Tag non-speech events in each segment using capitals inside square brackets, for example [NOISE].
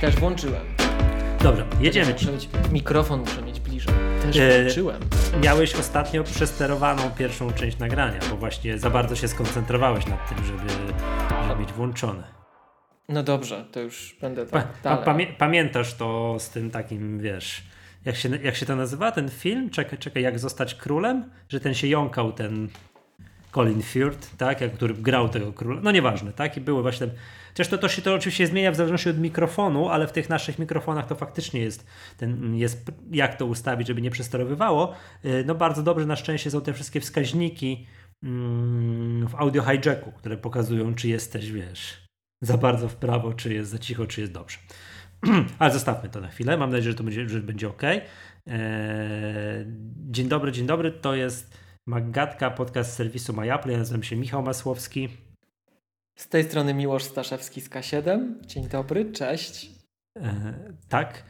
Też włączyłem. Dobrze, jedziemy. Muszę mieć, mikrofon muszę mieć bliżej. Też e, włączyłem. Miałeś ostatnio przesterowaną pierwszą część nagrania, bo właśnie za bardzo się skoncentrowałeś nad tym, żeby, żeby mieć włączone. No dobrze, to już będę tak pa, pa, pamię Pamiętasz to z tym takim, wiesz, jak się, jak się to nazywa, ten film? Czekaj, czekaj, jak zostać królem? Że ten się jąkał, ten Colin Firth, tak, jak, który grał tego króla. No nieważne, tak, i były właśnie Chociaż to, to się to oczywiście zmienia w zależności od mikrofonu, ale w tych naszych mikrofonach to faktycznie jest, ten, jest jak to ustawić, żeby nie przesterowywało. Y, no bardzo dobrze na szczęście są te wszystkie wskaźniki mm, w audio hijacku, które pokazują, czy jesteś, wiesz, za bardzo w prawo, czy jest za cicho, czy jest dobrze. [CLEARS THROAT] Ale zostawmy to na chwilę. Mam nadzieję, że to będzie, że będzie ok. Eee, dzień dobry, dzień dobry. To jest Magatka, podcast serwisu MyApple. Ja nazywam się Michał Masłowski. Z tej strony Miłosz Staszewski z K7. Dzień dobry, cześć. E, tak.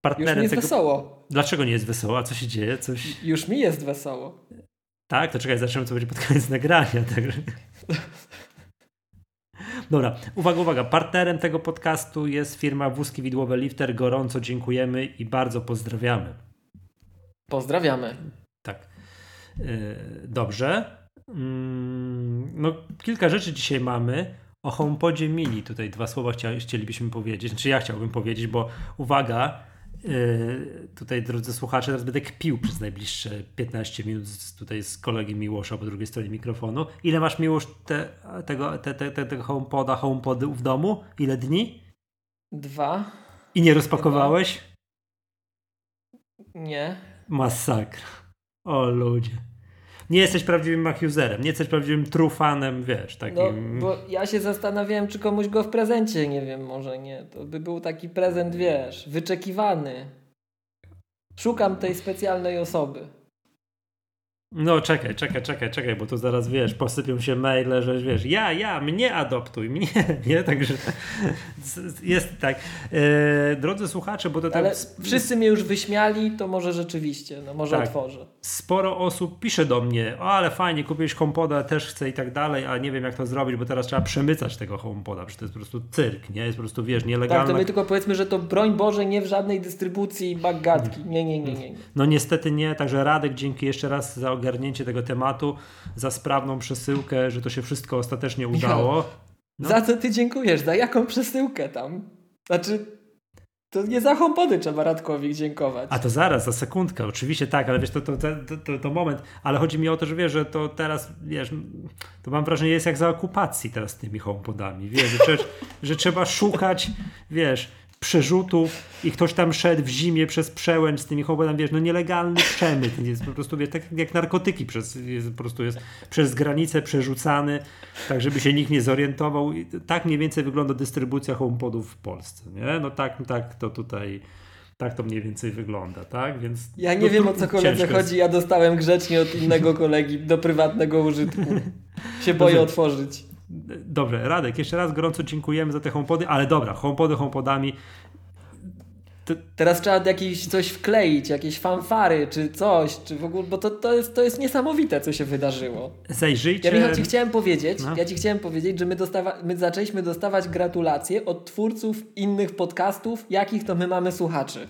Partnerem Już jest tego... wesoło. Dlaczego nie jest wesoło? A co się dzieje? Coś... Już mi jest wesoło. Tak? To czekaj, zaczniemy co będzie pod koniec nagrania. Także... Dobra, uwaga, uwaga. Partnerem tego podcastu jest firma Wózki Widłowe Lifter. Gorąco dziękujemy i bardzo pozdrawiamy. Pozdrawiamy. Yy, dobrze. Mm, no, kilka rzeczy dzisiaj mamy. O HomePodzie Mini tutaj dwa słowa chcielibyśmy powiedzieć. Znaczy ja chciałbym powiedzieć, bo uwaga, yy, tutaj drodzy słuchacze, teraz będę kpił przez najbliższe 15 minut tutaj z kolegi Miłosza po drugiej stronie mikrofonu. Ile masz Miłosz te, tego, te, te, te, tego HomePoda, HomePody w domu? Ile dni? Dwa. I nie rozpakowałeś? Nie. Masakra. O ludzie nie jesteś prawdziwym Mac userem, nie jesteś prawdziwym trufanem, wiesz, takim... No, bo ja się zastanawiałem, czy komuś go w prezencie, nie wiem, może nie. To by był taki prezent, wiesz, wyczekiwany. Szukam tej specjalnej osoby. No czekaj, czekaj, czekaj, czekaj, bo tu zaraz wiesz, posypią się maile, że wiesz, ja, ja, mnie adoptuj, mnie, [LAUGHS] nie? Także jest tak. E, drodzy słuchacze, bo to tak... Ale wszyscy mnie już wyśmiali, to może rzeczywiście, no może tak. otworzę. Sporo osób pisze do mnie, o ale fajnie, kupiłeś HomePoda, też chcę i tak dalej, a nie wiem jak to zrobić, bo teraz trzeba przemycać tego HomePoda, przecież to jest po prostu cyrk, nie? Jest po prostu, wiesz, nielegalne. Tak, to my tylko powiedzmy, że to broń Boże nie w żadnej dystrybucji bagatki. Nie, nie, nie, nie. nie. No niestety nie, także Radek, dzięki jeszcze raz za ogarnięcie tego tematu, za sprawną przesyłkę, że to się wszystko ostatecznie udało. No. Za co ty dziękujesz? Za jaką przesyłkę tam? Znaczy, to nie za HomePody trzeba Radkowi dziękować. A to zaraz, za sekundkę, oczywiście tak, ale wiesz, to, to, to, to, moment. Ale chodzi mi o to, że wiesz, że to teraz, wiesz, to mam wrażenie jest jak za okupacji teraz tymi HomePodami, wiesz, że, że trzeba szukać, wiesz, przerzutów i ktoś tam szedł w zimie przez przełęcz z tymi chłopakami, wiesz, no nielegalny przemyt, jest po prostu, wiesz, tak jak narkotyki przez, jest, po prostu jest przez granicę przerzucany, tak żeby się nikt nie zorientował. I tak mniej więcej wygląda dystrybucja HomePodów w Polsce, nie? No tak, tak to tutaj tak to mniej więcej wygląda, tak? Więc ja nie no, wiem o co koledze chodzi, ja dostałem grzecznie od innego kolegi do prywatnego użytku. [LAUGHS] Się boję otworzyć. Dobrze, Radek, jeszcze raz gorąco dziękujemy za te HomePody, ale dobra, HomePody HomePodami. To... Teraz trzeba jakieś coś wkleić, jakieś fanfary, czy coś, czy w ogóle, bo to, to, jest, to jest niesamowite, co się wydarzyło. Zajrzyjcie. Ja Michał, ci chciałem powiedzieć, no. ja ci chciałem powiedzieć, że my, dostawa, my zaczęliśmy dostawać gratulacje od twórców innych podcastów, jakich to my mamy słuchaczy.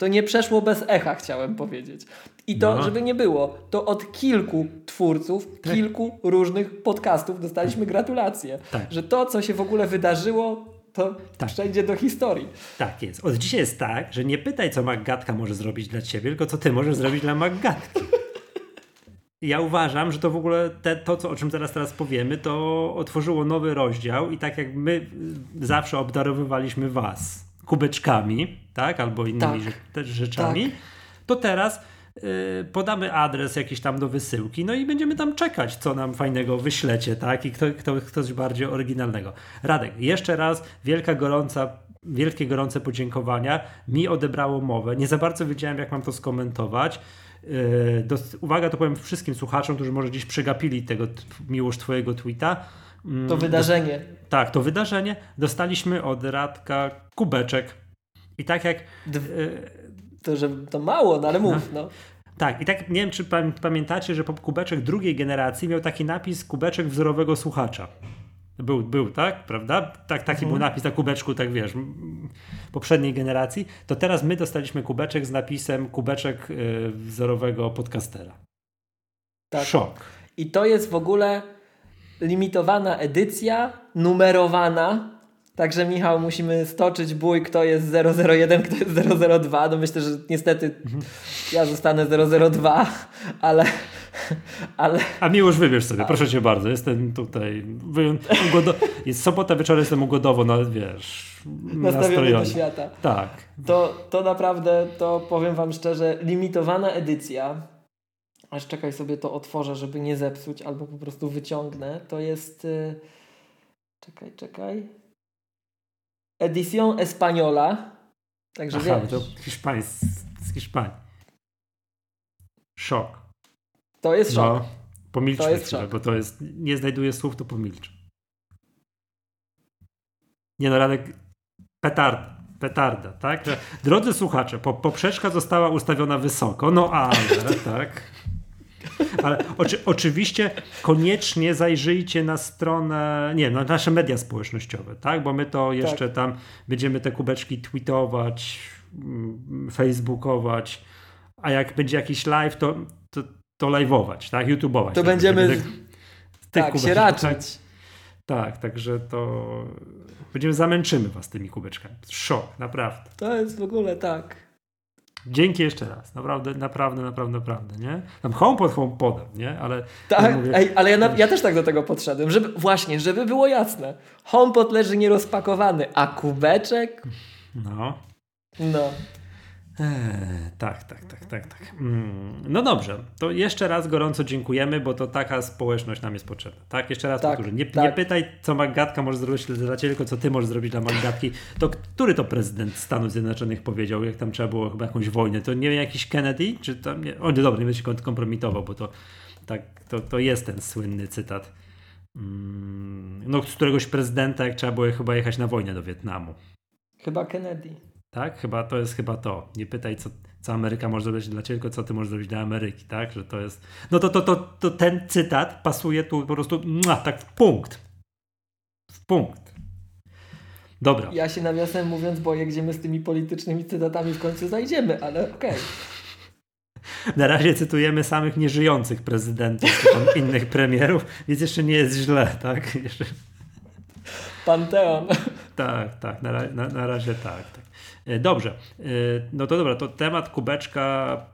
To nie przeszło bez echa, chciałem powiedzieć. I to, no. żeby nie było, to od kilku twórców, tak. kilku różnych podcastów dostaliśmy gratulacje. Tak. Że to, co się w ogóle wydarzyło, to tak. przejdzie do historii. Tak jest. Od dzisiaj jest tak, że nie pytaj, co Maggatka może zrobić dla ciebie, tylko co ty możesz zrobić dla Maggatki. [LAUGHS] Ja uważam, że to w ogóle te, to, co, o czym teraz teraz powiemy, to otworzyło nowy rozdział i tak jak my zawsze obdarowywaliśmy was kubeczkami, tak, albo innymi tak. rzeczami, tak. to teraz y, podamy adres jakiś tam do wysyłki, no i będziemy tam czekać, co nam fajnego wyślecie, tak, i kto, kto, coś bardziej oryginalnego. Radek, jeszcze raz wielka gorąca wielkie gorące podziękowania. Mi odebrało mowę. Nie za bardzo wiedziałem, jak mam to skomentować. Y, do, uwaga, to powiem wszystkim słuchaczom, którzy może gdzieś przegapili tego miłość twojego tweeta to wydarzenie. Tak, to wydarzenie. Dostaliśmy od Radka kubeczek. I tak jak. D to, że to mało, no ale mów. No. no. Tak, i tak nie wiem, czy pamiętacie, że kubeczek drugiej generacji miał taki napis kubeczek wzorowego słuchacza. Był, był, tak? Prawda? Tak, taki mhm. był napis na kubeczku, tak wiesz. poprzedniej generacji, to teraz my dostaliśmy kubeczek z napisem kubeczek yy, wzorowego podcastera. Tak. Szok. I to jest w ogóle limitowana edycja, numerowana. Także Michał, musimy stoczyć bój, kto jest 001, kto jest 002. No myślę, że niestety ja zostanę 002, ale... ale... A Miłosz, wybierz sobie, proszę cię bardzo. Jestem tutaj... Ugodo... Jest sobota wieczorem, jestem ugodowo, no wiesz... Nastawiony do świata. Tak. To, to naprawdę, to powiem wam szczerze, limitowana edycja aż czekaj sobie to otworzę, żeby nie zepsuć, albo po prostu wyciągnę. To jest. Yy... Czekaj, czekaj. Edición Española. Także Aha, wiesz. to Hiszpanii, z Hiszpanii. Szok. To jest szok. No, pomilczmy to jest chwilę, szok. bo to jest. Nie znajduję słów, to pomilczę. Nie no, Radek, petarda, petarda, tak? Drodzy słuchacze, po, poprzeczka została ustawiona wysoko, no ale, tak. Ale oczy, oczywiście koniecznie zajrzyjcie na stronę, nie, na nasze media społecznościowe, tak? Bo my to jeszcze tak. tam będziemy te kubeczki tweetować, mm, facebookować, a jak będzie jakiś live, to, to, to live'ować, tak? YouTube'ować. To tak? będziemy tak, tak się raczyć. Tak, tak, także to będziemy zamęczymy was tymi kubeczkami. Szok, naprawdę. To jest w ogóle tak. Dzięki jeszcze raz. Naprawdę, naprawdę, naprawdę, naprawdę, nie? Tam HomePod HomePodem, nie? Ale tak, mówię, ej, ale ja, na, ja też tak do tego podszedłem, żeby właśnie, żeby było jasne. HomePod leży nierozpakowany, a kubeczek? No. No. Eee, tak, tak, tak, tak, tak. Mm, no dobrze, to jeszcze raz gorąco dziękujemy, bo to taka społeczność nam jest potrzebna. Tak, jeszcze raz tak, powtórzę. Nie, tak. nie pytaj, co Magatka może zrobić dla ciebie, tylko co ty możesz zrobić dla Magatki. To który to prezydent Stanów Zjednoczonych powiedział, jak tam trzeba było chyba jakąś wojnę? To nie wiem, jakiś Kennedy? Czy tam nie? O, nie, dobra, nie będę się kompromitował, bo to, tak, to, to jest ten słynny cytat. Mm, no, z któregoś prezydenta, jak trzeba było chyba jechać na wojnę do Wietnamu. Chyba Kennedy. Tak? Chyba to jest chyba to. Nie pytaj, co, co Ameryka może zrobić dla ciebie, tylko co ty możesz zrobić dla Ameryki, tak? Że to jest. No to, to, to, to ten cytat pasuje tu po prostu tak w punkt. W punkt. Dobra. Ja się nawiasem mówiąc boję, gdzie my z tymi politycznymi cytatami w końcu znajdziemy, ale okej. Okay. [LAUGHS] Na razie cytujemy samych nieżyjących prezydentów czy innych [LAUGHS] premierów, więc jeszcze nie jest źle, tak? Jeszcze... Panteon. Tak, tak, na, na, na razie tak, tak. E, dobrze, e, no to dobra, to temat kubeczka,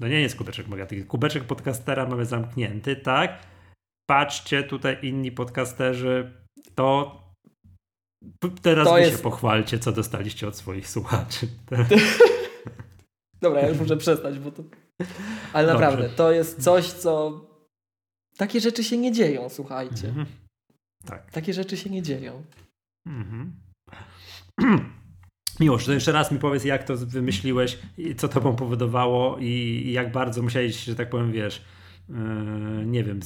no nie jest kubeczek Magaty, kubeczek podcastera mamy zamknięty, tak? Patrzcie, tutaj inni podcasterzy, to teraz to wy jest... się pochwalcie, co dostaliście od swoich słuchaczy. [LAUGHS] Dobra, ja już muszę przestać, bo to... Ale Dobrze. naprawdę, to jest coś, co... Takie rzeczy się nie dzieją, słuchajcie. Mhm. Tak. Takie rzeczy się nie dzieją. Mhm. [CLEARS THROAT] Miłosz, to jeszcze raz mi powiedz, jak to wymyśliłeś, co tobą powodowało i jak bardzo musiałeś, że tak powiem, wiesz, yy, nie wiem,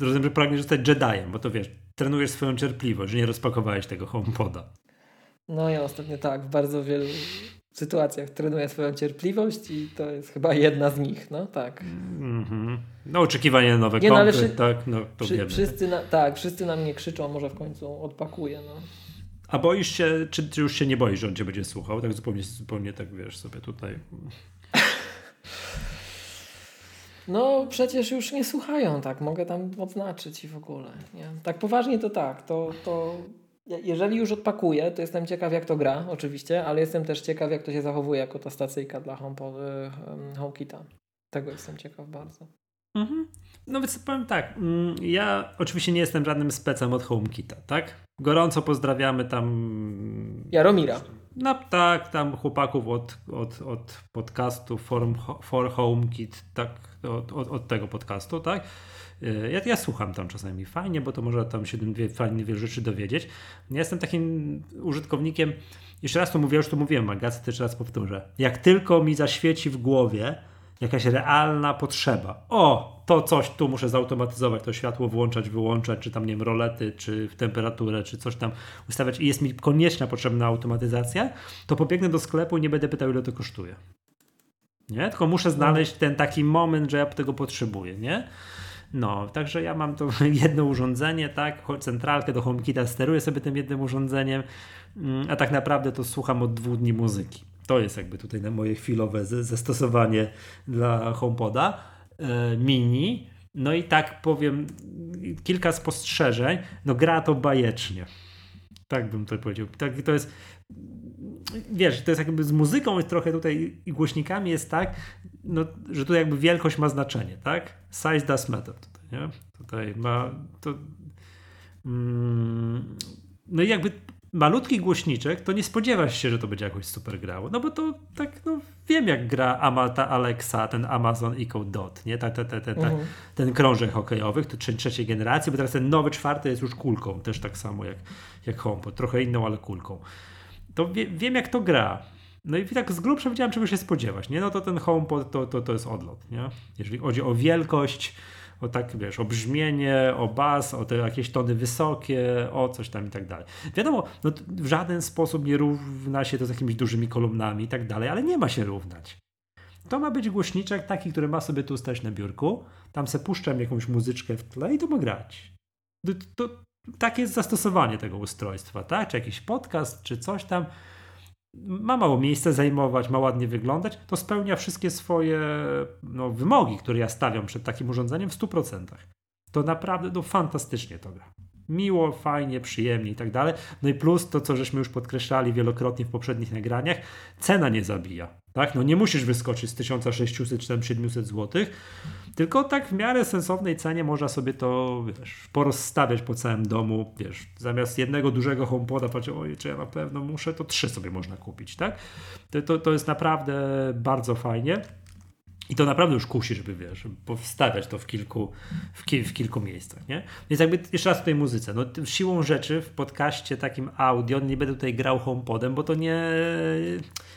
rozumiem, że pragniesz zostać Jediem, bo to wiesz, trenujesz swoją cierpliwość, że nie rozpakowałeś tego HomePoda. No ja ostatnio tak, w bardzo wielu sytuacjach trenuję swoją cierpliwość i to jest chyba jedna z nich, no tak. Mm -hmm. No oczekiwanie na nowe nie, kompy, no, ale tak, no to wszy, wiemy. Wszyscy na, tak, wszyscy na mnie krzyczą, może w końcu odpakuję, no. A boisz się, czy, czy, już się nie boisz, że on cię będzie słuchał? Tak zupełnie, zupełnie tak wiesz sobie tutaj. [LAUGHS] No przecież już nie słuchają, tak, mogę tam odznaczyć i w ogóle. Nie? Tak poważnie to tak, to, to jeżeli już odpakuję, to jestem ciekaw jak to gra oczywiście, ale jestem też ciekaw jak to się zachowuje jako ta stacyjka dla HomeKita. Tego jestem ciekaw bardzo. Mhm. No więc powiem tak, mm, ja oczywiście nie jestem żadnym specem od HomeKita, tak? Gorąco pozdrawiamy tam... Jaromira. No tak, tam chłopaków od, od, od podcastu Forum, For HomeKit, tak, od, od, od, tego podcastu, tak? Y, ja, ja słucham tam czasami fajnie, bo to może tam się fajnie wiele rzeczy dowiedzieć. Ja jestem takim użytkownikiem, jeszcze raz to mówię, już to mówiłem, Magacy, jeszcze raz powtórzę. Jak tylko mi zaświeci w głowie, jakaś realna potrzeba. O, to coś tu muszę zautomatyzować, to światło włączać, wyłączać, czy tam, nie wiem, rolety, czy temperaturę, czy coś tam ustawiać i jest mi konieczna potrzebna automatyzacja, to pobiegnę do sklepu i nie będę pytał, ile to kosztuje. Nie? Tylko muszę znaleźć ten taki moment, że ja tego potrzebuję, nie? No, także ja mam to [LAUGHS] jedno urządzenie, tak, centralkę do HomeKita, steruję sobie tym jednym urządzeniem, mm, a tak naprawdę to słucham od dwóch dni muzyki. To jest jakby tutaj na moje chwilowe zastosowanie dla HomePoda e, mini. No i tak powiem, kilka spostrzeżeń. No gra to bajecznie. Tak bym to powiedział. Tak, to jest wiesz, to jest jakby z muzyką jest trochę tutaj i głośnikami jest tak, no, że tu jakby wielkość ma znaczenie, tak? Size does matter tutaj, nie? Tutaj ma to mm, no i jakby malutki głośniczek, to nie spodziewasz się, że to będzie jakoś super grało. No bo to tak, no wiem jak gra Ama, ta Alexa, ten Amazon Echo Dot, nie? Ta, ta, ta, ta, ta -huh. Ten krążek hokejowy, to trzeciej generacji, bo teraz ten nowy czwarty jest już kulką, też tak samo jak, jak HomePod, trochę inną, ale kulką. To wie, wiem jak to gra. No i tak z grubsza wiedziałem czego się spodziewać, nie? No to ten HomePod to, to, to jest odlot, nie? Jeżeli chodzi o wielkość, o tak, wiesz, o brzmienie, o bas, o te jakieś tony wysokie, o coś tam i tak dalej. Wiadomo, no, w żaden sposób nie równa się to z jakimiś dużymi kolumnami i tak dalej, ale nie ma się równać. To ma być głośniczek taki, który ma sobie tu stać na biurku, tam se puszczam jakąś muzyczkę w tle i to ma grać. To, to, takie jest zastosowanie tego ustrojstwa, tak? Czy jakiś podcast, czy coś tam ma mało miejsca zajmować, ma ładnie wyglądać, to spełnia wszystkie swoje no, wymogi, które ja stawiam przed takim urządzeniem w 100%. To naprawdę no, fantastycznie to gra. Miło, fajnie, przyjemnie i tak dalej. No i plus to, co żeśmy już podkreślali wielokrotnie w poprzednich nagraniach, cena nie zabija. Tak? No nie musisz wyskoczyć z 1600 czy 700 zł, tylko tak w miarę sensownej cenie można sobie to wiesz, porozstawiać po całym domu. Wiesz, zamiast jednego dużego HomePoda patrzę, oj, czy ja na pewno muszę, to trzy sobie można kupić. Tak? To, to, to jest naprawdę bardzo fajnie. I to naprawdę już kusi, żeby wiesz, powstawiać to w kilku, w, ki, w, kilku miejscach, nie? Więc jakby jeszcze raz tutaj muzyce. No, siłą rzeczy w podcaście takim audio nie będę tutaj grał HomePodem, bo to nie,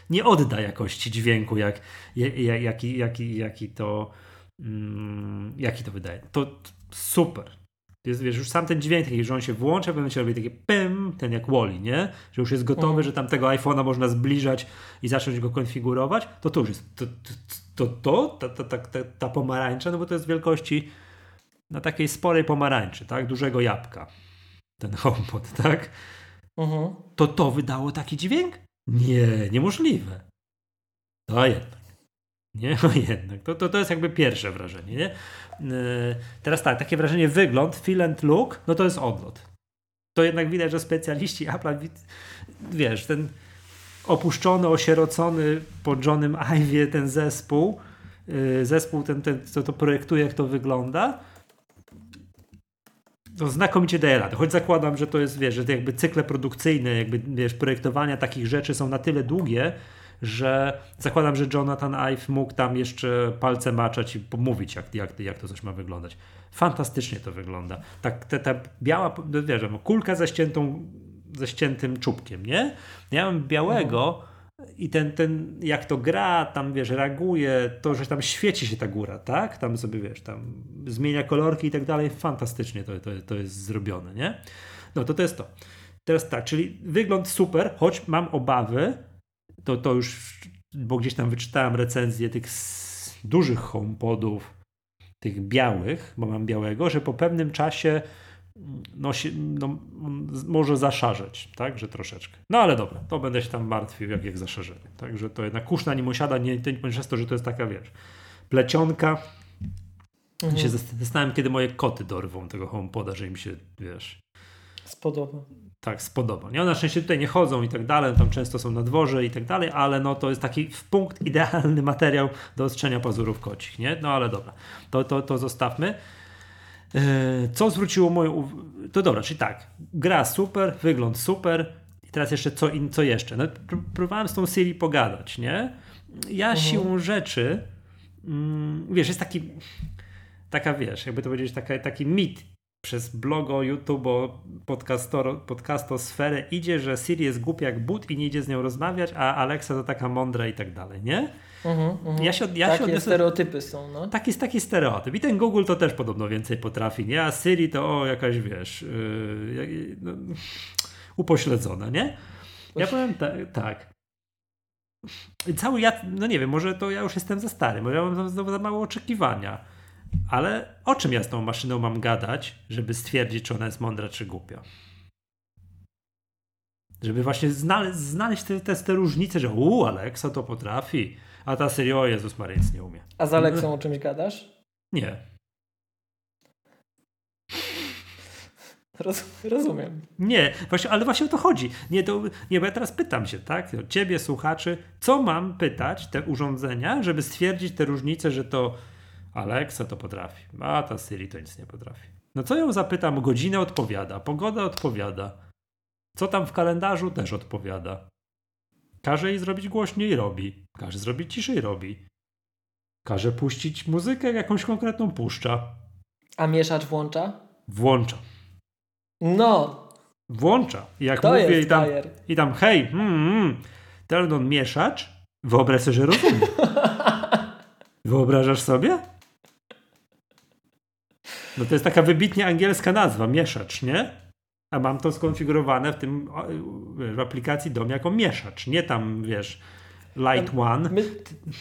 nie odda jakości dźwięku, jak, jak, jaki, jaki, jaki, to, mm, jaki to wydaje. To super. Jest, wiesz, już sam ten dźwięk taki, że on się włącza, w pewnym momencie robi takie pym, ten jak Wally, nie? Że już jest gotowy, mm. że tam tego iPhone'a można zbliżać i zacząć go konfigurować, to to już jest, to, to, to, to ta, ta, ta, ta pomarańcza, no bo to jest wielkości na takiej sporej pomarańczy, tak? Dużego jabłka. Ten HomePod, [LAUGHS] tak? Mhm. To to wydało taki dźwięk? Nie, niemożliwe. No jednak. Nie, [LAUGHS] no jednak. To, to, to jest jakby pierwsze wrażenie, nie? Yy, teraz tak, takie wrażenie wygląd, feel and look, no to jest odlot. To jednak widać, że specjaliści Apple, wiesz, ten opuszczony, osierocony po Johnem Ive ten zespół, yy, zespół ten, ten co to projektuje, jak to wygląda, to znakomicie daje radę. Choć zakładam, że to jest, wiesz, że jakby cykle produkcyjne, jakby, wiesz, projektowania takich rzeczy są na tyle długie, że zakładam, że Jonathan Ive mógł tam jeszcze palce maczać i pomówić, jak, jak, jak to coś ma wyglądać. Fantastycznie to wygląda. Tak, ta, ta biała, no wiesz, kulka ze ściętą, ze ściętym czubkiem, nie? Ja mam białego i ten, ten, jak to gra, tam wiesz, reaguje, to, że tam świeci się ta góra, tak? Tam sobie wiesz, tam zmienia kolorki i tak dalej. Fantastycznie to, to, to jest zrobione, nie? No to to jest to. Teraz tak, czyli wygląd super, choć mam obawy, to, to już, bo gdzieś tam wyczytałem recenzję tych dużych HomePodów, tych białych, bo mam białego, że po pewnym czasie no, się, no, może zaszarzeć, tak, że troszeczkę. No ale dobra, to będę się tam martwił, jak, jak zaszarzenie. Także to jednak kuszna nie musiada, nie, nie przez to, że to jest taka, wiesz, plecionka. Mhm. Się zastanawiam, kiedy moje koty dorwą tego HomePoda, że im się, wiesz... Spodoba tak spodoba. Nie? One na szczęście tutaj nie chodzą i tak dalej, tam często są na dworze i tak dalej, ale no to jest taki w punkt idealny materiał do ostrzenia pazurów kocich, nie? No ale dobra, to, to, to zostawmy. Yy, co zwróciło moją uwagę? To dobra, czyli tak, gra super, wygląd super i teraz jeszcze co, in, co jeszcze? No, próbowałem z tą Siri pogadać, nie? Ja mhm. siłą rzeczy, mm, wiesz, jest taki taka, wiesz, jakby to powiedzieć, taka, taki mit przez blogo, YouTube, podcastosferę idzie, że Siri jest głupia jak but i nie idzie z nią rozmawiać, a Alexa to taka mądra i tak dalej, nie? Uh-huh, uh-huh. Ja się, ja takie się odniosę... stereotypy są, no. Taki taki stereotyp. I ten Google to też podobno więcej potrafi, nie? A Siri to o, jakaś, wiesz, yy, no, upośledzona, nie? Ja powiem ta, tak. Cały ja, no nie wiem, może to ja już jestem za stary, może ja mam znowu za mało oczekiwania Ale o czym ja z tą maszyną mam gadać, żeby stwierdzić, czy ona jest mądra, czy głupia? Żeby właśnie znaleźć, znaleźć te, te, te różnice, że u, Alexa to potrafi, a ta serio, o Jezus Maria, nic nie umie. A z Aleksą o czymś gadasz? Nie. Roz, rozumiem. Nie, właśnie, ale właśnie o to chodzi. Nie, to, nie, bo ja teraz pytam się, tak? Ciebie, słuchaczy, co mam pytać te urządzenia, żeby stwierdzić te różnice, że to Alexa to potrafi, a ta Siri to nic nie potrafi. No co ją zapytam? Godzinę odpowiada, pogoda odpowiada. Co tam w kalendarzu też odpowiada. Każe jej zrobić głośniej robi. Każe zrobić ciszej robi. Każe puścić muzykę jakąś konkretną puszcza. A mieszacz włącza? Włącza. No. Włącza. I jak to mówię i tam, bajer. i tam hej, mm, mm, turn on mieszacz, wyobraź sobie, że rozumie. [LAUGHS] Wyobrażasz sobie? No to jest taka wybitnie angielska nazwa, mieszacz, nie? A mam to skonfigurowane w tym w aplikacji DOM jako mieszacz, nie tam, wiesz, Light One. My,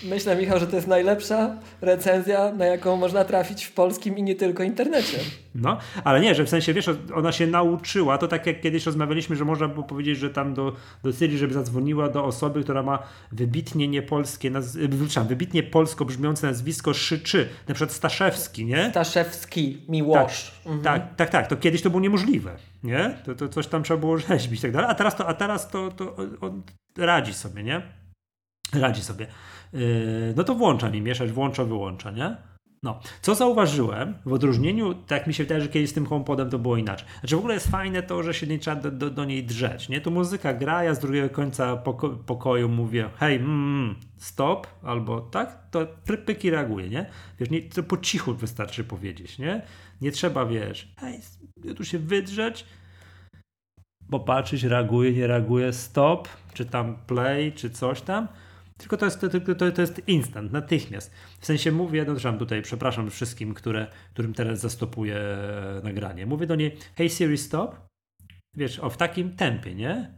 myślę, Michał, że to jest najlepsza recenzja, na jaką można trafić w polskim i nie tylko internecie. No, ale nie, że w sensie, wiesz, ona się nauczyła, to tak jak kiedyś rozmawialiśmy, że można było powiedzieć, że tam do, do Syrii, żeby zadzwoniła do osoby, która ma wybitnie niepolskie, naz- wybitnie polsko brzmiące nazwisko Szyczy, na przykład Staszewski, nie? Staszewski, Miłosz. Tak, mhm. tak, tak, tak, to kiedyś to było niemożliwe, nie? To, to coś tam trzeba było rzeźbić i tak dalej, a teraz to, a teraz to, to on radzi sobie, nie? [LAUGHS] radzi sobie. Yy, no to włącza mi mieszać, włącza, wyłącza, nie? No, co zauważyłem, w odróżnieniu, tak mi się wydaje, że kiedyś z tym HomePodem to było inaczej. Znaczy w ogóle jest fajne to, że się nie trzeba do, do, do niej drzeć, nie? Tu muzyka gra, ja z drugiego końca poko pokoju mówię hej, mm, mm, stop, albo tak, to pyki reaguje, nie? Wiesz, nie, to po cichu wystarczy powiedzieć, nie? Nie trzeba, wiesz, hej, tu się wydrzeć, popatrzeć, reaguje, nie reaguje, stop, czy tam play, czy coś tam tylko to jest, to, to, to jest instant, natychmiast. W sensie mówię, no tutaj, przepraszam wszystkim, które, którym teraz zastopuję nagranie. Mówię do niej, hey Siri, stop. Wiesz, o w takim tempie, nie?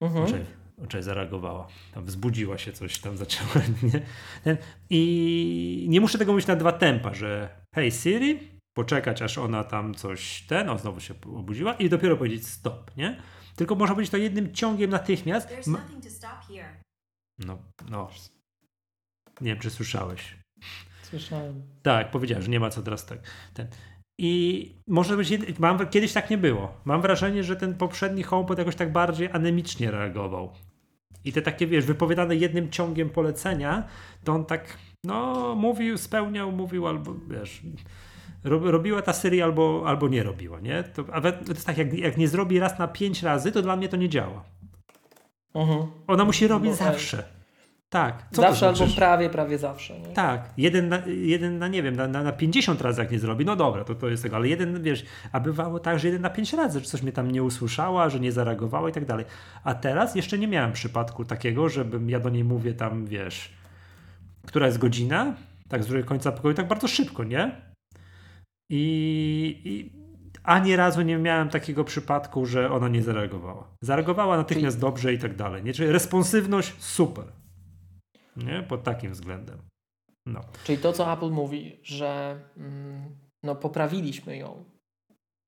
Mhm. Oczej, oczej zareagowała. Tam wzbudziła się coś, tam [LAUGHS] zaczęła, nie? Ten, I nie muszę tego mówić na dwa tempa, że hey Siri, poczekać aż ona tam coś, ten, o znowu się obudziła i dopiero powiedzieć stop, nie? Tylko można powiedzieć to jednym ciągiem natychmiast. There's nothing to stop here. No, no. Nie wiem, czy słyszałeś. Słyszałem. Tak, powiedziałem, że nie ma co teraz tak. Ten. I może być, mam, kiedyś tak nie było. Mam wrażenie, że ten poprzedni HomePod jakoś tak bardziej anemicznie reagował. I te takie, wiesz, wypowiadane jednym ciągiem polecenia, to on tak, no, mówił, spełniał, mówił, albo, wiesz, robiła ta seria albo, albo nie robiła, nie? To, to jest tak, jak, jak nie zrobi raz na pięć razy, to dla mnie to nie działa. Mhm. Ona musi robić no, zawsze. Tak. Co zawsze albo prawie, prawie zawsze. Nie? Tak. Jeden na, jeden na nie wiem, na, na 50 razy jak nie zrobi, no dobra, to, to jest tego, ale jeden, wiesz, a bywało tak, że jeden na 5 razy, że coś mnie tam nie usłyszała, że nie zareagowała i tak dalej. A teraz jeszcze nie miałem przypadku takiego, żebym ja do niej mówię tam, wiesz, która jest godzina, tak z drugiego końca pokoju, tak bardzo szybko, nie? I, i ani razu nie miałem takiego przypadku, że ona nie zareagowała. Zareagowała natychmiast Czyli... dobrze i tak dalej. Nie? Czyli responsywność super. Nie? Pod takim względem. No. Czyli to, co Apple mówi, że mm, no, poprawiliśmy ją.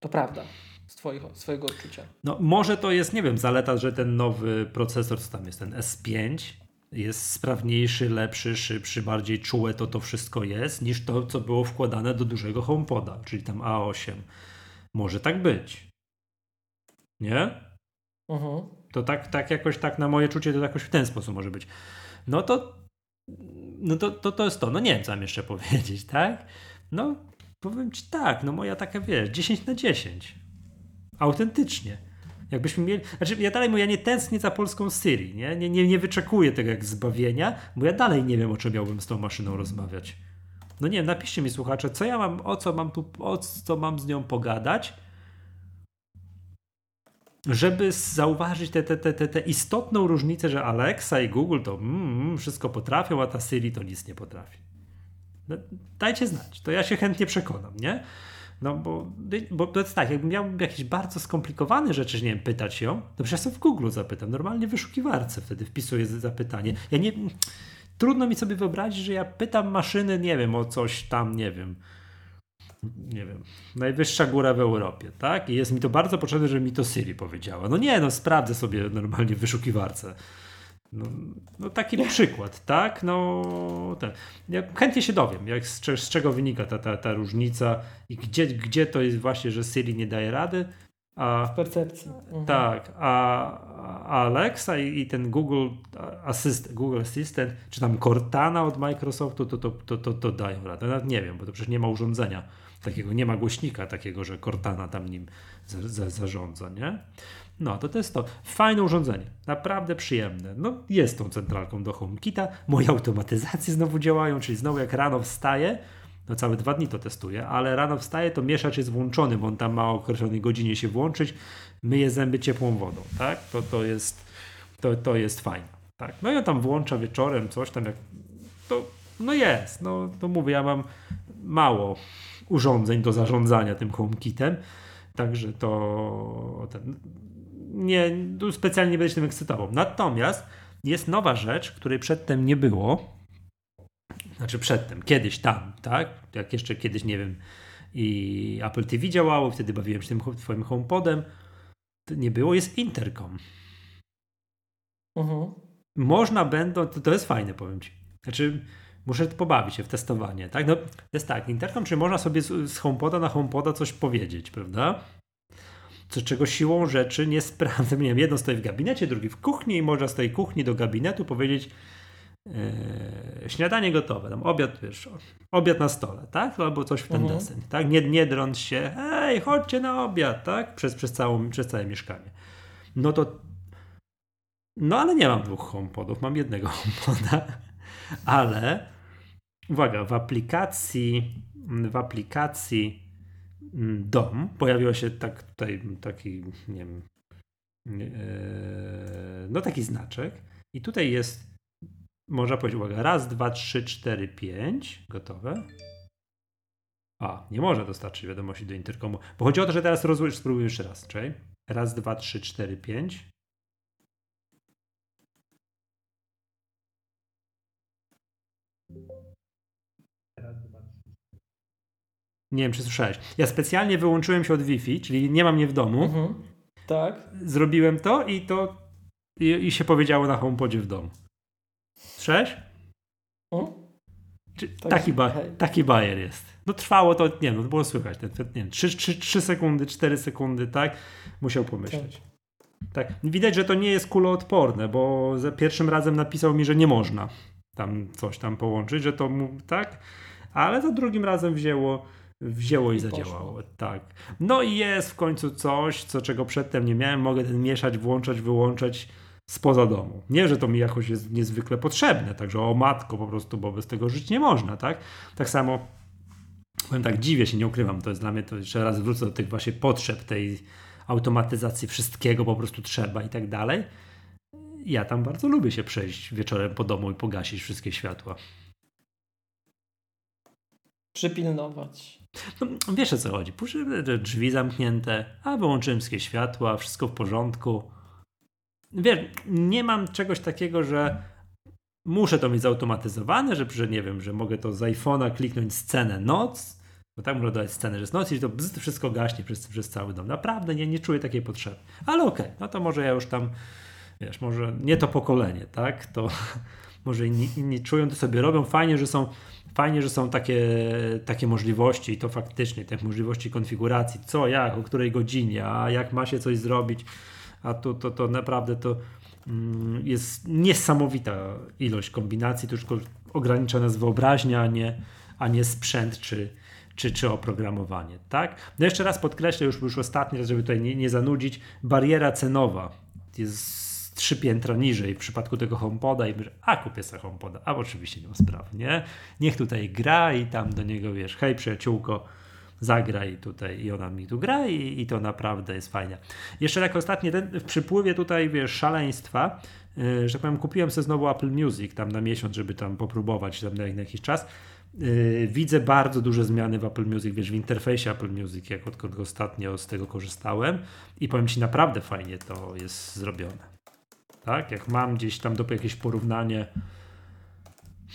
To prawda z twojego, swojego odczucia. No może to jest, nie wiem, zaleta, że ten nowy procesor, co tam jest, ten S5 jest sprawniejszy, lepszy, szybszy, bardziej czułe to to wszystko jest, niż to, co było wkładane do dużego HomePoda, czyli tam A8. Może tak być. Nie? Uh-huh. To tak, tak jakoś tak na moje czucie to jakoś w ten sposób może być. No to no to, to, to jest to. No nie wiem, co mam jeszcze [LAUGHS] powiedzieć, tak? No powiem ci tak, no moja taka, wiesz, 10 na 10. Autentycznie. Jakbyśmy mieli. Znaczy, ja dalej mówię, ja nie tęsknię za polską Syrii, nie? Nie, nie, nie wyczekuję tego jak zbawienia, bo ja dalej nie wiem, o czym miałbym z tą maszyną rozmawiać. No nie napiszcie mi słuchacze, co ja mam, o co mam tu, o co mam z nią pogadać, żeby zauważyć tę te, te, te, te, istotną różnicę, że Alexa i Google to mm, mm, wszystko potrafią, a ta Siri to nic nie potrafi. No, dajcie znać, to ja się chętnie przekonam, nie? No bo, bo to jest tak, jakbym miał jakieś bardzo skomplikowane rzeczy, nie wiem, pytać ją, to przecież ja w Google zapytam, normalnie w wyszukiwarce wtedy wpisuję zapytanie. Ja nie trudno mi sobie wyobrazić, że ja pytam maszyny, nie wiem, o coś tam, nie wiem, nie wiem, najwyższa góra w Europie, tak? I jest mi to bardzo potrzebne, żeby mi to Siri powiedziała. No nie, no sprawdzę sobie normalnie w wyszukiwarce. No, no taki przykład, tak? No tak. Ja chętnie się dowiem, jak, z, z czego wynika ta, ta, ta różnica i gdzie, gdzie to jest właśnie, że Siri nie daje rady. A, w percepcji. Mhm. Tak, a, Alexa i, i, ten Google, Assist, Google Assistant, czy tam Cortana od Microsoftu, to, to, to, to, to dają radę. Nawet nie wiem, bo to przecież nie ma urządzenia takiego, nie ma głośnika takiego, że Cortana tam nim za, za, zarządza, nie? No, to to jest to. Fajne urządzenie, naprawdę przyjemne. No, jest tą centralką do HomeKita. Moje automatyzacje znowu działają, czyli znowu jak rano wstaję, no całe dwa dni to testuję, ale rano wstaję, to mieszacz jest włączony, bo on tam ma o określonej godzinie się włączyć, myje zęby ciepłą wodą, tak? To, to, jest, to, to jest fajne, tak? No i on tam włącza wieczorem coś tam, jak to, no jest, no to mówię, ja mam mało urządzeń do zarządzania tym HomeKitem, także to ten, nie, specjalnie nie będę się tym ekscytował. Natomiast jest nowa rzecz, której przedtem nie było. Znaczy przedtem, kiedyś tam, tak? Jak jeszcze kiedyś, nie wiem, i Apple TV działało, wtedy bawiłem się tym twoim HomePodem. To nie było, jest interkom. Mhm. Można będą, to, to jest fajne, powiem ci. Znaczy, muszę pobawić się w testowanie, tak? No, to jest tak, interkom, czy można sobie z, z HomePoda na HomePoda coś powiedzieć, prawda? co czego siłą rzeczy nie sprawdzę. [LAUGHS] Nie wiem, jedno stoi w gabinecie, drugi w kuchni i można z tej kuchni do gabinetu powiedzieć yy, śniadanie gotowe, tam obiad, wiesz, obiad na stole, tak? Albo coś w ten mhm. tak? Nie, nie drąc się, hej, chodźcie na obiad, tak? Przez, przez, całą, przez całe mieszkanie. No to no ale nie mam dwóch HomePodów, mam jednego [LAUGHS] HomePoda, ale uwaga, w aplikacji w aplikacji Mm, dom, pojawiło się tak tutaj taki, nie wiem, e, no taki znaczek i tutaj jest, można powiedzieć, uwaga, raz, dwa, trzy, cztery, pięć, gotowe. A, nie może dostarczyć wiadomości do interkomu, bo chodzi o to, że teraz rozłożysz, spróbuj jeszcze raz, czyli raz, dwa, trzy, cztery, pięć. Nie wiem, czy słyszałeś. Ja specjalnie wyłączyłem się od Wi-Fi, czyli nie mam mnie w domu. Mhm. Tak. Zrobiłem to i to i, i się powiedziało na HomePodzie w domu. Słyszałeś? Mhm. Tak, taki, ba taki bajer jest. No trwało to, nie wiem, no, było słychać, ten, nie wiem, 3, 3, 3 sekundy, 4 sekundy, tak? Musiał pomyśleć. Tak. tak. Widać, że to nie jest kuloodporne, bo za pierwszym razem napisał mi, że nie można tam coś tam połączyć, że to mu, tak? Ale za drugim razem wzięło wzięło i, I zadziałało. Poszło. Tak. No i jest w końcu coś, co czego przedtem nie miałem. Mogę ten mieszać, włączać, wyłączać spoza domu. Nie, że to mi jakoś jest niezwykle potrzebne, także o matko po prostu, bo bez tego żyć nie można, tak? Tak samo powiem tak, dziwię się, nie ukrywam, to jest dla mnie, to jeszcze raz wrócę do tych właśnie potrzeb, tej automatyzacji wszystkiego po prostu trzeba i tak dalej. Ja tam bardzo lubię się przejść wieczorem po domu i pogasić wszystkie światła. Przypilnować. No, wiesz o co chodzi. Puszczę drzwi zamknięte, a wyłączyłem wszystkie światła, wszystko w porządku. Wiesz, nie mam czegoś takiego, że muszę to mieć zautomatyzowane, że, że nie wiem, że mogę to z iPhone'a kliknąć scenę noc, bo tak można dodać scenę, że jest noc i to wszystko gaśnie przez, przez cały dom. Naprawdę nie, nie czuję takiej potrzeby. Ale okej, okay, no to może ja już tam, wiesz, może nie to pokolenie, tak? To [LAUGHS] może inni, inni czują, to sobie robią. Fajnie, że są fajnie, że są takie, takie możliwości i to faktycznie, te możliwości konfiguracji, co, jak, o której godzinie, a jak ma się coś zrobić, a to, to, to naprawdę to mm, jest niesamowita ilość kombinacji, to już ogranicza nas wyobraźnia, a nie, a nie sprzęt czy, czy, czy oprogramowanie, tak? No jeszcze raz podkreślę, już, już ostatni raz, żeby tutaj nie, nie zanudzić, bariera cenowa jest trzy piętra niżej w przypadku tego HomePoda i myślę, a kupię sobie HomePoda, a oczywiście nie ma sprawy, nie? Niech tutaj gra i tam do niego, wiesz, hej przyjaciółko, zagraj tutaj i ona mi tu gra i, i to naprawdę jest fajne. Jeszcze tak ostatnie, ten, w przypływie tutaj, wiesz, szaleństwa, yy, że powiem, kupiłem sobie znowu Apple Music tam na miesiąc, żeby tam popróbować tam na, na jakiś czas. Yy, widzę bardzo duże zmiany w Apple Music, wiesz, w interfejsie Apple Music, jak odkąd ostatnio z tego korzystałem i powiem Ci, naprawdę fajnie to jest zrobione tak? Jak mam gdzieś tam do jakieś porównanie,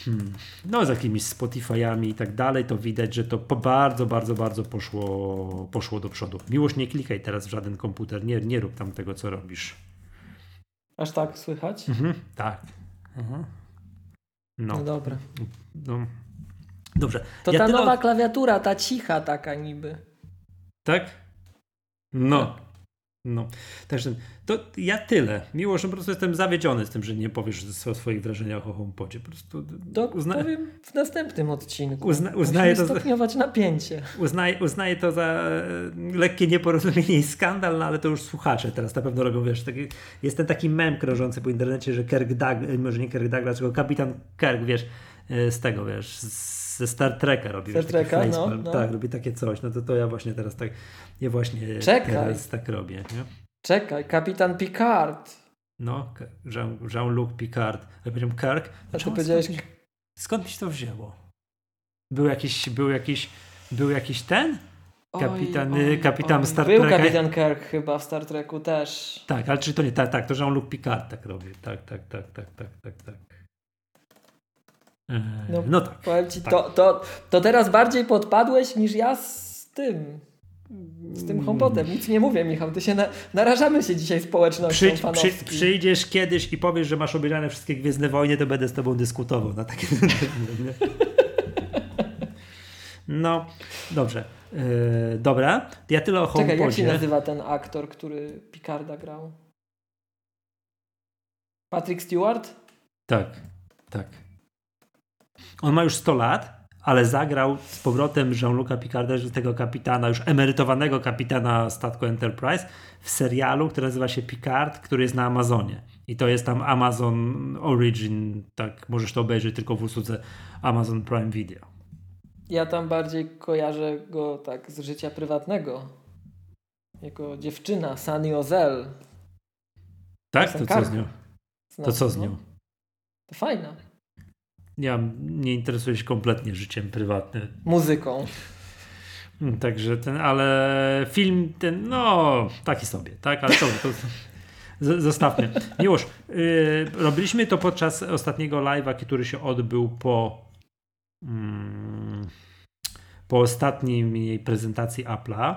Hmm. No, z jakimiś Spotify'ami i tak dalej, to widać, że to bardzo, bardzo, bardzo poszło, poszło do przodu. Miłość, nie klikaj teraz w żaden komputer, nie, nie rób tam tego, co robisz. Aż tak słychać? Mhm, tak. Mhm. No. no dobra. No. Dobrze. To ja ta nowa klawiatura, ta cicha taka niby. Tak? No. No, także to ja tyle. Miło, że po prostu jestem zawiedziony z tym, że nie powiesz o swoich wrażeniach o HomePodzie. Po prostu to uzna... powiem w następnym odcinku. Uzna, uznaję to stopniować napięcie. Uznaję, uznaję to za e, lekkie nieporozumienie i skandal, no ale to już słuchacze teraz na pewno robią, wiesz, taki, jest ten taki mem krążący po internecie, że Kirk Douglas, może nie Kirk Douglas, tylko kapitan Kirk, wiesz, e, z tego, wiesz, z ze Star Treka robi. Star Treka, no, no, Tak, robi takie coś. No to, to ja właśnie teraz tak, ja właśnie Czekaj. teraz tak robię. Nie? Czekaj, kapitan Picard. No, Jean-Luc Picard. Ja powiedziałem Kirk. A ty powiedziałeś... Skąd, skąd mi się to wzięło? Był jakiś, był jakiś, był jakiś ten? Kapitan, oj, oj, kapitan oj. Star Był Trek. kapitan Kirk chyba w Star Treku też. Tak, ale czy to nie, tak, tak, to Jean-Luc Picard tak robi. Tak, tak, tak, tak, tak, tak, tak. No, no tak. Powiem ci, tak. To, to, to teraz bardziej podpadłeś niż ja z tym. Z tym HomePodem. Nic nie mówię, Michał. Ty się na, narażamy się dzisiaj społecznością przy, przy, Przyjdziesz kiedyś i powiesz, że masz obejrzane wszystkie Gwiezdne Wojny, to będę z tobą dyskutował na takie... no, dobrze. Yy, dobra, ja tyle o HomePodzie. Czekaj, jak się nazywa ten aktor, który Picarda grał? Patrick Stewart? Tak, tak. On ma już 100 lat, ale zagrał z powrotem Jean-Luc'a Picarda, tego kapitana, już emerytowanego kapitana statku Enterprise w serialu, który nazywa się Picard, który jest na Amazonie. I to jest tam Amazon Origin, tak możesz to obejrzeć tylko w usłudze Amazon Prime Video. Ja tam bardziej kojarzę go tak z życia prywatnego. Jako dziewczyna, Sunny Ozel. Tak? To co z nią? To co z nią? To fajna. Ja nie interesuję się kompletnie życiem prywatnym. Muzyką. Hmm, także ten, ale film ten, no, taki sobie, tak, ale to, to zostawmy. Miłosz, yy, robiliśmy to podczas ostatniego live'a, który się odbył po mm, po ostatniej prezentacji Apple'a,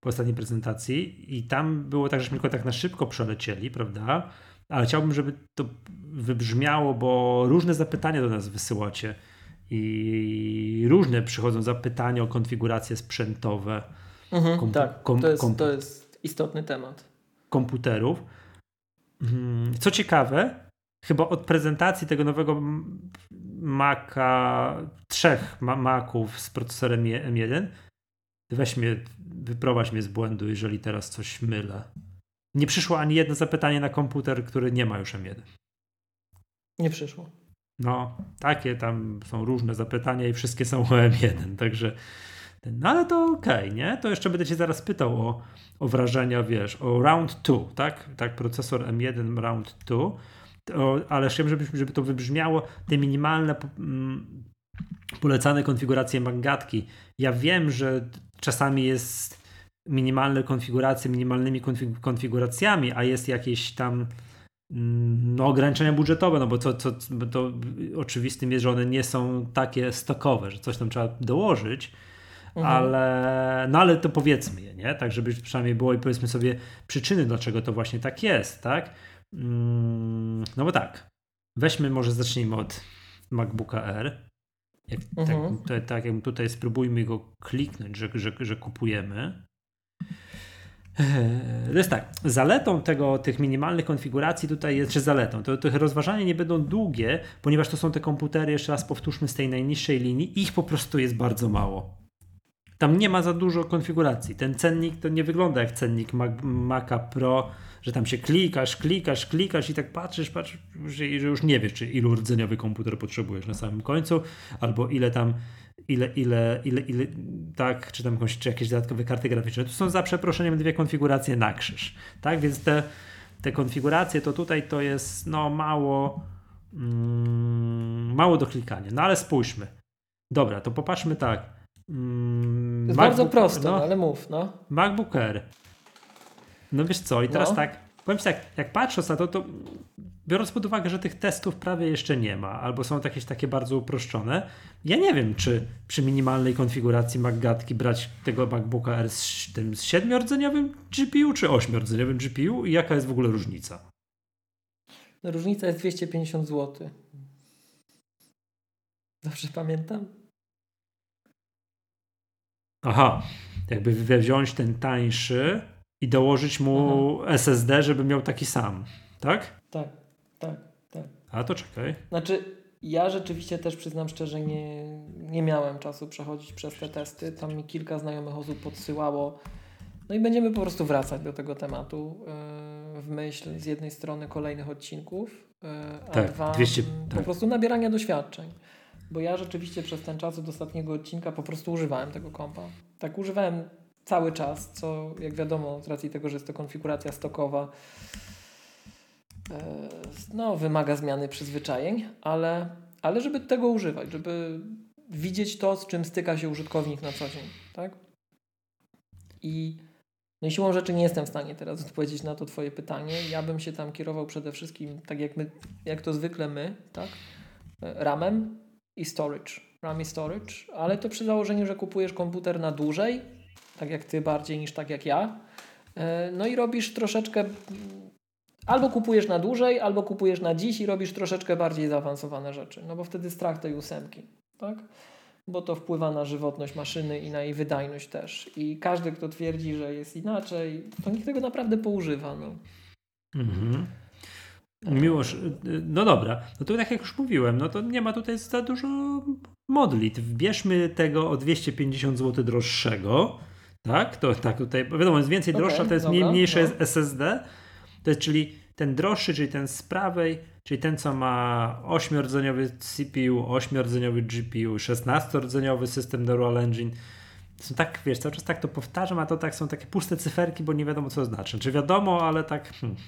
po ostatniej prezentacji i tam było tak, żeśmy tylko tak na szybko przelecieli, prawda? Ale chciałbym, żeby to wybrzmiało, bo różne zapytania do nas wysyłacie i różne przychodzą zapytania o konfiguracje sprzętowe. Mhm, tak, kom, to, jest, to jest istotny temat. Komputerów. Mhm, co ciekawe, chyba od prezentacji tego nowego Maca, trzech Maców z procesorem M1, weź mnie, wyprowadź mnie z błędu, jeżeli teraz coś mylę. Nie przyszło ani jedno zapytanie na komputer, który nie ma już M1. Nie przyszło. No, takie tam są różne zapytania i wszystkie są o M1, także no ale to okej, okay, nie? To jeszcze będę cię zaraz pytał o, o wrażenia, wiesz, o round 2, tak? Tak, procesor M1 round 2, ale chciałbym, żeby, żeby to wybrzmiało, te minimalne mm, polecane konfiguracje Magatki. Ja wiem, że czasami jest minimalne konfiguracje minimalnymi konfiguracjami, a jest jakieś tam mm, no, ograniczenia budżetowe, no bo to, to, to oczywistym jest, że one nie są takie stokowe, że coś tam trzeba dołożyć, mhm. ale, no ale to powiedzmy je, nie? Tak, żeby przynajmniej było i powiedzmy sobie przyczyny, dlaczego to właśnie tak jest, tak? Mm, no bo tak, weźmy może zacznijmy od MacBooka R. Jak, tak, mhm. tak, tak, jak tutaj spróbujmy go kliknąć, że, że, że kupujemy. To jest tak, zaletą tego, tych minimalnych konfiguracji tutaj jest, czy zaletą, to, to rozważania nie będą długie, ponieważ to są te komputery, jeszcze raz powtórzmy, z tej najniższej linii, ich po prostu jest bardzo mało. Tam nie ma za dużo konfiguracji. Ten cennik to nie wygląda jak cennik Mac, Maca Pro, że tam się klikasz, klikasz, klikasz i tak patrzysz, patrzysz, że już nie wiesz, czy ilu rdzeniowy komputer potrzebujesz na samym końcu, albo ile tam ile, ile, ile, ile, tak, czy tam jakąś, czy jakieś dodatkowe karty graficzne. Tu są za przeproszeniem dwie konfiguracje na krzyż, tak, więc te, te konfiguracje to tutaj to jest no mało mm, mało do klikania, no ale spójrzmy. Dobra, to popatrzmy tak. Mm, to jest MacBook, bardzo proste, no, ale mów, no. MacBook Air. No wiesz co, i teraz no. tak, powiem ci tak, jak patrząc na to, to biorąc pod uwagę, że tych testów prawie jeszcze nie ma, albo są jakieś takie bardzo uproszczone, ja nie wiem, czy przy minimalnej konfiguracji MacGatki brać tego MacBooka R z tym z 7-rdzeniowym GPU, czy 8-rdzeniowym GPU i jaka jest w ogóle różnica? No, różnica jest 250 zł. Dobrze pamiętam? Aha, jakby wziąć ten tańszy i dołożyć mu Aha. SSD, żeby miał taki sam, tak? Tak, tak, tak. A to czekaj. Znaczy, ja rzeczywiście też przyznam szczerze, nie, nie miałem czasu przechodzić przez te testy. Tam mi kilka znajomych osób podsyłało. No i będziemy po prostu wracać do tego tematu yy, w myśl z jednej strony kolejnych odcinków, yy, a tak, dwa 200, po tak. prostu nabierania doświadczeń. Bo ja rzeczywiście przez ten czas od ostatniego odcinka po prostu używałem tego kompa. Tak używałem cały czas, co jak wiadomo z racji tego, że jest to konfiguracja stokowa, no, wymaga zmiany przyzwyczajeń, ale, ale żeby tego używać, żeby widzieć to, z czym styka się użytkownik na co dzień, tak? I, no i siłą rzeczy nie jestem w stanie teraz odpowiedzieć na to Twoje pytanie. Ja bym się tam kierował przede wszystkim, tak jak, my, jak to zwykle my, tak? E, ramem i storage. RAM i storage, ale to przy założeniu, że kupujesz komputer na dłużej, tak jak ty bardziej niż tak jak ja. E, no i robisz troszeczkę albo kupujesz na dłużej, albo kupujesz na dziś i robisz troszeczkę bardziej zaawansowane rzeczy. No bo wtedy strach tej ósemki, tak? Bo to wpływa na żywotność maszyny i na jej wydajność też. I każdy, kto twierdzi, że jest inaczej, to nikt tego naprawdę poużywa. No. Mhm. Miłosz, no dobra, no to tak jak już mówiłem, no to nie ma tutaj za dużo modlit. Wbierzmy tego o 250 zł droższego, tak? To tak tutaj, wiadomo, jest więcej okay, droższa, to jest dobra, mniejsze no. SSD, to jest czyli ten droższy, czyli ten z prawej, czyli ten, co ma 8-rdzeniowy CPU, 8-rdzeniowy GPU, 16-rdzeniowy system Neural Engine. Są tak, wiesz, cały czas tak to powtarzam, a to tak są takie puste cyferki, bo nie wiadomo, co znaczy. Czy wiadomo, ale tak... Hmm.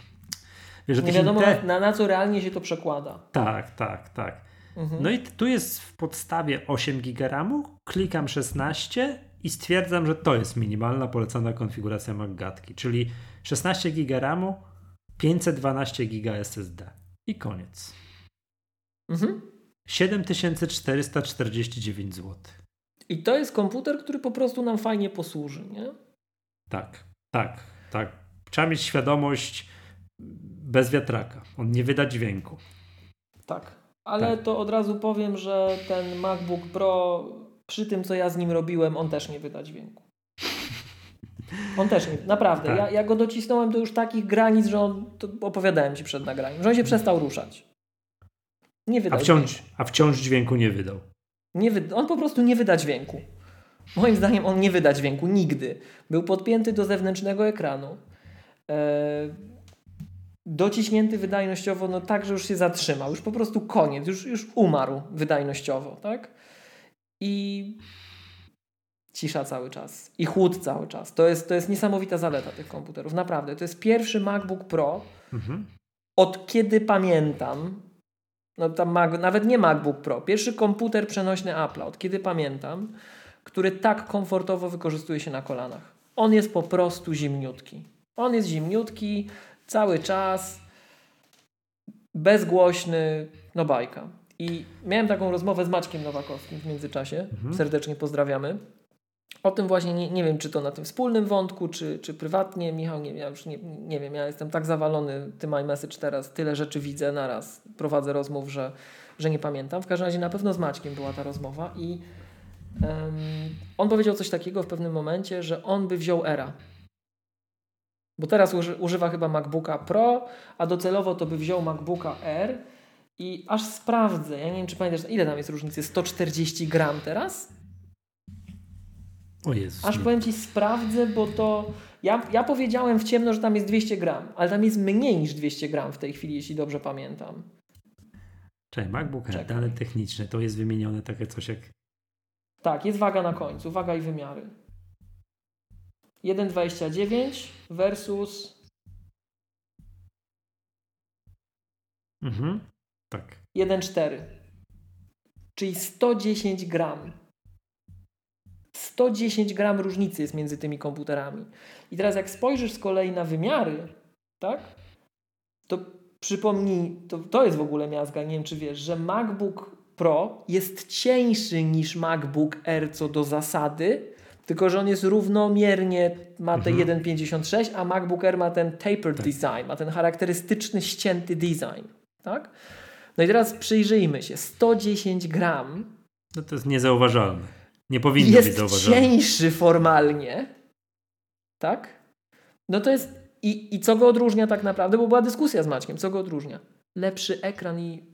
Wiesz, nie wiadomo, te... na, na co realnie się to przekłada. Tak, tak, tak. Mhm. No i tu jest w podstawie 8 GB klikam 16 i stwierdzam, że to jest minimalna polecana konfiguracja MacGatki, czyli 16 GB 512 GB SSD i koniec. Mhm. 7449 zł. I to jest komputer, który po prostu nam fajnie posłuży, nie? Tak, tak, tak. Trzeba mieć świadomość bez wiatraka. On nie wyda dźwięku. Tak, ale tak. to od razu powiem, że ten MacBook Pro przy tym, co ja z nim robiłem, on też nie wyda dźwięku. On też nie, naprawdę. Tak. Ja, ja go docisnąłem do już takich granic, że on, opowiadałem Ci przed nagraniem, że on się przestał ruszać. Nie wydał a wciąż, dźwięku. A wciąż dźwięku nie wydał. Nie wy, on po prostu nie wyda dźwięku. Moim zdaniem on nie wyda dźwięku nigdy. Był podpięty do zewnętrznego ekranu. E, dociśnięty wydajnościowo, no tak, że już się zatrzymał. Już po prostu koniec. Już, już umarł wydajnościowo, tak? I cisza cały czas. I chłód cały czas. To jest, to jest niesamowita zaleta tych komputerów. Naprawdę. To jest pierwszy MacBook Pro mhm. od kiedy pamiętam. No tam Mac, nawet nie MacBook Pro. Pierwszy komputer przenośny Apple, od kiedy pamiętam, który tak komfortowo wykorzystuje się na kolanach. On jest po prostu zimniutki. On jest zimniutki cały czas, bezgłośny, no bajka. I miałem taką rozmowę z Maćkiem Nowakowskim w międzyczasie. Mhm. Serdecznie pozdrawiamy. O tym właśnie nie, nie wiem, czy to na tym wspólnym wątku, czy, czy prywatnie. Michał, nie, ja już nie, nie wiem, ja jestem tak zawalony tym iMessage teraz, tyle rzeczy widzę naraz, prowadzę rozmów, że, że nie pamiętam. W każdym razie na pewno z Maćkiem była ta rozmowa i um, on powiedział coś takiego w pewnym momencie, że on by wziął Era. Bo teraz używa chyba MacBooka Pro, a docelowo to by wziął MacBooka R i aż sprawdzę, ja nie wiem czy pamiętasz, ile tam jest różnicy, 140 gram teraz? O Jezus. Aż powiem Ci sprawdzę, bo to ja, ja powiedziałem w ciemno, że tam jest 200 gram, ale tam jest mniej niż 200 gram w tej chwili, jeśli dobrze pamiętam. Cześć, MacBook Air, dane techniczne, to jest wymienione takie coś jak... Tak, jest waga na końcu, waga i wymiary. 1,29 versus. Mhm. Tak. 1,4. Czyli 110 gram. 110 gram różnicy jest między tymi komputerami. I teraz jak spojrzysz z kolei na wymiary, tak? To przypomnij, to, to jest w ogóle miazga, nie wiem czy wiesz, że MacBook Pro jest cieńszy niż MacBook Air co do zasady, tylko że on jest równomiernie, ma te mhm. 1,56, a MacBook Air ma ten tapered tak. design, ma ten charakterystyczny ścięty design. Tak? No i teraz przyjrzyjmy się. 110 gram. No to jest niezauważalne. Nie powinno jest być zauważalne. Jest cieńszy formalnie. Tak? No to jest. I, I co go odróżnia tak naprawdę? Bo była dyskusja z Maćkiem. Co go odróżnia? Lepszy ekran i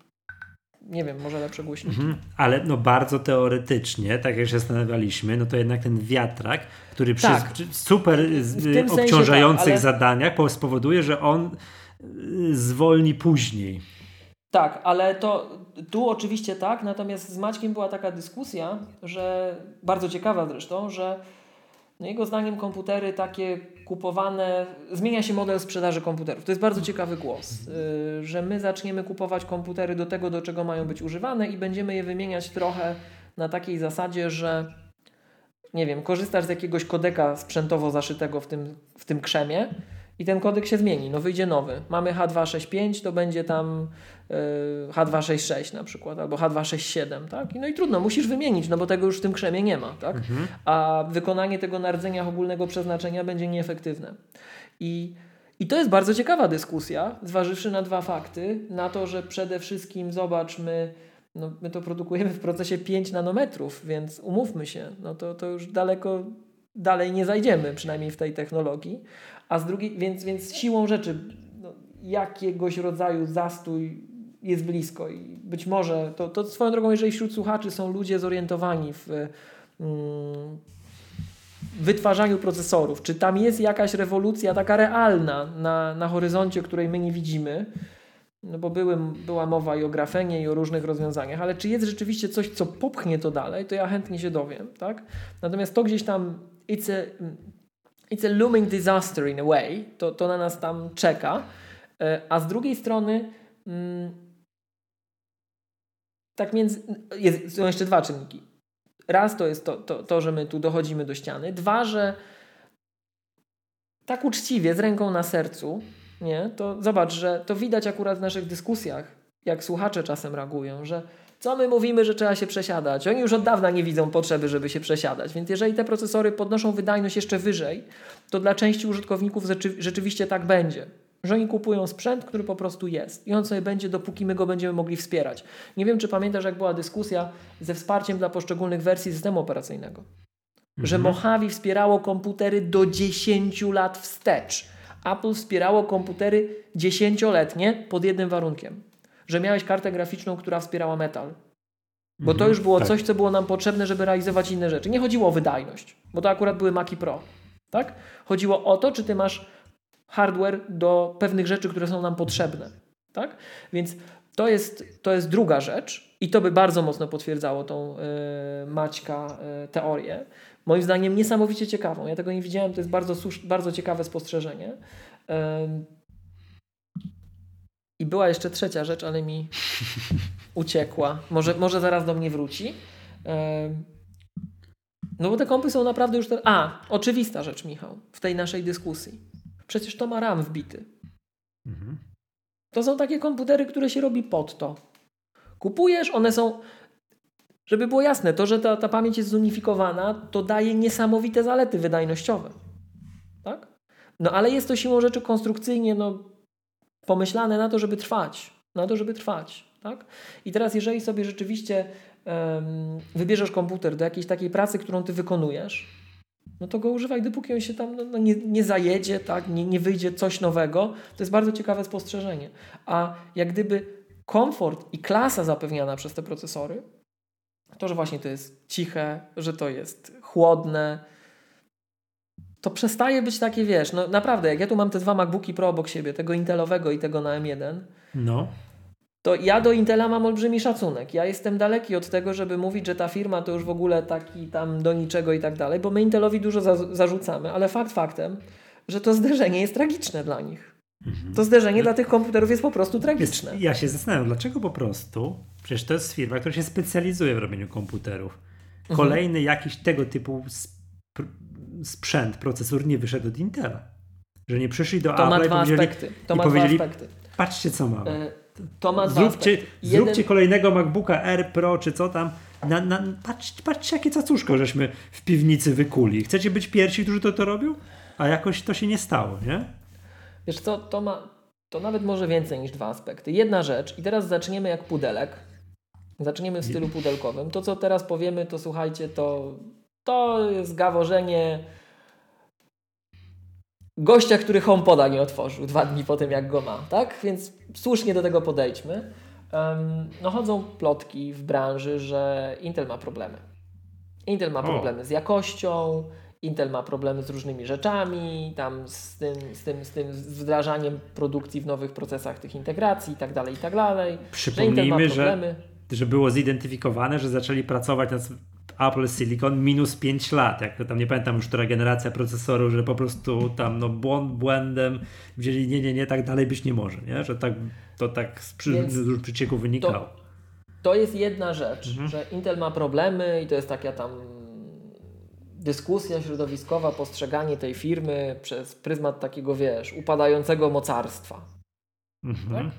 nie wiem, może lepsze głośniki. Mhm, ale no bardzo teoretycznie, tak jak się zastanawialiśmy, no to jednak ten wiatrak, który przy tak. super obciążających tak, ale... zadaniach spowoduje, że on y, zwolni później. Tak, ale to tu oczywiście tak, natomiast z Maćkiem była taka dyskusja, że bardzo ciekawa zresztą, że no jego zdaniem komputery takie kupowane, zmienia się model sprzedaży komputerów. To jest bardzo ciekawy głos, y, że my zaczniemy kupować komputery do tego, do czego mają być używane i będziemy je wymieniać trochę na takiej zasadzie, że nie wiem, korzystasz z jakiegoś kodeka sprzętowo zaszytego w tym, w tym krzemie i ten kodek się zmieni, no wyjdzie nowy. Mamy H265, to będzie tam H266 na przykład, albo H267, tak? I no i trudno, musisz wymienić, no bo tego już w tym krzemie nie ma, tak? Mhm. A wykonanie tego na rdzeniach ogólnego przeznaczenia będzie nieefektywne. I i to jest bardzo ciekawa dyskusja, zważywszy na dwa fakty. Na to, że przede wszystkim, zobacz, my, no, my to produkujemy w procesie 5 nanometrów, więc umówmy się, no to, to już daleko dalej nie zajdziemy, przynajmniej w tej technologii a z drugiej, więc, więc siłą rzeczy no, jakiegoś rodzaju zastój jest blisko i być może, to, to swoją drogą, jeżeli wśród słuchaczy są ludzie zorientowani w mm, wytwarzaniu procesorów, czy tam jest jakaś rewolucja taka realna na, na horyzoncie, której my nie widzimy, no bo były, była mowa i o grafenie, i o różnych rozwiązaniach, ale czy jest rzeczywiście coś, co popchnie to dalej, to ja chętnie się dowiem, tak? Natomiast to gdzieś tam, it's a, it's a looming disaster in a way, to, to na nas tam czeka, e, a z drugiej strony mm, tak między, jest, są jeszcze dwa czynniki. Raz to jest to, to, to, że my tu dochodzimy do ściany. Dwa, że tak uczciwie, z ręką na sercu, nie, to zobacz, że to widać akurat w naszych dyskusjach, jak słuchacze czasem reagują, że co my mówimy, że trzeba się przesiadać? Oni już od dawna nie widzą potrzeby, żeby się przesiadać. Więc jeżeli te procesory podnoszą wydajność jeszcze wyżej, to dla części użytkowników rzeczywiście tak będzie. Że oni kupują sprzęt, który po prostu jest i on sobie będzie, dopóki my go będziemy mogli wspierać. Nie wiem, czy pamiętasz, jak była dyskusja ze wsparciem dla poszczególnych wersji systemu operacyjnego. Mhm. Że Mojave wspierało komputery do 10 lat wstecz. Apple wspierało komputery 10-letnie pod jednym warunkiem że miałeś kartę graficzną, która wspierała metal. Bo to mhm, już było tak. coś, co było nam potrzebne, żeby realizować inne rzeczy. Nie chodziło o wydajność, bo to akurat były Maci Pro. Tak? Chodziło o to, czy ty masz hardware do pewnych rzeczy, które są nam potrzebne. Tak? Więc to jest, to jest druga rzecz i to by bardzo mocno potwierdzało tą yy, Maćka yy, teorię. Moim zdaniem niesamowicie ciekawą. Ja tego nie widziałem, to jest bardzo, bardzo ciekawe spostrzeżenie. I była jeszcze trzecia rzecz, ale mi [LAUGHS] uciekła. Może, może zaraz do mnie wróci. No bo te kompy są naprawdę już... Te... A, oczywista rzecz, Michał, w tej naszej dyskusji. Przecież to ma RAM wbity. Mhm. To są takie komputery, które się robi pod to. Kupujesz, one są... Żeby było jasne, to, że ta, ta pamięć jest zunifikowana, to daje niesamowite zalety wydajnościowe. Tak? No ale jest to siłą rzeczy konstrukcyjnie no, pomyślane na to, żeby trwać, na to, żeby trwać. Tak? I teraz, jeżeli sobie rzeczywiście um, wybierzesz komputer do jakiejś takiej pracy, którą ty wykonujesz, no to go używaj, dopóki on się tam no, no, nie, nie zajedzie, tak? nie, nie wyjdzie coś nowego. To jest bardzo ciekawe spostrzeżenie. A jak gdyby komfort i klasa zapewniana przez te procesory, to, że właśnie to jest ciche, że to jest chłodne, to przestaje być takie, wiesz, no naprawdę, jak ja tu mam te dwa MacBooki Pro obok siebie, tego Intelowego i tego na M1, no. To ja do Intela mam olbrzymi szacunek. Ja jestem daleki od tego, żeby mówić, że ta firma to już w ogóle taki tam do niczego i tak dalej, bo my Intelowi dużo za zarzucamy, ale fakt faktem, że to zderzenie jest tragiczne dla nich. Mhm. To zderzenie dla tych komputerów jest po prostu tragiczne. Ja się zastanawiam, dlaczego po prostu, przecież to jest firma, która się specjalizuje w robieniu komputerów. Mhm. Kolejny mhm. jakiś tego typu sprzęt, procesor nie wyszedł od Intela. Że nie przyszli do to Apple ma dwa aspekty. To ma dwa aspekty. Patrzcie, co mamy. E, to ma zróbcie, Jeden... zróbcie kolejnego MacBooka R Pro, czy co tam. Na, na, patrzcie, patrzcie, jakie cacuszko żeśmy w piwnicy wykuli. Chcecie być pierwsi, którzy to, to robią? A jakoś to się nie stało, nie? Wiesz co, to ma to nawet może więcej niż dwa aspekty. Jedna rzecz, i teraz zaczniemy jak pudelek. Zaczniemy w stylu pudelkowym. To, co teraz powiemy, to słuchajcie, to, to jest gaworzenie gościa, który HomePoda nie otworzył dwa dni po tym, jak go ma, tak? Więc słusznie do tego podejdźmy. Um, no chodzą plotki w branży, że Intel ma problemy. Intel ma problemy z jakością, Intel ma problemy z różnymi rzeczami, tam z tym, z tym, z tym z wdrażaniem produkcji w nowych procesach tych integracji i tak dalej, i tak dalej. Przypomnijmy, że, że, że było zidentyfikowane, że zaczęli pracować nad Apple Silicon minus 5 lat, jak tam nie pamiętam już która generacja procesorów, że po prostu tam no błąd błędem wzięli nie, nie, nie, tak dalej być nie może, nie? że tak, to tak z przy, przycieku wynikało. To, to jest jedna rzecz, mhm. że Intel ma problemy i to jest taka tam dyskusja środowiskowa, postrzeganie tej firmy przez pryzmat takiego, wiesz, upadającego mocarstwa. Mhm. Tak?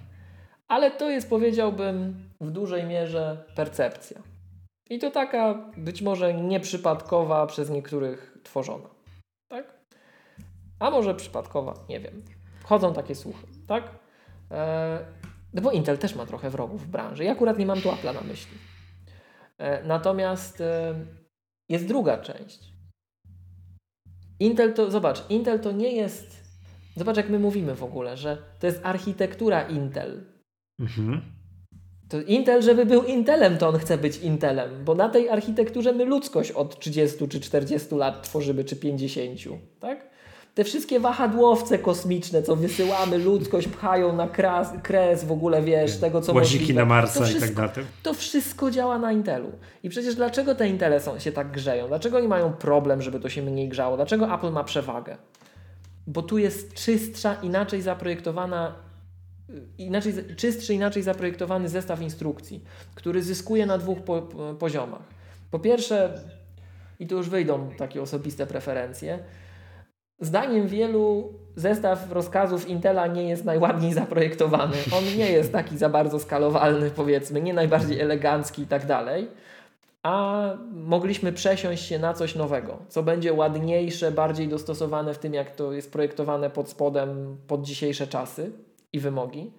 Ale to jest, powiedziałbym, w dużej mierze percepcja. I to taka być może nieprzypadkowa przez niektórych tworzona. Tak? A może przypadkowa, nie wiem. Chodzą takie słuchy, tak? E, no bo Intel też ma trochę wrogów w branży. Ja akurat nie mam tu Apple'a na myśli. E, natomiast e, jest druga część. Intel to, zobacz, Intel to nie jest, zobacz jak my mówimy w ogóle, że to jest architektura Intel. Mhm. To Intel, żeby był Intelem, to on chce być Intelem, bo na tej architekturze my ludzkość od 30 czy 40 lat tworzymy, czy 50, tak? Te wszystkie wahadłowce kosmiczne, co wysyłamy, ludzkość pchają na kras, kres w ogóle, wiesz, tego co Łaziki możliwe. na Marsa wszystko, i tak dalej. To wszystko działa na Intelu. I przecież dlaczego te Intele są, się tak grzeją? Dlaczego oni mają problem, żeby to się mniej grzało? Dlaczego Apple ma przewagę? Bo tu jest czystsza, inaczej zaprojektowana inaczej, czystszy, inaczej zaprojektowany zestaw instrukcji, który zyskuje na dwóch po, poziomach. Po pierwsze, i tu już wyjdą takie osobiste preferencje, Zdaniem wielu zestaw rozkazów Intela nie jest najładniej zaprojektowany. On nie jest taki za bardzo skalowalny, powiedzmy, nie najbardziej elegancki i tak dalej. A mogliśmy przesiąść się na coś nowego, co będzie ładniejsze, bardziej dostosowane w tym, jak to jest projektowane pod spodem pod dzisiejsze czasy i wymogi.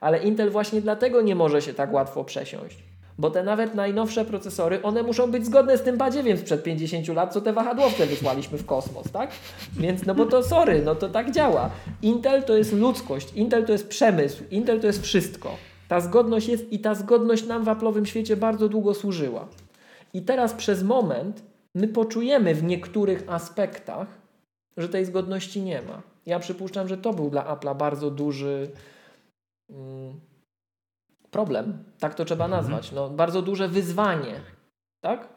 Ale Intel właśnie dlatego nie może się tak łatwo przesiąść bo te nawet najnowsze procesory, one muszą być zgodne z tym badziewiem sprzed 50 lat, co te wahadłowce wysłaliśmy w kosmos, tak? Więc no bo to sorry, no to tak działa. Intel to jest ludzkość, Intel to jest przemysł, Intel to jest wszystko. Ta zgodność jest i ta zgodność nam w aplowym świecie bardzo długo służyła. I teraz przez moment my poczujemy w niektórych aspektach, że tej zgodności nie ma. Ja przypuszczam, że to był dla Apple'a bardzo duży mm, problem, tak to trzeba mhm. nazwać. No, bardzo duże wyzwanie, tak?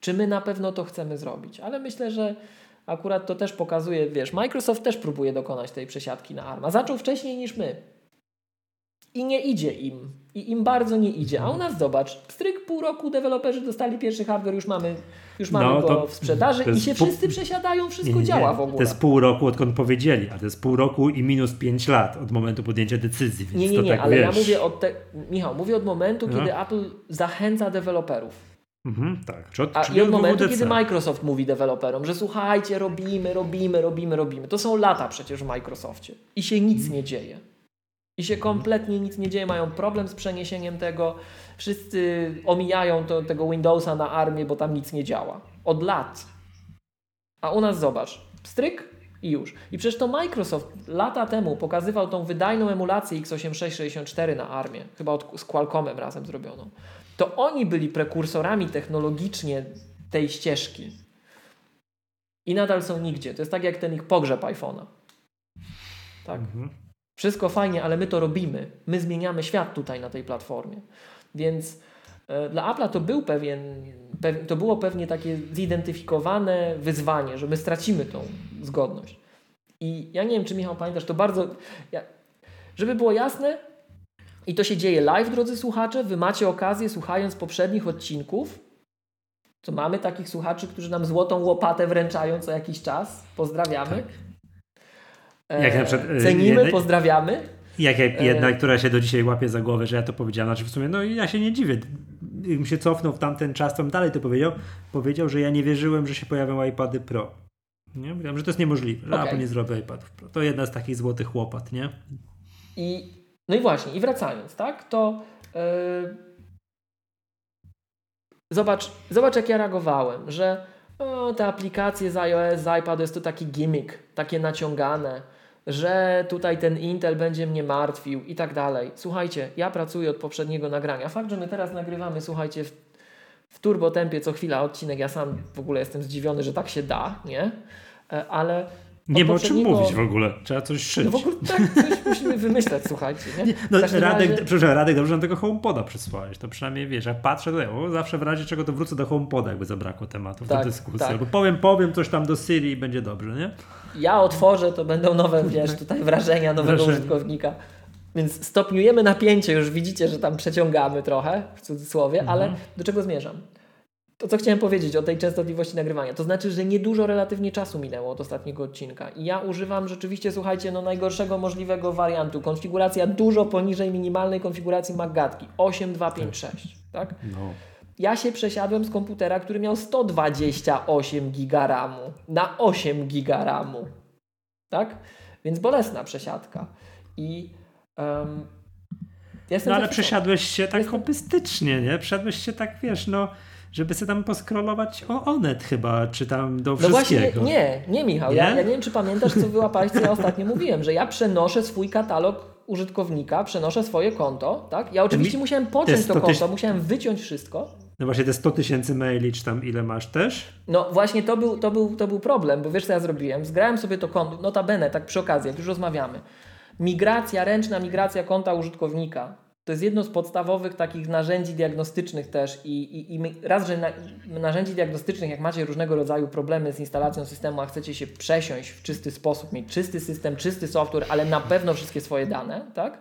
Czy my na pewno to chcemy zrobić? Ale myślę, że akurat to też pokazuje, wiesz, Microsoft też próbuje dokonać tej przesiadki na ARMA. Zaczął wcześniej niż my. I nie idzie im. I im bardzo nie idzie. A u nas zobacz, stryk pół roku deweloperzy dostali pierwszy hardware, już mamy, już mamy no, go w sprzedaży i się wszyscy przesiadają, wszystko nie, nie, działa w ogóle. To jest pół roku odkąd powiedzieli, a to jest pół roku i minus pięć lat od momentu podjęcia decyzji. Więc nie, nie, nie, tak, ale wiesz. ja mówię od te... Michał, mówię od momentu, no. kiedy Apple zachęca deweloperów. Mhm, tak. Czy od, A i od momentu, kiedy Microsoft mówi deweloperom, że słuchajcie, robimy, robimy, robimy, robimy. To są lata przecież w Microsoftie i się nic nie dzieje. I się kompletnie nic nie dzieje, mają problem z przeniesieniem tego. Wszyscy omijają to, tego Windowsa na armię, bo tam nic nie działa. Od lat. A u nas zobacz, stryk i już. I przecież to Microsoft lata temu pokazywał tą wydajną emulację x86-64 na armię, chyba od, z Qualcommem razem zrobioną. To oni byli prekursorami technologicznie tej ścieżki. I nadal są nigdzie. To jest tak jak ten ich pogrzeb iPhone'a. Tak. Mhm. Wszystko fajnie, ale my to robimy. My zmieniamy świat tutaj na tej platformie. Więc e, dla Apple'a to był pewien, to było pewnie takie zidentyfikowane wyzwanie, że my stracimy tą zgodność. I ja nie wiem, czy Michał pamiętasz, to bardzo. Ja, żeby było jasne, i to się dzieje live, drodzy słuchacze. Wy macie okazję, słuchając poprzednich odcinków, to mamy takich słuchaczy, którzy nam złotą łopatę wręczają co jakiś czas. Pozdrawiamy. Tak. Jak na przykład, e, Cenimy, pozdrawiamy. Jak jedna, e... która się do dzisiaj łapie za głowę, że ja to powiedziałem, znaczy w sumie, no ja się nie dziwię. Gdybym się cofnął w tamten czas, to dalej to powiedział. Powiedział, że ja nie wierzyłem, że się pojawią iPady Pro. Nie? Mówiłem, że to jest niemożliwe, że okay. Apple nie zrobi iPadów Pro. To jedna z takich złotych łopat, nie? I, no i właśnie, i wracając, tak, to yy, zobacz, zobacz jak ja reagowałem, że o, te aplikacje z iOS, z iPad jest to taki gimmick, takie naciągane, że tutaj ten Intel będzie mnie martwił i tak dalej. Słuchajcie, ja pracuję od poprzedniego nagrania. Fakt, że my teraz nagrywamy, słuchajcie, w, w turbotempie co chwila odcinek, ja sam w ogóle jestem zdziwiony, że tak się da, nie? E, ale nie ma o czym mówić w ogóle. Trzeba coś szyć. No w ogóle tak, coś musimy wymyślać, słuchajcie. Nie? No, Radek, razie... przepraszam, Radek, dobrze nam tego HomePoda przysłałeś. To przynajmniej wiesz, jak patrzę, to o, zawsze w razie czego to wrócę do HomePoda, jakby zabrakło tematów tak, do dyskusji. Tak. Albo powiem, powiem coś tam do Siri i będzie dobrze, nie? Ja otworzę, to będą nowe, wiesz, tutaj wrażenia nowego Wrażenie. użytkownika. Więc stopniujemy napięcie, już widzicie, że tam przeciągamy trochę, w cudzysłowie, mhm. ale do czego zmierzam? To, co chciałem powiedzieć o tej częstotliwości nagrywania, to znaczy, że niedużo relatywnie czasu minęło od ostatniego odcinka. I ja używam rzeczywiście, słuchajcie, no najgorszego możliwego wariantu. Konfiguracja dużo poniżej minimalnej konfiguracji Maggatki. 8256, tak? No. Ja się przesiadłem z komputera, który miał 128 giga RAMu na 8 giga RAMu. Tak? Więc bolesna przesiadka. I um, no ale przesiadłeś się tak Jestem... nie? Przesiadłeś się tak, wiesz, no żeby sobie tam poskrolować o Onet chyba, czy tam do no wszystkiego. No właśnie, nie, nie Michał. Nie? Ja, ja nie wiem, czy pamiętasz, co wyłapałeś, co ja ostatnio mówiłem, że ja przenoszę swój katalog użytkownika, przenoszę swoje konto, tak? Ja oczywiście Mi... musiałem pociąć to, to konto, tyś... musiałem wyciąć wszystko. No właśnie te 100 tysięcy maili, czy tam ile masz też? No właśnie to był, to, był, to był problem, bo wiesz co ja zrobiłem? Zgrałem sobie to konto, notabene, tak przy okazji, jak już rozmawiamy. Migracja, ręczna migracja konta użytkownika to jest jedno z podstawowych takich narzędzi diagnostycznych też i, i, i raz, że na, narzędzi diagnostycznych, jak macie różnego rodzaju problemy z instalacją systemu, a chcecie się przesiąść w czysty sposób, mieć czysty system, czysty software, ale na pewno wszystkie swoje dane, tak?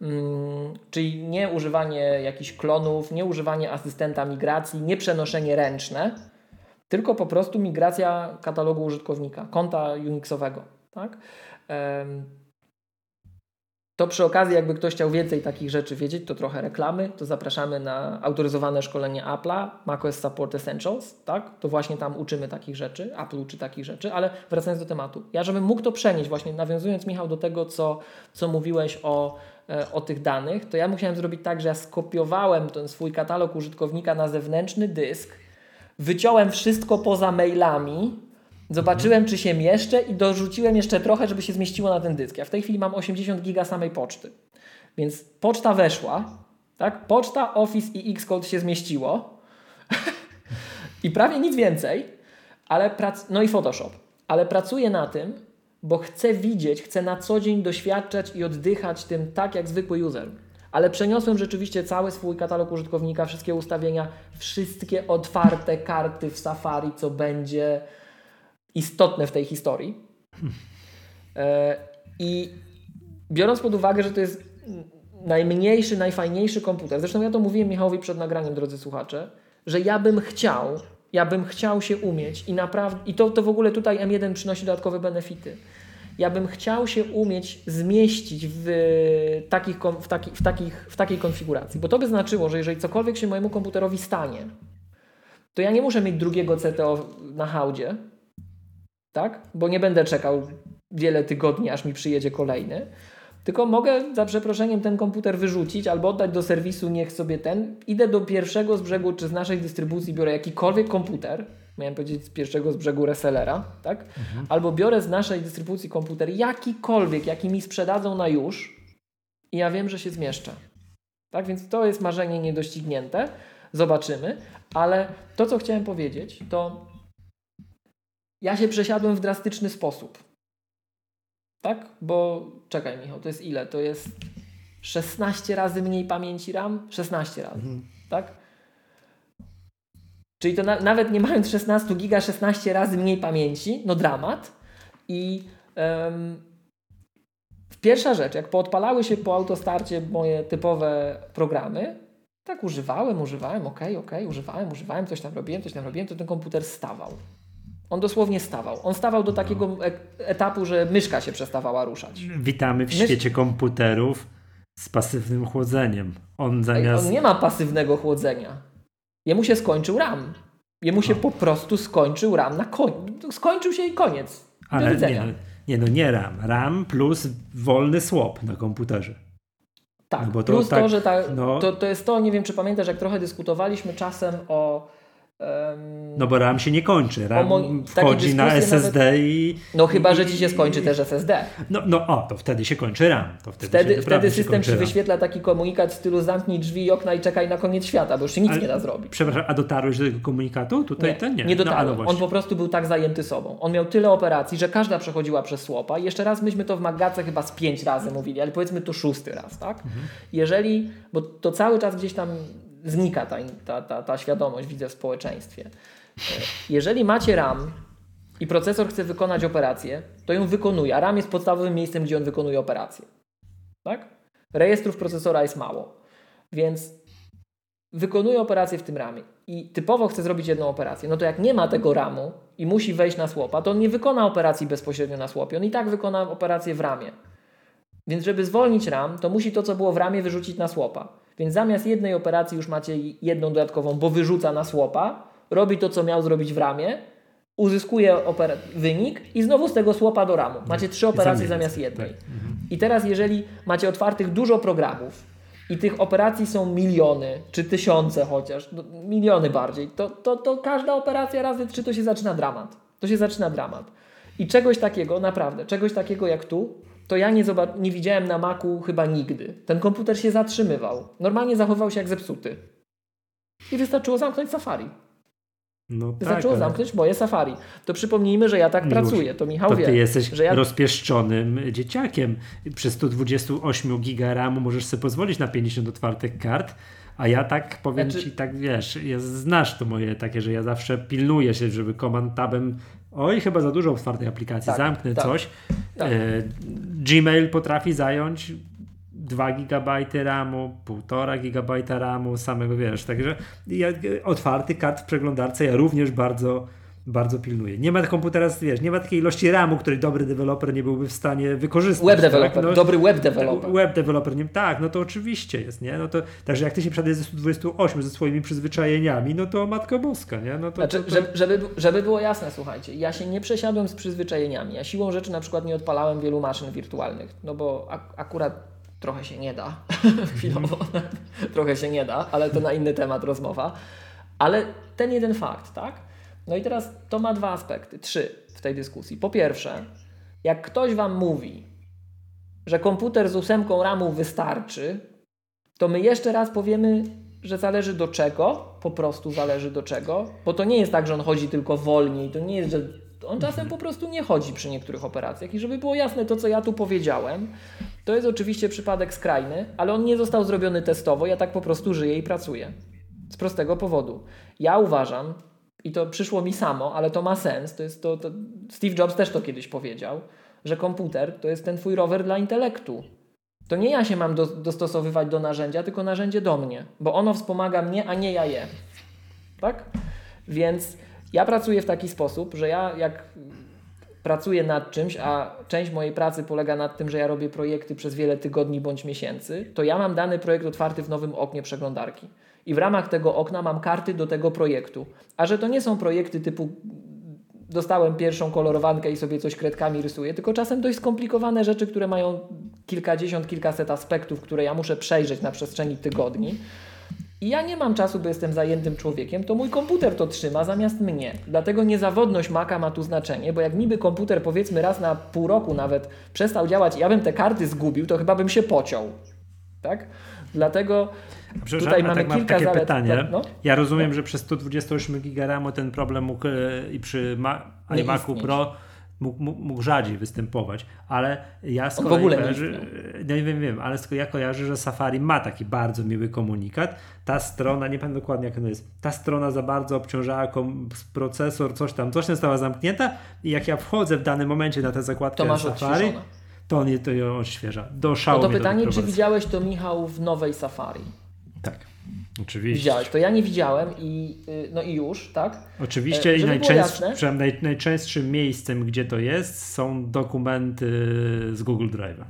Hmm, czyli nie używanie jakichś klonów, nie używanie asystenta migracji, nie przenoszenie ręczne, tylko po prostu migracja katalogu użytkownika, konta Unixowego, tak? To przy okazji, jakby ktoś chciał więcej takich rzeczy wiedzieć, to trochę reklamy, to zapraszamy na autoryzowane szkolenie Apple'a, macOS Support Essentials, tak? To właśnie tam uczymy takich rzeczy, Apple uczy takich rzeczy, ale wracając do tematu. Ja, żebym mógł to przenieść, właśnie nawiązując, Michał, do tego, co, co mówiłeś o, e, o tych danych, to ja musiałem zrobić tak, że ja skopiowałem ten swój katalog użytkownika na zewnętrzny dysk, wyciąłem wszystko poza mailami, Zobaczyłem, czy się mieszczę i dorzuciłem jeszcze trochę, żeby się zmieściło na ten dysk. Ja w tej chwili mam 80 giga samej poczty. Więc poczta weszła, tak? Poczta, Office i Xcode się zmieściło. [LAUGHS] I prawie nic więcej, ale prac... no i Photoshop. Ale pracuję na tym, bo chcę widzieć, chcę na co dzień doświadczać i oddychać tym tak jak zwykły user. Ale przeniosłem rzeczywiście cały swój katalog użytkownika, wszystkie ustawienia, wszystkie otwarte karty w Safari, co będzie istotne w tej historii. E, I biorąc pod uwagę, że to jest najmniejszy, najfajniejszy komputer, zresztą ja to mówiłem Michałowi przed nagraniem, drodzy słuchacze, że ja bym chciał, ja bym chciał się umieć i naprawdę, i to, to w ogóle tutaj M1 przynosi dodatkowe benefity. Ja bym chciał się umieć zmieścić w, takich, w, taki, w, takich, w takiej konfiguracji, bo to by znaczyło, że jeżeli cokolwiek się mojemu komputerowi stanie, to ja nie muszę mieć drugiego CTO na hałdzie, tak? Bo nie będę czekał wiele tygodni, aż mi przyjedzie kolejny. Tylko mogę za przeproszeniem ten komputer wyrzucić albo oddać do serwisu, niech sobie ten. Idę do pierwszego z brzegu, czy z naszej dystrybucji biorę jakikolwiek komputer, miałem powiedzieć z pierwszego z brzegu resellera, tak? Mhm. Albo biorę z naszej dystrybucji komputer jakikolwiek, jaki mi sprzedadzą na już i ja wiem, że się zmieszczę. Tak więc to jest marzenie niedoścignięte. Zobaczymy. Ale to, co chciałem powiedzieć, to ja się przesiadłem w drastyczny sposób. Tak? Bo czekaj, Michał, to jest ile? To jest 16 razy mniej pamięci RAM? 16 razy. Mhm. Tak? Czyli to na, nawet nie mając 16 giga, 16 razy mniej pamięci, no dramat. I um, pierwsza rzecz, jak poodpalały się po autostarcie moje typowe programy, tak używałem, używałem, ok, ok, używałem, używałem, coś tam robiłem, coś tam robiłem, to ten komputer stawał. On dosłownie stawał. On stawał do takiego no. etapu, że myszka się przestawała ruszać. Witamy w Mysz... świecie komputerów z pasywnym chłodzeniem. On zamiast. On nie ma pasywnego chłodzenia. Jemu się skończył RAM. Jemu się no. po prostu skończył RAM na koniec. Skończył się i koniec. Ale nie, no, nie, no nie RAM. RAM plus wolny swap na komputerze. Tak, no bo to, plus tak, to, że ta, no, to, to jest to, nie wiem czy pamiętasz, jak trochę dyskutowaliśmy czasem o no bo RAM się nie kończy. RAM wchodzi na SSD nawet... i. No chyba, że ci się skończy też SSD. No, no o, to wtedy się kończy RAM. To wtedy wtedy, wtedy system ci wyświetla taki komunikat w stylu zamknij drzwi i okna i czekaj na koniec świata, bo już się nic Ale, nie da zrobić. Przepraszam, a dotarłeś do tego komunikatu? Tutaj nie, ten nie. Nie no, dotarłem. No, On po prostu był tak zajęty sobą. On miał tyle operacji, że każda przechodziła przez słopa. Jeszcze raz myśmy to w Magace chyba z pięć razy mówili, ale powiedzmy to szósty raz, tak? Mhm. Jeżeli, bo to cały czas gdzieś tam znika ta, ta, ta, ta świadomość, widzę w społeczeństwie. Jeżeli macie RAM i procesor chce wykonać operację, to ją wykonuje, a RAM jest podstawowym miejscem, gdzie on wykonuje operację. Tak? Rejestrów procesora jest mało, więc wykonuje operację w tym ramie i typowo chce zrobić jedną operację, no to jak nie ma tego ramu i musi wejść na słopa, to on nie wykona operacji bezpośrednio na słopie, on i tak wykona operację w ramie. Więc żeby zwolnić RAM, to musi to, co było w ramie, wyrzucić na słopa. Więc zamiast jednej operacji już macie jedną dodatkową, bo wyrzuca na słopa, robi to, co miał zrobić w ramie, uzyskuje wynik i znowu z tego słopa do ramu. Macie trzy operacje zamiast jednej. Tak. Mhm. I teraz, jeżeli macie otwartych dużo programów i tych operacji są miliony, czy tysiące chociaż, no, miliony bardziej, to, to, to każda operacja razy trzy to się zaczyna dramat. To się zaczyna dramat. I czegoś takiego, naprawdę, czegoś takiego jak tu, to ja nie, nie widziałem na Macu chyba nigdy. Ten komputer się zatrzymywał. Normalnie zachowywał się jak zepsuty. I wystarczyło zamknąć Safari. No tak, Zaczęło ale... zamknąć moje Safari. To przypomnijmy, że ja tak Miłosz, pracuję. To Michał to wie. ty jesteś że ja... rozpieszczonym dzieciakiem. Przy 128 giga RAMu możesz sobie pozwolić na 50 otwartych kart, a ja tak powiem znaczy... ci, tak wiesz, jest, znasz to moje takie, że ja zawsze pilnuję się, żeby command tabem oj, chyba za dużo otwartej aplikacji, tak, zamknę tak, coś. Tak. E, Gmail potrafi zająć 2 GB RAMu, 1,5 GB RAMu, samego wiesz, także ja, otwarty kart w przeglądarce ja również bardzo bardzo pilnuję. Nie ma komputera, wiesz, nie ma takiej ilości RAMu, której dobry deweloper nie byłby w stanie wykorzystać. Web tak? developer, no, dobry web developer. Web developer, nie, tak, no to oczywiście jest, nie? No to, także jak ty się przedajesz ze 128 ze swoimi przyzwyczajeniami, no to Matko Boska, nie? No to, znaczy, to, to... Żeby, żeby było jasne, słuchajcie, ja się nie przesiadłem z przyzwyczajeniami. Ja siłą rzeczy na przykład nie odpalałem wielu maszyn wirtualnych, no bo ak akurat trochę się nie da, [LAUGHS] chwilowo, trochę się nie da, ale to na inny temat rozmowa. Ale ten jeden fakt, tak? No i teraz to ma dwa aspekty, trzy w tej dyskusji. Po pierwsze, jak ktoś Wam mówi, że komputer z ósemką RAMu wystarczy, to my jeszcze raz powiemy, że zależy do czego, po prostu zależy do czego, bo to nie jest tak, że on chodzi tylko wolniej, to nie jest, że on czasem po prostu nie chodzi przy niektórych operacjach. I żeby było jasne to, co ja tu powiedziałem, to jest oczywiście przypadek skrajny, ale on nie został zrobiony testowo, ja tak po prostu żyję i pracuję. Z prostego powodu. Ja uważam, i to przyszło mi samo, ale to ma sens, to jest to, to Steve Jobs też to kiedyś powiedział, że komputer to jest ten twój rower dla intelektu. To nie ja się mam do, dostosowywać do narzędzia, tylko narzędzie do mnie, bo ono wspomaga mnie, a nie ja je. Tak? Więc ja pracuję w taki sposób, że ja jak pracuję nad czymś, a część mojej pracy polega na tym, że ja robię projekty przez wiele tygodni bądź miesięcy, to ja mam dany projekt otwarty w nowym oknie przeglądarki. I w ramach tego okna mam karty do tego projektu. A że to nie są projekty typu dostałem pierwszą kolorowankę i sobie coś kredkami rysuję, tylko czasem dość skomplikowane rzeczy, które mają kilkadziesiąt, kilkaset aspektów, które ja muszę przejrzeć na przestrzeni tygodni. I ja nie mam czasu, bo jestem zajętym człowiekiem, to mój komputer to trzyma zamiast mnie. Dlatego niezawodność Maca ma tu znaczenie, bo jak niby komputer powiedzmy raz na pół roku nawet przestał działać i ja bym te karty zgubił, to chyba bym się pociął. Tak? Dlatego tutaj mamy tak mam kilka takie zalet. pytanie. No? Ja rozumiem, no? że przez 128 GB ten problem mógł e, i przy iMacu Pro mógł, mógł, rzadziej występować, ale ja z kolei w ogóle kojarzy, nie, nie wiem, wiem, ale ja kojarzę, że Safari ma taki bardzo miły komunikat. Ta strona, nie pamiętam dokładnie jak ona jest, ta strona za bardzo obciążała procesor, coś tam, coś tam stała zamknięta i jak ja wchodzę w danym momencie na tę zakładkę to Safari, to on to ją odświeża. Do szału no to pytanie, czy widziałeś to Michał w nowej Safari? Tak. Oczywiście. Widziałeś, to ja nie widziałem i y, no i już, tak? Oczywiście e, i najczęst, naj, najczęstszym miejscem, gdzie to jest, są dokumenty z Google Drive'a.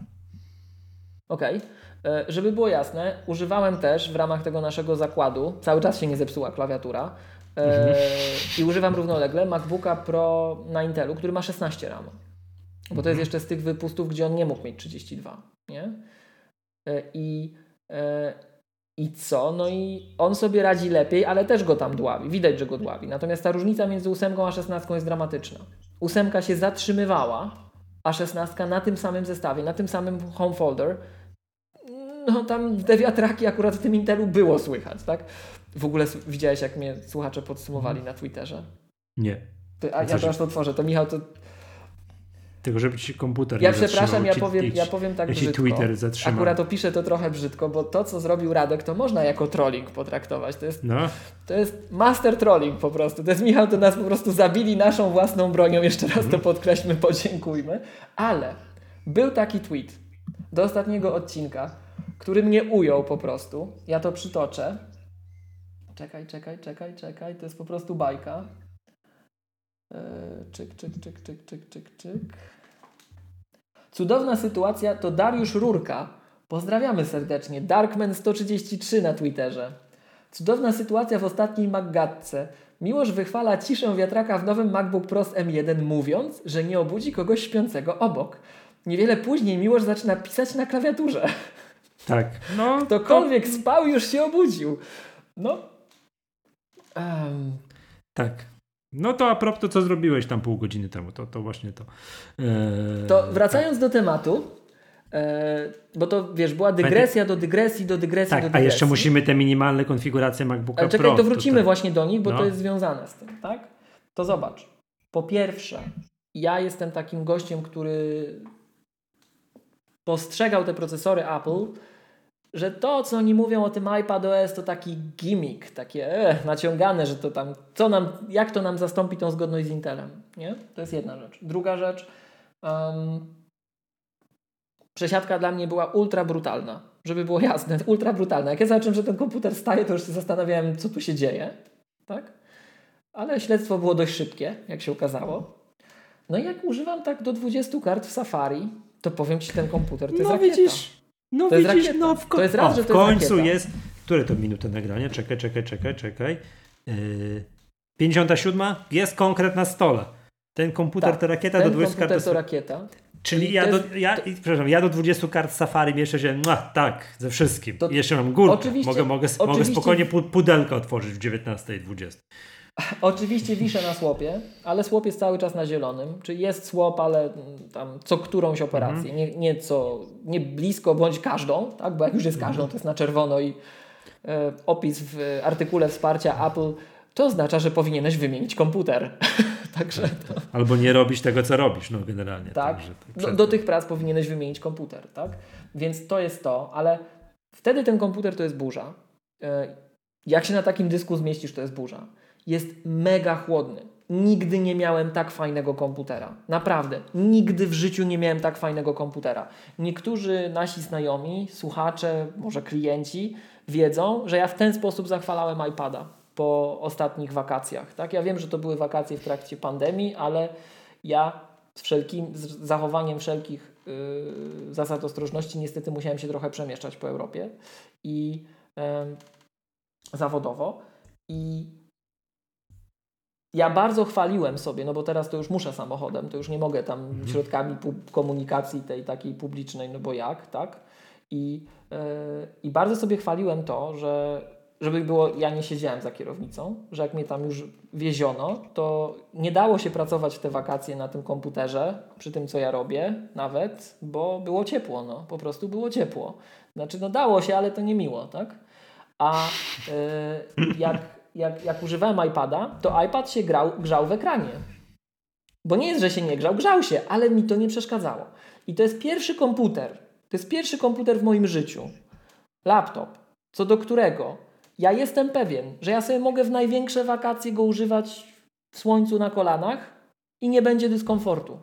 Okej. Okay. E, żeby było jasne, używałem też w ramach tego naszego zakładu, cały czas się nie zepsuła klawiatura, e, mhm. i używam równolegle MacBooka Pro na Intelu, który ma 16 RAM. Bo to jest mhm. jeszcze z tych wypustów, gdzie on nie mógł mieć 32. Nie? I i co? No i on sobie radzi lepiej, ale też go tam dławi. Widać, że go dławi. Natomiast ta różnica między ósemką a szesnastką jest dramatyczna. Ósemka się zatrzymywała, a szesnastka na tym samym zestawie, na tym samym home folder, no tam te wiatraki akurat w tym Intelu było słychać, tak? W ogóle widziałeś, jak mnie słuchacze podsumowali na Twitterze? Nie. A ja aż to otworzę. To Michał, to tylko żeby ci komputer Ja nie przepraszam, ja ci, powiem, ja powiem tak brzydko. Twitter zatrzymał. Akurat opiszę to trochę brzydko, bo to, co zrobił Radek, to można jako trolling potraktować. To jest, no. to jest master trolling po prostu. To jest Michał, to nas po prostu zabili naszą własną bronią. Jeszcze raz to mhm. podkreślmy, podziękujmy. Ale był taki tweet do ostatniego odcinka, który mnie ujął po prostu. Ja to przytoczę. Czekaj, czekaj, czekaj, czekaj. To jest po prostu bajka. Czyk, czyk, czyk, czyk, czyk, czyk, czyk. Cudowna sytuacja to Dariusz Rurka. Pozdrawiamy serdecznie. Darkman133 na Twitterze. Cudowna sytuacja w ostatniej Maggatce. Miłosz wychwala ciszę wiatraka w nowym MacBook Pro M1 mówiąc, że nie obudzi kogoś śpiącego obok. Niewiele później Miłosz zaczyna pisać na klawiaturze. Tak. No, Ktokolwiek to... spał już się obudził. No. Um. Tak. No to a propos to, co zrobiłeś tam pół godziny temu, to, to właśnie to. Eee, to wracając tak. do tematu, e, bo to wiesz, była dygresja do dygresji, do dygresji, tak, do dygresji. A jeszcze musimy te minimalne konfiguracje MacBooka Ale czekaj, Pro. to wrócimy tutaj. właśnie do nich, bo no. to jest związane z tym, tak? To zobacz. Po pierwsze, ja jestem takim gościem, który postrzegał te procesory Apple że to, co oni mówią o tym iPadOS, to taki gimmick, takie e, naciągane, że to tam, co nam, jak to nam zastąpi tą zgodność z Intelem. Nie? To jest jedna rzecz. Druga rzecz, um, przesiadka dla mnie była ultra brutalna. Żeby było jasne, [LAUGHS] ultra brutalna. Jak ja zobaczyłem, że ten komputer staje, to już się zastanawiałem, co tu się dzieje. Tak? Ale śledztwo było dość szybkie, jak się okazało. No i jak używam tak do 20 kart w Safari, to powiem Ci, ten komputer to jest no, rakieta. widzisz, no to widzisz, no w, ko- to jest raz, o, w końcu jest, jest, Które to minuty nagrania? Czekaj, czekaj, czekaj, czekaj. Yy, 57? Jest konkret na stole. Ten komputer tak, to rakieta ten do 20 kart. Ten to rakieta. Czyli ja, jest, do, ja, to... przepraszam, ja do 20 kart Safari jeszcze się, no, tak, ze wszystkim. To, jeszcze mam górkę. Oczywiście, mogę, mogę, mogę spokojnie pudelkę otworzyć w 19.20. [LAUGHS] Oczywiście wiszę na słopie, ale słop jest cały czas na zielonym. Czyli jest słop, ale tam co którąś operację. Mhm. Nie, nie, co, nie blisko bądź każdą, tak? bo jak już jest mhm. każdą, to jest na czerwono i e, opis w artykule wsparcia Apple to oznacza, że powinieneś wymienić komputer. [LAUGHS] Także to... Albo nie robić tego, co robisz, no generalnie. Tak. Także, do, do, tych prac powinieneś wymienić komputer, tak? Więc to jest to, ale wtedy ten komputer to jest burza. E, jak się na takim dysku zmieścisz, to jest burza jest mega chłodny. Nigdy nie miałem tak fajnego komputera. Naprawdę. Nigdy w życiu nie miałem tak fajnego komputera. Niektórzy nasi znajomi, słuchacze, może klienci wiedzą, że ja w ten sposób zachwalałem iPada po ostatnich wakacjach. Tak? Ja wiem, że to były wakacje w trakcie pandemii, ale ja z, wszelkim, z zachowaniem wszelkich yy, zasad ostrożności niestety musiałem się trochę przemieszczać po Europie i yy, zawodowo. I ja bardzo chwaliłem sobie, no bo teraz to już muszę samochodem, to już nie mogę tam mhm. środkami komunikacji tej takiej publicznej, no bo jak, tak? I, yy, I bardzo sobie chwaliłem to, że żeby było, ja nie siedziałem za kierownicą, że jak mnie tam już wieziono, to nie dało się pracować w te wakacje na tym komputerze, przy tym co ja robię nawet, bo było ciepło, no, po prostu było ciepło. Znaczy, no dało się, ale to nie miło, tak? A yy, jak jak, jak używałem iPada, to iPad się grał, grzał w ekranie. Bo nie jest, że się nie grzał, grzał się, ale mi to nie przeszkadzało. I to jest pierwszy komputer. To jest pierwszy komputer w moim życiu. Laptop, co do którego ja jestem pewien, że ja sobie mogę w największe wakacje go używać w słońcu na kolanach i nie będzie dyskomfortu.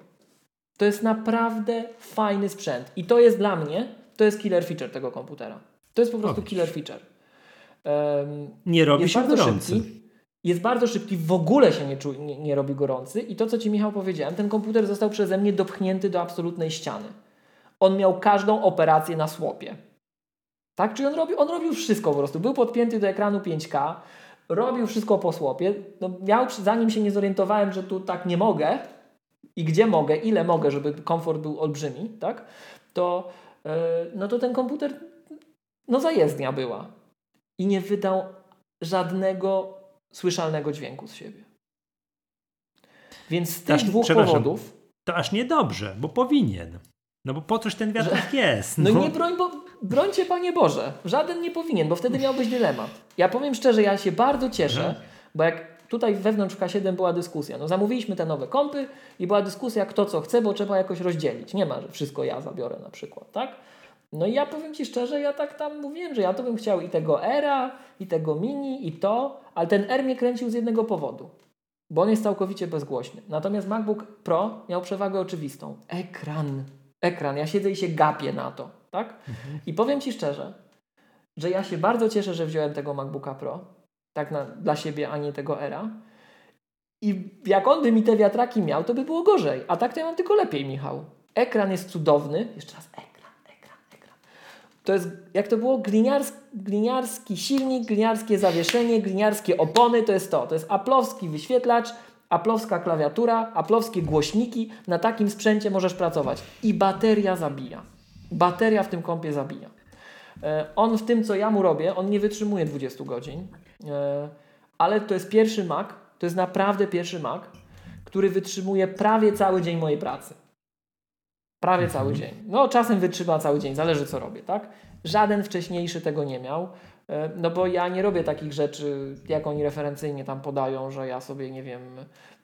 To jest naprawdę fajny sprzęt. I to jest dla mnie, to jest killer feature tego komputera. To jest po prostu killer feature. Nie robi się gorący. Szybki, jest bardzo szybki, w ogóle się nie, czu, nie, nie robi gorący i to, co Ci Michał powiedziałem, ten komputer został przeze mnie dopchnięty do absolutnej ściany. On miał każdą operację na słopie. Tak? Czyli on robił, on robił wszystko po prostu. Był podpięty do ekranu 5K, robił wszystko po słopie. No, miał, zanim się nie zorientowałem, że tu tak nie mogę i gdzie mogę, ile mogę, żeby komfort był olbrzymi, tak? to, yy, no to ten komputer no zajezdnia była. I nie wydał żadnego słyszalnego dźwięku z siebie. Więc z tych dwóch powodów. To aż niedobrze, bo powinien. No bo po coś ten wiatrak że, jest. No, no nie broń, bo brońcie Panie Boże. Żaden nie powinien, bo wtedy miałbyś dylemat. Ja powiem szczerze, ja się bardzo cieszę, że? bo jak tutaj wewnątrz K7 była dyskusja. No zamówiliśmy te nowe kompy i była dyskusja kto co chce, bo trzeba jakoś rozdzielić. Nie ma, że wszystko ja zabiorę na przykład, tak? No i ja powiem Ci szczerze, ja tak tam mówiłem, że ja to bym chciał i tego Era, i tego Mini, i to, ale ten R mnie kręcił z jednego powodu, bo on jest całkowicie bezgłośny. Natomiast MacBook Pro miał przewagę oczywistą. Ekran. Ekran. Ja siedzę i się gapię na to, tak? I powiem Ci szczerze, że ja się bardzo cieszę, że wziąłem tego MacBooka Pro, tak na, dla siebie, a nie tego Era. I jak on by mi te wiatraki miał, to by było gorzej. A tak to ja mam tylko lepiej, Michał. Ekran jest cudowny. Jeszcze raz ekran to jest, jak to było, gliniars, gliniarski silnik, gliniarskie zawieszenie, gliniarskie opony, to jest to. To jest aplowski wyświetlacz, aplowska klawiatura, aplowskie głośniki. Na takim sprzęcie możesz pracować. I bateria zabija. Bateria w tym kompie zabija. E, on w tym, co ja mu robię, on nie wytrzymuje 20 godzin, e, ale to jest pierwszy Mac, to jest naprawdę pierwszy Mac, który wytrzymuje prawie cały dzień mojej pracy. Prawie mhm. cały dzień. No czasem wytrzyma cały dzień, zależy co robię, tak? Żaden wcześniejszy tego nie miał. E, no bo ja nie robię takich rzeczy, jak oni referencyjnie tam podają, że ja sobie nie wiem,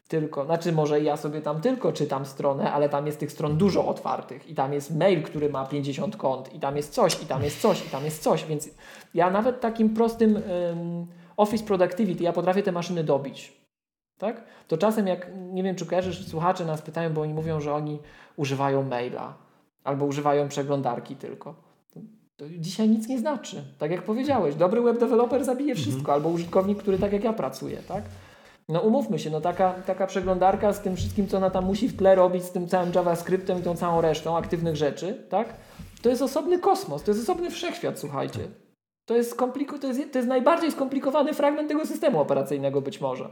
tylko, znaczy może ja sobie tam tylko czytam stronę, ale tam jest tych stron dużo otwartych i tam jest mail, który ma 50 kont i tam jest coś, i tam jest coś, i tam jest coś, więc ja nawet takim prostym um, Office Productivity, ja potrafię te maszyny dobić. Tak? To czasem jak, nie wiem czy kojarzysz, słuchacze nas pytają, bo oni mówią, że oni używają maila albo używają przeglądarki tylko. To dzisiaj nic nie znaczy. Tak jak powiedziałeś, dobry web developer zabije wszystko, mhm. albo użytkownik, który tak jak ja pracuje, tak? No umówmy się, no taka, taka przeglądarka z tym wszystkim, co ona tam musi w tle robić, z tym całym JavaScriptem i tą całą resztą aktywnych rzeczy, tak? To jest osobny kosmos, to jest osobny wszechświat, słuchajcie. To jest, kompliku- to jest, to jest najbardziej skomplikowany fragment tego systemu operacyjnego być może.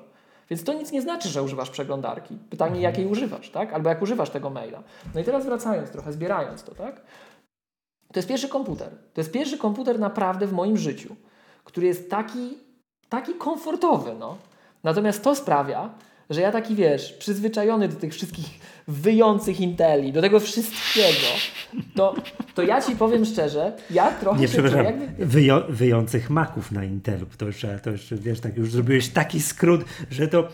Więc to nic nie znaczy, że używasz przeglądarki. Pytanie, mhm. jakiej używasz, tak? Albo jak używasz tego maila. No i teraz wracając trochę, zbierając to, tak? To jest pierwszy komputer. To jest pierwszy komputer naprawdę w moim życiu, który jest taki, taki komfortowy, no. Natomiast to sprawia, że ja taki, wiesz, przyzwyczajony do tych wszystkich wyjących Inteli, do tego wszystkiego, to, to ja Ci powiem szczerze, ja trochę Nie, przepraszam, jakby... Wyją wyjących maków na Intelu, to już, to już, wiesz, tak już zrobiłeś taki skrót, że to...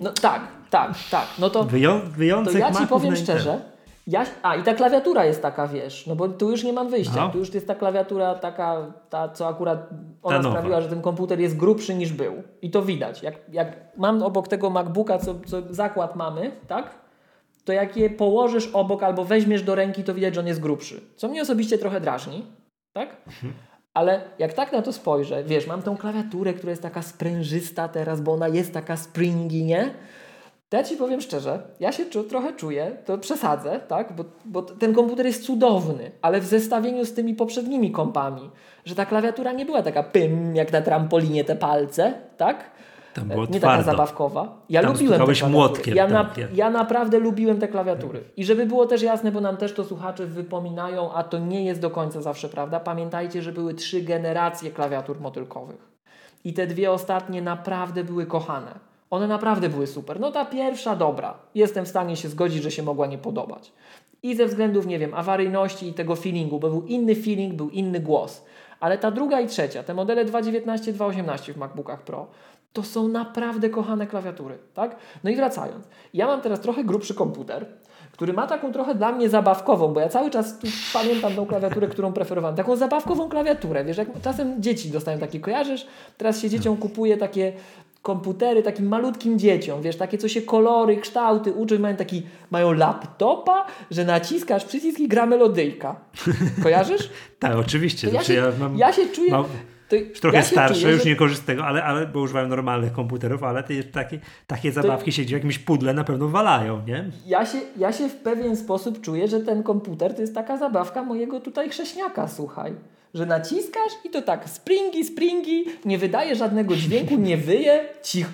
No tak, tak, tak. No to, Wyją wyjących to ja Ci powiem szczerze, ja, a i ta klawiatura jest taka, wiesz, no bo tu już nie mam wyjścia. No. Tu już jest ta klawiatura taka, ta, co akurat ona sprawiła, że ten komputer jest grubszy niż był. I to widać. Jak, jak mam obok tego MacBooka, co, co zakład mamy, tak? To jak je położysz obok albo weźmiesz do ręki, to widać, że on jest grubszy. Co mnie osobiście trochę drażni, tak? Mhm. Ale jak tak na to spojrzę, wiesz, mam tą klawiaturę, która jest taka sprężysta teraz, bo ona jest taka springy, nie? To ja Ci powiem szczerze, ja się czu, trochę czuję, to przesadzę, tak? Bo, bo ten komputer jest cudowny, ale w zestawieniu z tymi poprzednimi kompami, że ta klawiatura nie była taka pym, jak na trampolinie te palce, tak? Tam było nie twardo. taka zabawkowa. Ja Tam lubiłem te młotkiem. Ja, na, ja naprawdę lubiłem te klawiatury. I żeby było też jasne, bo nam też to słuchacze wypominają, a to nie jest do końca zawsze prawda. Pamiętajcie, że były trzy generacje klawiatur motylkowych. I te dwie ostatnie naprawdę były kochane. One naprawdę były super. No ta pierwsza dobra. Jestem w stanie się zgodzić, że się mogła nie podobać. I ze względów, nie wiem, awaryjności i tego feelingu, bo był inny feeling, był inny głos. Ale ta druga i trzecia, te modele 2.19, 2.18 w MacBookach Pro, to są naprawdę kochane klawiatury, tak? No i wracając. Ja mam teraz trochę grubszy komputer, który ma taką trochę dla mnie zabawkową, bo ja cały czas tu pamiętam tą klawiaturę, którą preferowałem. Taką zabawkową klawiaturę, wiesz, jak czasem dzieci dostają takie, kojarzysz? Teraz się dzieciom kupuje takie komputery takim malutkim dzieciom, wiesz, takie co się kolory, kształty uczą mają taki, mają laptopa, że naciskasz przycisk i gra melodyjka. Kojarzysz? [LAUGHS] tak, oczywiście. Ja się, ja, mam, ja, się czuję, mam... to już trochę ja starsze, czuję, już że... nie korzystają z tego, ale, ale bo używają normalnych komputerów, ale te, takie, takie zabawki to... siedzi w jakimś pudle na pewno walają, nie? Ja się, ja się w pewien sposób czuję, że ten komputer to jest taka zabawka mojego tutaj chrześniaka, słuchaj. Że naciskasz i to tak springi, springi, nie wydaje żadnego dźwięku, nie wyje, cich,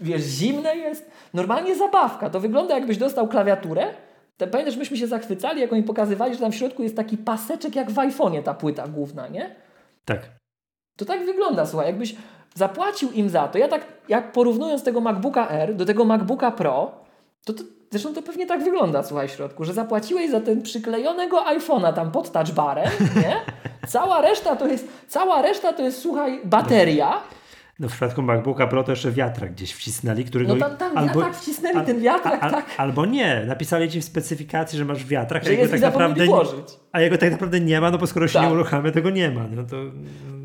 wiesz, zimne jest. Normalnie zabawka. To wygląda jakbyś dostał klawiaturę, te, pamiętasz, myśmy się zachwycali, jak oni pokazywali, że tam w środku jest taki paseczek jak w iPhone'ie ta płyta główna, nie? Tak. To tak wygląda, słuchaj, jakbyś zapłacił im za to. Ja tak, jak porównując tego MacBooka R do tego MacBooka Pro, to, to zresztą to pewnie tak wygląda, słuchaj, w środku, że zapłaciłeś za ten przyklejonego iPhone'a tam pod touchbarem, nie? [LAUGHS] Cała reszta to jest, cała reszta to jest, słuchaj, bateria. No w przypadku MacBooka Pro to jeszcze wiatrak gdzieś wcisnęli, który no tam, tam albo, wiatrak wcisnęli, al, ten wiatrak, al, tak. Albo nie, napisali ci w specyfikacji, że masz wiatrak, że a jego tak naprawdę włożyć. a jego tak naprawdę nie ma, no bo skoro się tak. nie uruchamia, tego nie ma. No to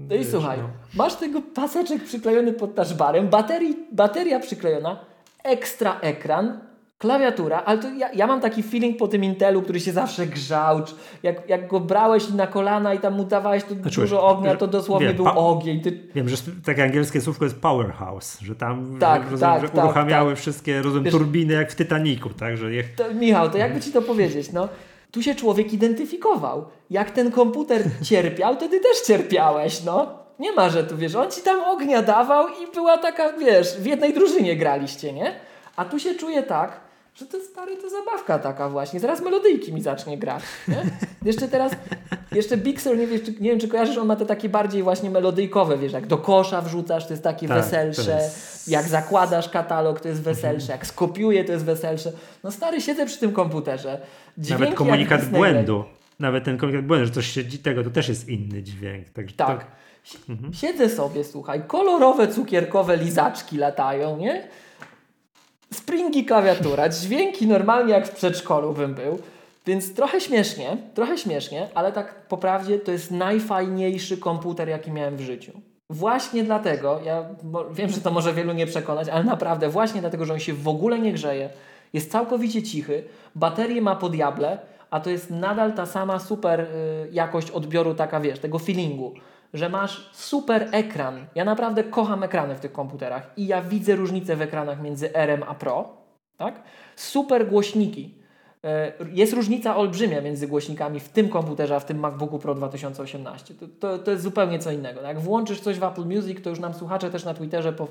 no i słuchaj, no. masz tego paseczek przyklejony pod touchbarem, baterii, bateria przyklejona, ekstra ekran, klawiatura, ale to ja, ja mam taki feeling po tym Intelu, który się zawsze grzał. Jak, jak go brałeś na kolana i tam mu dawałeś to dużo ognia, to dosłownie wiem, był ogień. Ty... Wiem, że takie angielskie słówko jest powerhouse, że tam tak, że, tak, że tak, uruchamiały tak. wszystkie rozumiem, Wiesz, turbiny jak w Titaniku. Tak, że je... to, Michał, to jakby ci to powiedzieć, no tu się człowiek identyfikował. Jak ten komputer [LAUGHS] cierpiał, to ty też cierpiałeś, no. Nie ma, że tu wiesz, on ci tam ognia dawał i była taka, wiesz, w jednej drużynie graliście, nie? A tu się czuje tak, że to stary to zabawka taka właśnie. Zaraz melodyjki mi zacznie grać. Nie? Jeszcze teraz, jeszcze Big Sur, nie, wiesz, czy, nie wiem czy kojarzysz, on ma te takie bardziej właśnie melodyjkowe, wiesz, jak do kosza wrzucasz, to jest takie tak, weselsze, jest... jak zakładasz katalog, to jest weselsze, jak skopiuję, to jest weselsze. No stary, siedzę przy tym komputerze. Dźwięki Nawet komunikat błędu. Nawet ten komunikat błędu, że coś się tego, to też jest inny dźwięk. Także tak. Mhm. Siedzę sobie, słuchaj, kolorowe, cukierkowe lizaczki latają, nie? Springi klawiatura, dźwięki normalnie jak w przedszkolu bym był. Więc trochę śmiesznie, trochę śmiesznie, ale tak po prawdzie to jest najfajniejszy komputer, jaki miałem w życiu. Właśnie dlatego, ja wiem, że to może wielu nie przekonać, ale naprawdę właśnie dlatego, że on się w ogóle nie grzeje, jest całkowicie cichy, baterię ma po diable, a to jest nadal ta sama super y, jakość odbioru, taka wiesz, tego feelingu że masz super ekran. Ja naprawdę kocham ekrany w tych komputerach i ja widzę różnicę w ekranach między RM a Pro. Tak? Super głośniki. E, jest różnica olbrzymia między głośnikami w tym komputerze, a w tym MacBooku Pro 2018. To, to, to jest zupełnie co innego. Jak włączysz coś w Apple Music, to już nam słuchacze też na Twitterze po,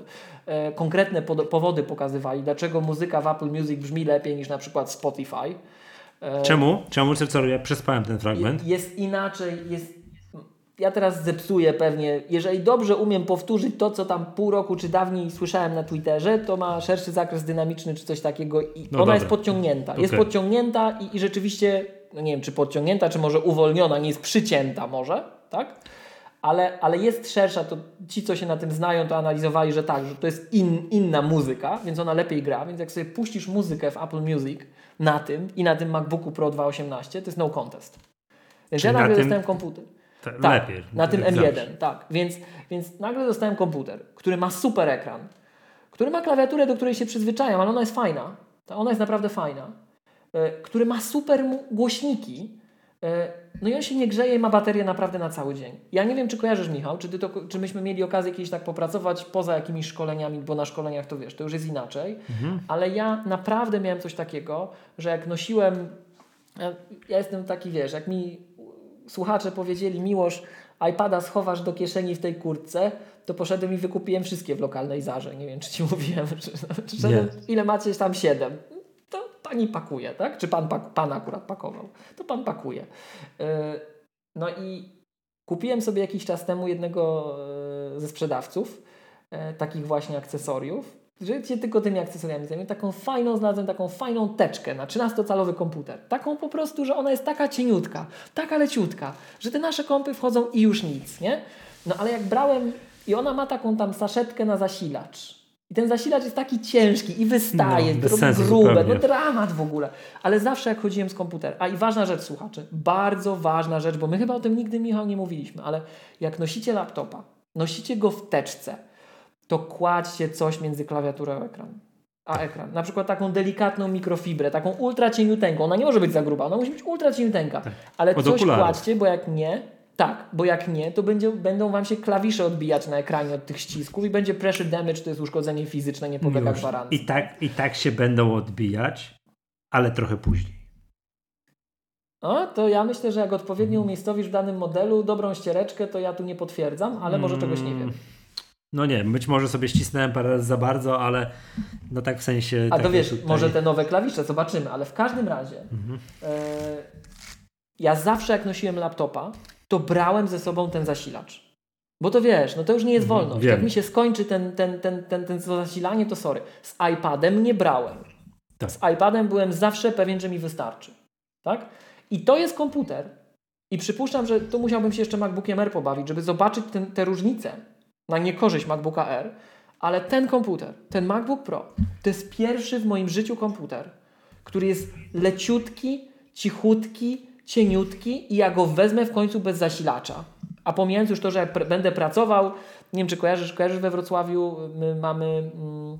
e, konkretne pod, powody pokazywali, dlaczego muzyka w Apple Music brzmi lepiej niż na przykład Spotify. E, Czemu? Czemu? Co, ja przespałem ten fragment. Jest inaczej, jest ja teraz zepsuję pewnie, jeżeli dobrze umiem powtórzyć to, co tam pół roku czy dawniej słyszałem na Twitterze, to ma szerszy zakres dynamiczny czy coś takiego i no ona dobra. jest podciągnięta. Okay. Jest podciągnięta i, i rzeczywiście, no nie wiem czy podciągnięta, czy może uwolniona, nie jest przycięta może, tak? Ale, ale jest szersza, to ci, co się na tym znają, to analizowali, że tak, że to jest in, inna muzyka, więc ona lepiej gra, więc jak sobie puścisz muzykę w Apple Music na tym i na tym MacBooku Pro 2.18, to jest no contest. Więc Czyli ja nagle tym... dostałem komputer tak, lepiej. Na tym M1, zawsze. tak. Więc, więc nagle dostałem komputer, który ma super ekran, który ma klawiaturę, do której się przyzwyczajam, ale ona jest fajna. Ona jest naprawdę fajna. E, który ma super głośniki. E, no i on się nie grzeje i ma baterię naprawdę na cały dzień. Ja nie wiem, czy kojarzysz, Michał, czy, ty to, czy myśmy mieli okazję kiedyś tak popracować poza jakimiś szkoleniami, bo na szkoleniach to wiesz, to już jest inaczej, mhm. ale ja naprawdę miałem coś takiego, że jak nosiłem, ja, ja jestem taki, wiesz, jak mi słuchacze powiedzieli, Miłosz, iPada schowasz do kieszeni w tej kurtce, to poszedłem i wykupiłem wszystkie w lokalnej Zarze. Nie wiem, czy Ci [LAUGHS] mówiłem, że, że ile macie tam siedem. To Pani pakuje, tak? Czy Pan, pan akurat pakował? To Pan pakuje. Yy, no i kupiłem sobie jakiś czas temu jednego yy, ze sprzedawców yy, takich właśnie akcesoriów że się tylko tymi akcesoriami zajmuję. Taką fajną, znalazłem taką fajną teczkę na 13-calowy komputer. Taką po prostu, że ona jest taka cieniutka, taka leciutka, że te nasze kompy wchodzą i już nic, nie? No ale jak brałem i ona ma taką tam saszetkę na zasilacz. I ten zasilacz jest taki ciężki i wystaje, no, robi grube, zupełnie. no dramat w ogóle. Ale zawsze jak chodziłem z komputera. A i ważna rzecz, słuchacze, bardzo ważna rzecz, bo my chyba o tym nigdy, Michał, nie mówiliśmy, ale jak nosicie laptopa, nosicie go w teczce, to kładźcie coś między klawiaturę a ekran. A ekran. Na przykład taką delikatną mikrofibrę, taką ultra cieniuteńką. Ona nie może być za gruba, ona musi być ultra cieniuteńka. Tak. Ale Od coś okularów. kładźcie, bo jak nie, Tak, bo jak nie, to będzie, będą wam się klawisze odbijać na ekranie od tych ścisków i będzie pressure damage, to jest uszkodzenie fizyczne, nie podlega gwarancji. I tak, I tak się będą odbijać, ale trochę później. O, to ja myślę, że jak odpowiednio umiejscowisz w danym modelu dobrą ściereczkę, to ja tu nie potwierdzam, ale może czegoś nie wiem. No nie, być może sobie ścisnąłem parę razy za bardzo, ale no tak w sensie... A to wiesz, tutaj... może te nowe klawisze, zobaczymy, ale w każdym razie mhm. e, ja zawsze jak nosiłem laptopa, to brałem ze sobą ten zasilacz. Bo to wiesz, no to już nie jest mhm, wolność. Jak mi się skończy ten, ten, ten, ten, ten zasilanie, to sorry. Z iPadem nie brałem. Tak. Z iPadem byłem zawsze pewien, że mi wystarczy. Tak? I to jest komputer. I przypuszczam, że tu musiałbym się jeszcze MacBookiem R pobawić, żeby zobaczyć ten, te różnice na niekorzyść MacBooka R. Ale ten komputer, ten MacBook Pro, to jest pierwszy w moim życiu komputer, który jest leciutki, cichutki, cieniutki i ja go wezmę w końcu bez zasilacza. A pomijając już to, że pr będę pracował, nie wiem czy kojarzysz, kojarzysz we Wrocławiu, my mamy mm,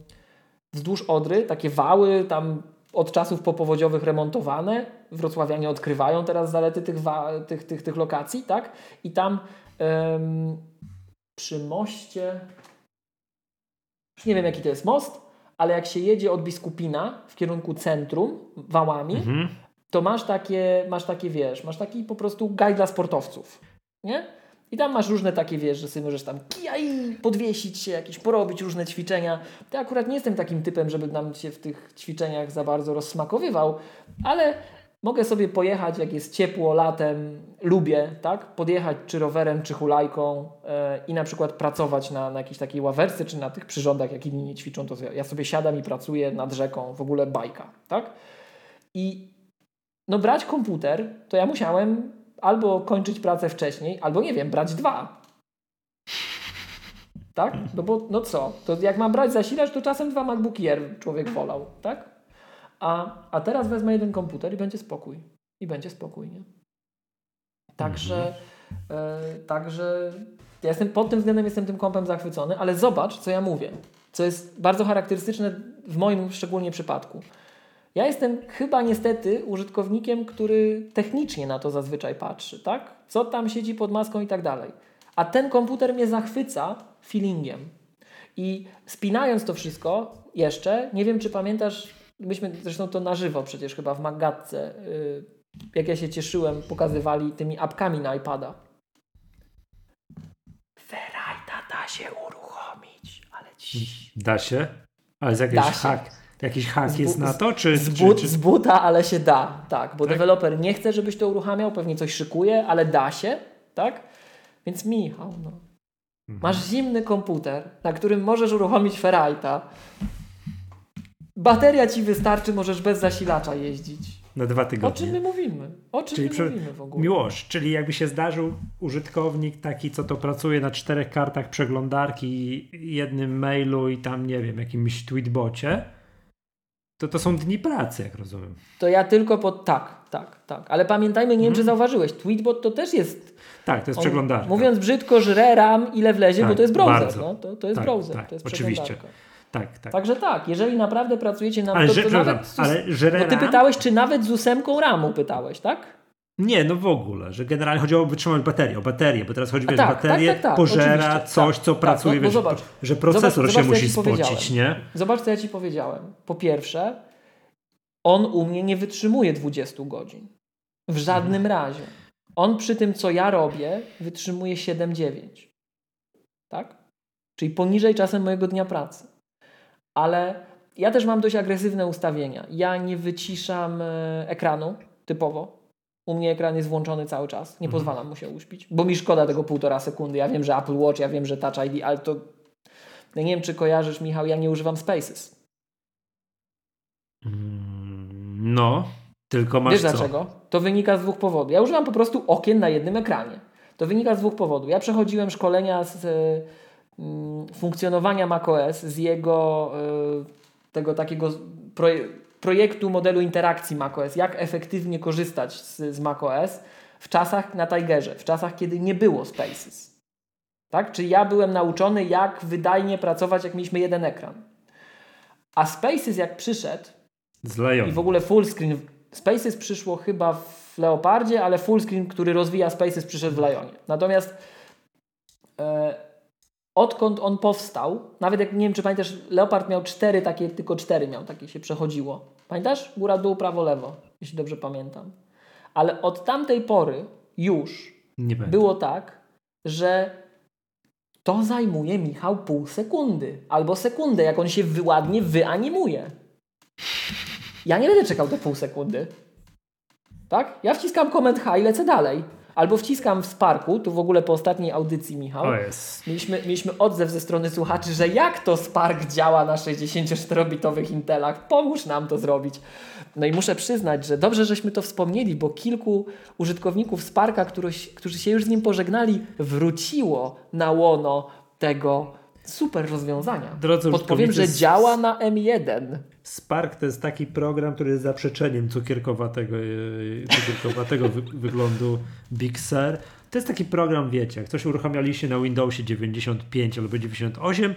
wzdłuż Odry takie wały, tam od czasów popowodziowych remontowane. Wrocławianie odkrywają teraz zalety tych, tych, tych, tych lokacji, tak? I tam ym, przy moście, już nie wiem jaki to jest most, ale jak się jedzie od Biskupina w kierunku centrum wałami, mhm to masz takie, masz takie, wiesz, masz taki po prostu guide dla sportowców, nie? I tam masz różne takie, wiesz, że sobie możesz tam kijaj, podwiesić się, jakieś porobić różne ćwiczenia. Ja akurat nie jestem takim typem, żeby nam się w tych ćwiczeniach za bardzo rozsmakowywał, ale mogę sobie pojechać, jak jest ciepło, latem, lubię, tak? Podjechać czy rowerem, czy hulajką yy, i na przykład pracować na, na jakiejś takiej ławerce, czy na tych przyrządach, jak inni ćwiczą, to ja sobie siadam i pracuję nad rzeką, w ogóle bajka, tak? I no brać komputer, to ja musiałem albo kończyć pracę wcześniej, albo nie wiem, brać dwa. Tak? No bo no co? To jak mam brać zasilacz, to czasem dwa MacBooki Air człowiek wolał, tak? A, a teraz wezmę jeden komputer i będzie spokój. I będzie spokój, nie? Także, mhm. e, także ja jestem, pod tym względem jestem tym kompem zachwycony, ale zobacz, co ja mówię. Co jest bardzo charakterystyczne w moim szczególnie przypadku. Ja jestem chyba niestety użytkownikiem, który technicznie na to zazwyczaj patrzy, tak? Co tam siedzi pod maską i tak dalej. A ten komputer mnie zachwyca feelingiem. I spinając to wszystko jeszcze, nie wiem czy pamiętasz, myśmy zresztą to na żywo przecież chyba w Magatce, yy, jak ja się cieszyłem, pokazywali tymi apkami na iPada. Ferrajta da się uruchomić, ale dziś... Da się? Ale jest jakiś hack. Jakiś hak jest na to? Czy, z, but, czy, czy... z buta, ale się da. Tak, bo tak? deweloper nie chce, żebyś to uruchamiał, pewnie coś szykuje, ale da się. Tak? Więc Michał, no. Mhm. Masz zimny komputer, na którym możesz uruchomić Ferrite'a. Bateria ci wystarczy, możesz bez zasilacza jeździć. Na dwa tygodnie. O czym my mówimy? O czym czyli my mówimy w ogóle? Miłość, czyli jakby się zdarzył użytkownik taki, co to pracuje na czterech kartach przeglądarki, jednym mailu i tam, nie wiem, jakimś tweetbocie, to to są dni pracy, jak rozumiem. To ja tylko pod... Tak, tak, tak. Ale pamiętajmy, nie wiem, czy mhm. zauważyłeś, Tweetbot to też jest... Tak, to jest przeglądarka. Mówiąc brzydko, żre RAM ile wlezie, tak, bo to jest browser. No, to, to jest tak, browser, tak, to jest oczywiście. Tak, tak. Także tak, jeżeli naprawdę pracujecie nad... Ale, to, to nawet, ale Bo ty pytałeś, czy nawet z ósemką RAMu pytałeś, tak? Nie, no w ogóle, że generalnie chodzi o wytrzymać baterię, o baterię, bo teraz chodzi o tak, baterię, tak, tak, tak, pożera oczywiście. coś, tak, co tak, pracuje, no, wiesz, zobacz, że procesor zobacz, się musi ja spocić, nie? Zobacz, co ja Ci powiedziałem. Po pierwsze, on u mnie nie wytrzymuje 20 godzin. W żadnym mhm. razie. On przy tym, co ja robię, wytrzymuje 7-9. Tak? Czyli poniżej czasem mojego dnia pracy. Ale ja też mam dość agresywne ustawienia. Ja nie wyciszam e, ekranu typowo. U mnie ekran jest włączony cały czas. Nie mhm. pozwalam mu się uśpić, bo mi szkoda tego półtora sekundy. Ja wiem, że Apple Watch, ja wiem, że Touch ID, ale to. Ja nie wiem, czy kojarzysz, Michał, ja nie używam Spaces. Mm, no, tylko masz Wiesz co? dlaczego? To wynika z dwóch powodów. Ja używam po prostu okien na jednym ekranie. To wynika z dwóch powodów. Ja przechodziłem szkolenia z y, funkcjonowania macOS, z jego y, tego takiego projektu modelu interakcji macOS, jak efektywnie korzystać z, z macOS w czasach na Tigerze, w czasach, kiedy nie było Spaces. Tak? Czyli ja byłem nauczony, jak wydajnie pracować, jak mieliśmy jeden ekran. A Spaces jak przyszedł i w ogóle full screen, Spaces przyszło chyba w Leopardzie, ale fullscreen, który rozwija Spaces przyszedł w Lionie. Natomiast e, odkąd on powstał, nawet jak nie wiem czy pamiętasz, Leopard miał cztery takie, tylko cztery miał, takie się przechodziło. Pamiętasz? Góra, dół, prawo, lewo, jeśli dobrze pamiętam. Ale od tamtej pory już było tak, że to zajmuje Michał pół sekundy albo sekundę, jak on się ładnie wyanimuje. Ja nie będę czekał te pół sekundy. Tak? Ja wciskam comment H i lecę dalej. Albo wciskam w Sparku, tu w ogóle po ostatniej audycji, Michał, mieliśmy, mieliśmy odzew ze strony słuchaczy, że jak to Spark działa na 64-bitowych Intelach, pomóż nam to zrobić. No i muszę przyznać, że dobrze, żeśmy to wspomnieli, bo kilku użytkowników Sparka, któryś, którzy się już z nim pożegnali, wróciło na łono tego super rozwiązania. Drodzy Podpowiem, że działa na M1. Spark to jest taki program, który jest zaprzeczeniem cukierkowatego, e, cukierkowatego wy wyglądu Big Sur. To jest taki program, wiecie, jak coś uruchamialiście na Windowsie 95 albo 98,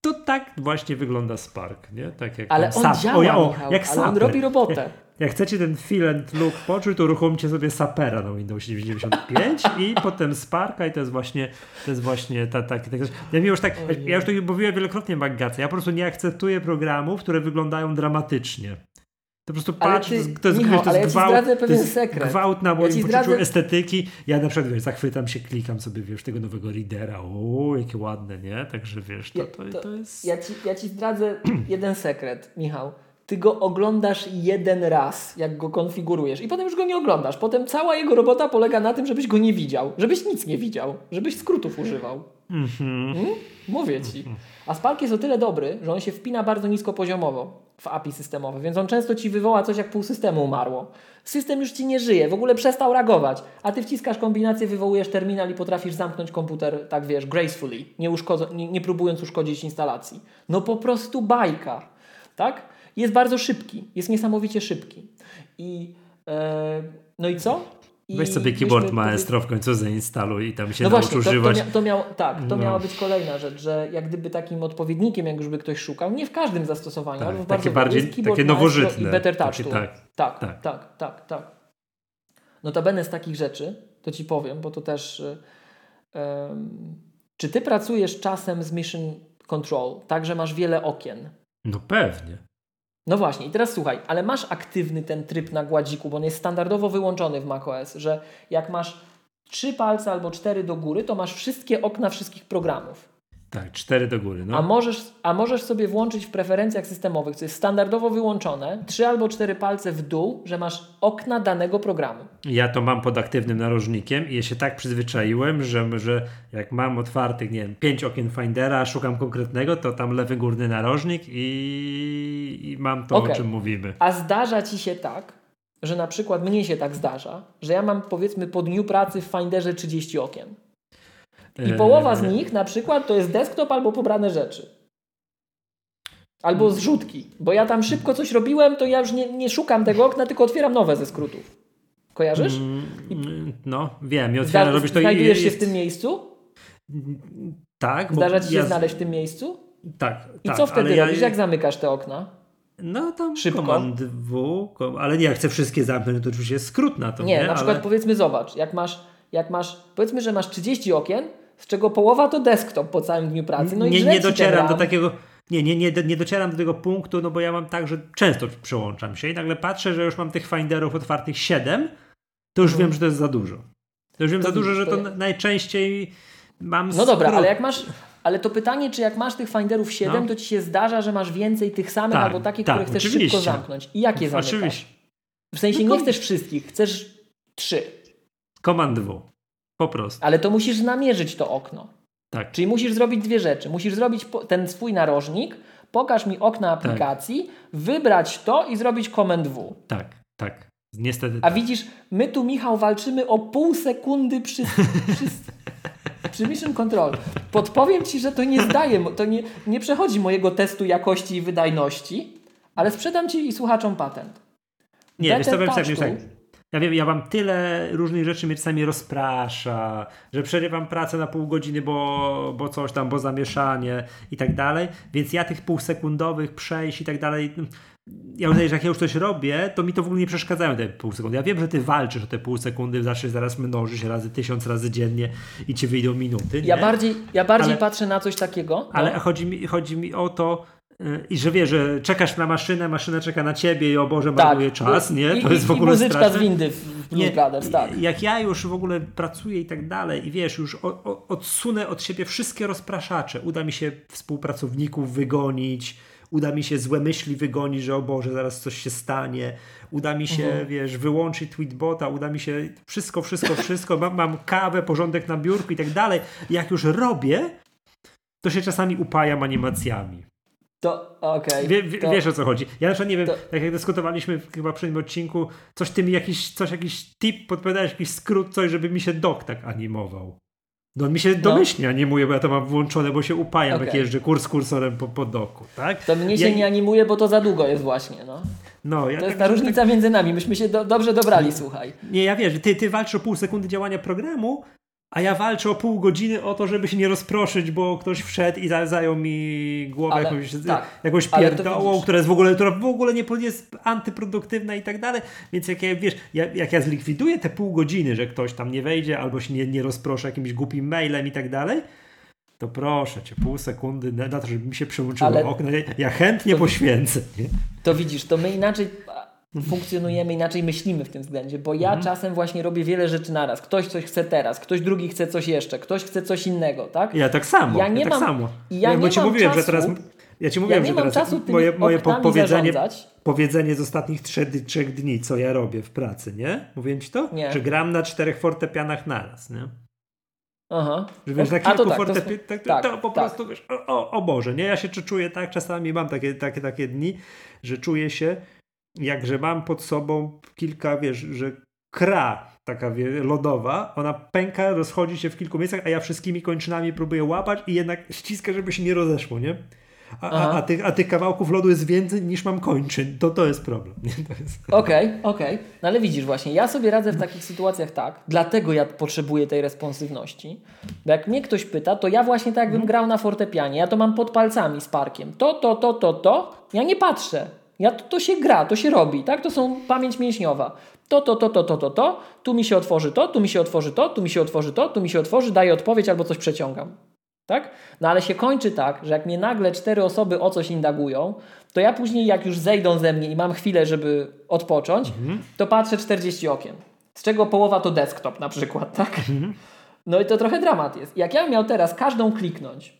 to tak właśnie wygląda Spark, nie? Tak jak ale on sap. działa, o, ja, o, Michał, jak ale on robi robotę. Jak, chcecie ten feel and look poczuć, to uruchomcie sobie Sapera na Windows 95 i potem Sparka i to jest właśnie to jest właśnie ta, ta, ta, ta ja, już tak, ja już to mówiłem wielokrotnie Magace, ja po prostu nie akceptuję programów, które wyglądają dramatycznie. To po prostu patrz, ty, to jest, Michał, to jest, gwałt, to jest sekret. gwałt na moim ja poczuciu zdradzę... estetyki. Ja na przykład wiesz, zachwytam się, klikam sobie wiesz, tego nowego readera. O, jakie ładne, nie? Także wiesz, to, to, to, to jest... Ja ci, ja ci zdradzę jeden sekret, Michał. Ty go oglądasz jeden raz, jak go konfigurujesz i potem już go nie oglądasz. Potem cała jego robota polega na tym, żebyś go nie widział, żebyś nic nie widział, żebyś skrótów używał. Mm -hmm. Mówię ci. A Spark jest o tyle dobry, że on się wpina bardzo nisko poziomowo w API systemowe, więc on często ci wywoła coś jak pół systemu umarło. System już ci nie żyje, w ogóle przestał reagować, a ty wciskasz kombinację, wywołujesz terminal i potrafisz zamknąć komputer, tak wiesz, gracefully, nie, nie, nie próbując uszkodzić instalacji. No po prostu bajka, tak? Jest bardzo szybki, jest niesamowicie szybki. I e, no i co? I Weź sobie keyboard maestro w końcu zainstaluj i tam się no naucz właśnie, używać. To, to, to miał, tak, to no. miała być kolejna rzecz, że jak gdyby takim odpowiednikiem, jak już by ktoś szukał, nie w każdym zastosowaniu, tak, ale w takie bardziej takie nowożytne. I Better Touch takie, tak. Tak, tak, tak, tak, tak. Notabene z takich rzeczy, to Ci powiem, bo to też... Um, czy Ty pracujesz czasem z Mission Control, tak, że masz wiele okien? No pewnie. No właśnie, i teraz słuchaj, ale masz aktywny ten tryb na gładziku, bo on jest standardowo wyłączony w macOS, że jak masz trzy palce albo cztery do góry, to masz wszystkie okna wszystkich programów. Tak, cztery do góry. No. A, możesz, a możesz sobie włączyć w preferencjach systemowych, co jest standardowo wyłączone, trzy albo cztery palce w dół, że masz okna danego programu. Ja to mam pod aktywnym narożnikiem i ja się tak przyzwyczaiłem, że, że jak mam otwartych, nie wiem, pięć okien Findera, szukam konkretnego, to tam lewy górny narożnik i, i mam to, okay. o czym mówimy. A zdarza ci się tak, że na przykład mnie się tak zdarza, że ja mam powiedzmy po dniu pracy w Finderze 30 okien. I połowa z eee. nich na przykład to jest desktop albo pobrane rzeczy. Albo mm. zrzutki. Bo ja tam szybko coś robiłem, to ja już nie, nie szukam tego okna, tylko otwieram nowe ze skrótów. Kojarzysz? I... Mm, no, wiem. I otwieram, robisz to Znajdujesz jest... się w tym miejscu? Tak. Zdarza ci się ja... znaleźć w tym miejscu? Tak. I tak, co wtedy ja... robisz? Jak zamykasz te okna? No tam Szybko. Command W, ale nie, jak chcę wszystkie zamknąć, to oczywiście jest skrót na to. Nie, nie? na przykład ale... powiedzmy, zobacz, jak masz, jak masz, powiedzmy, że masz 30 okien, z czego połowa to desktop po całym dniu pracy. No nie, nie docieram do takiego. Nie, nie, nie, nie docieram do tego punktu, no bo ja mam tak, że często przełączam się i nagle patrzę, że już mam tych finderów otwartych 7, to już hmm. wiem, że to jest za dużo. To już wiem to za dużo, że to, najczęściej mam. No dobra, ale jak masz. Ale to pytanie, czy jak masz tych finderów 7, no. to ci się zdarza, że masz więcej tych samych tak, albo takie, tak, które chcesz oczywiście. szybko zamknąć. I jakie zamykasz? Oczywiście. W sensie no, nie chcesz wszystkich, chcesz trzy. Komand W. Po prostu. Ale to musisz namierzyć to okno. Tak. Czyli musisz zrobić dwie rzeczy. Musisz zrobić ten swój narożnik, pokaż mi okna aplikacji, tak. wybrać to i zrobić komend W. Tak, tak. Niestety. A tak. widzisz, my tu, Michał, walczymy o pół sekundy przy, przy, przy Mission Control. Podpowiem Ci, że to nie zdaje, to nie, nie przechodzi mojego testu jakości i wydajności, ale sprzedam Ci i słuchaczom patent. Nie, wiesz co, tak, tak. Ja wiem, ja mam tyle różnych rzeczy mnie czasami rozprasza, że przerywam pracę na pół godziny, bo, bo coś tam, bo zamieszanie i tak dalej, więc ja tych półsekundowych przejść i tak dalej, ja uznaję, że jak ja już coś robię, to mi to w ogóle nie przeszkadzają te pół sekundy. Ja wiem, że ty walczysz o te pół sekundy, zaczniesz zaraz mnożyć razy, tysiąc razy dziennie i ci wyjdą minuty. Nie? Ja bardziej, ja bardziej ale, patrzę na coś takiego. No. Ale chodzi mi, chodzi mi o to, i że wiesz, że czekasz na maszynę, maszyna czeka na ciebie i o Boże, tak. marnuje czas, nie? To I, jest w ogóle I muzyczka straszne. z windy w Blues Brothers, tak. Jak ja już w ogóle pracuję i tak dalej i wiesz, już o, o, odsunę od siebie wszystkie rozpraszacze, uda mi się współpracowników wygonić, uda mi się złe myśli wygonić, że o Boże, zaraz coś się stanie, uda mi się, mhm. wiesz, wyłączyć tweetbota, uda mi się wszystko, wszystko, wszystko, mam, mam kawę, porządek na biurku i tak dalej. Jak już robię, to się czasami upajam animacjami. To okej. Okay, Wie, to... Wiesz o co chodzi. Ja na przykład nie wiem, to... tak jak dyskutowaliśmy chyba przy tym odcinku, coś ty mi jakiś, coś, jakiś tip podpowiadałeś, jakiś skrót, coś, żeby mi się dok tak animował. No mi się no. domyślnie animuje, bo ja to mam włączone, bo się upajam, okay. jak jeżdżę kurs kursorem po, po doku, tak? To mnie się ja... nie animuje, bo to za długo jest właśnie, no. No, ja to jest tak, ta różnica tak... między nami. Myśmy się do, dobrze dobrali, słuchaj. Nie, ja wiesz, ty, ty walczysz o pół sekundy działania programu, a ja walczę o pół godziny o to, żeby się nie rozproszyć, bo ktoś wszedł i zajął mi głowę ale, jakąś, tak, jakąś pierdołą, która jest w ogóle, która w ogóle nie jest antyproduktywna i tak dalej. Więc jak ja, wiesz, jak ja zlikwiduję te pół godziny, że ktoś tam nie wejdzie albo się nie, nie rozproszy jakimś głupim mailem i tak dalej, to proszę cię, pół sekundy na to, żeby mi się przełączyło ale okno, ja chętnie to, poświęcę. Nie? To widzisz, to my inaczej funkcjonujemy, inaczej myślimy w tym względzie, bo ja mhm. czasem właśnie robię wiele rzeczy naraz. Ktoś coś chce teraz, ktoś drugi chce coś jeszcze, ktoś chce coś innego, tak? Ja tak samo. Ja, nie ja tak mam, samo. Ja, ja nie ci mówiłem, czasu, że teraz ja ci mówiłem, ja że teraz moje, moje powiedzenie, powiedzenie z ostatnich trzech, trzech dni, co ja robię w pracy, nie? Mówiłem ci to? Nie. Że gram na czterech fortepianach naraz, nie? Aha. Że wiesz, na kilku tak, fortepianach, tak, tak, to po tak. prostu wiesz, o, o Boże, nie? Ja się czuję tak, czasami mam takie, takie, takie dni, że czuję się, jakże mam pod sobą kilka, wiesz, że kra taka wie, lodowa, ona pęka, rozchodzi się w kilku miejscach, a ja wszystkimi kończynami próbuję łapać i jednak ściska, żeby się nie rozeszło, nie? A, a, a, tych, a tych kawałków lodu jest więcej niż mam kończyn. To, to jest problem. Okej, okej. Okay, okay. No ale widzisz właśnie, ja sobie radzę w takich sytuacjach tak, dlatego ja potrzebuję tej responsywności. Bo jak mnie ktoś pyta, to ja właśnie tak jakbym mhm. grał na fortepianie, ja to mam pod palcami z parkiem. To, to, to, to, to, ja nie patrzę. Ja, to, to się gra, to się robi, tak? To są pamięć mięśniowa. To, to, to, to, to, to, to, tu mi się otworzy to, tu mi się otworzy to, tu mi się otworzy to, tu mi się otworzy, daję odpowiedź albo coś przeciągam. Tak? No ale się kończy tak, że jak mnie nagle cztery osoby o coś indagują, to ja później jak już zejdą ze mnie i mam chwilę, żeby odpocząć, mhm. to patrzę 40 okien. Z czego połowa to desktop na przykład, tak? Mhm. No i to trochę dramat jest. Jak ja miał teraz każdą kliknąć,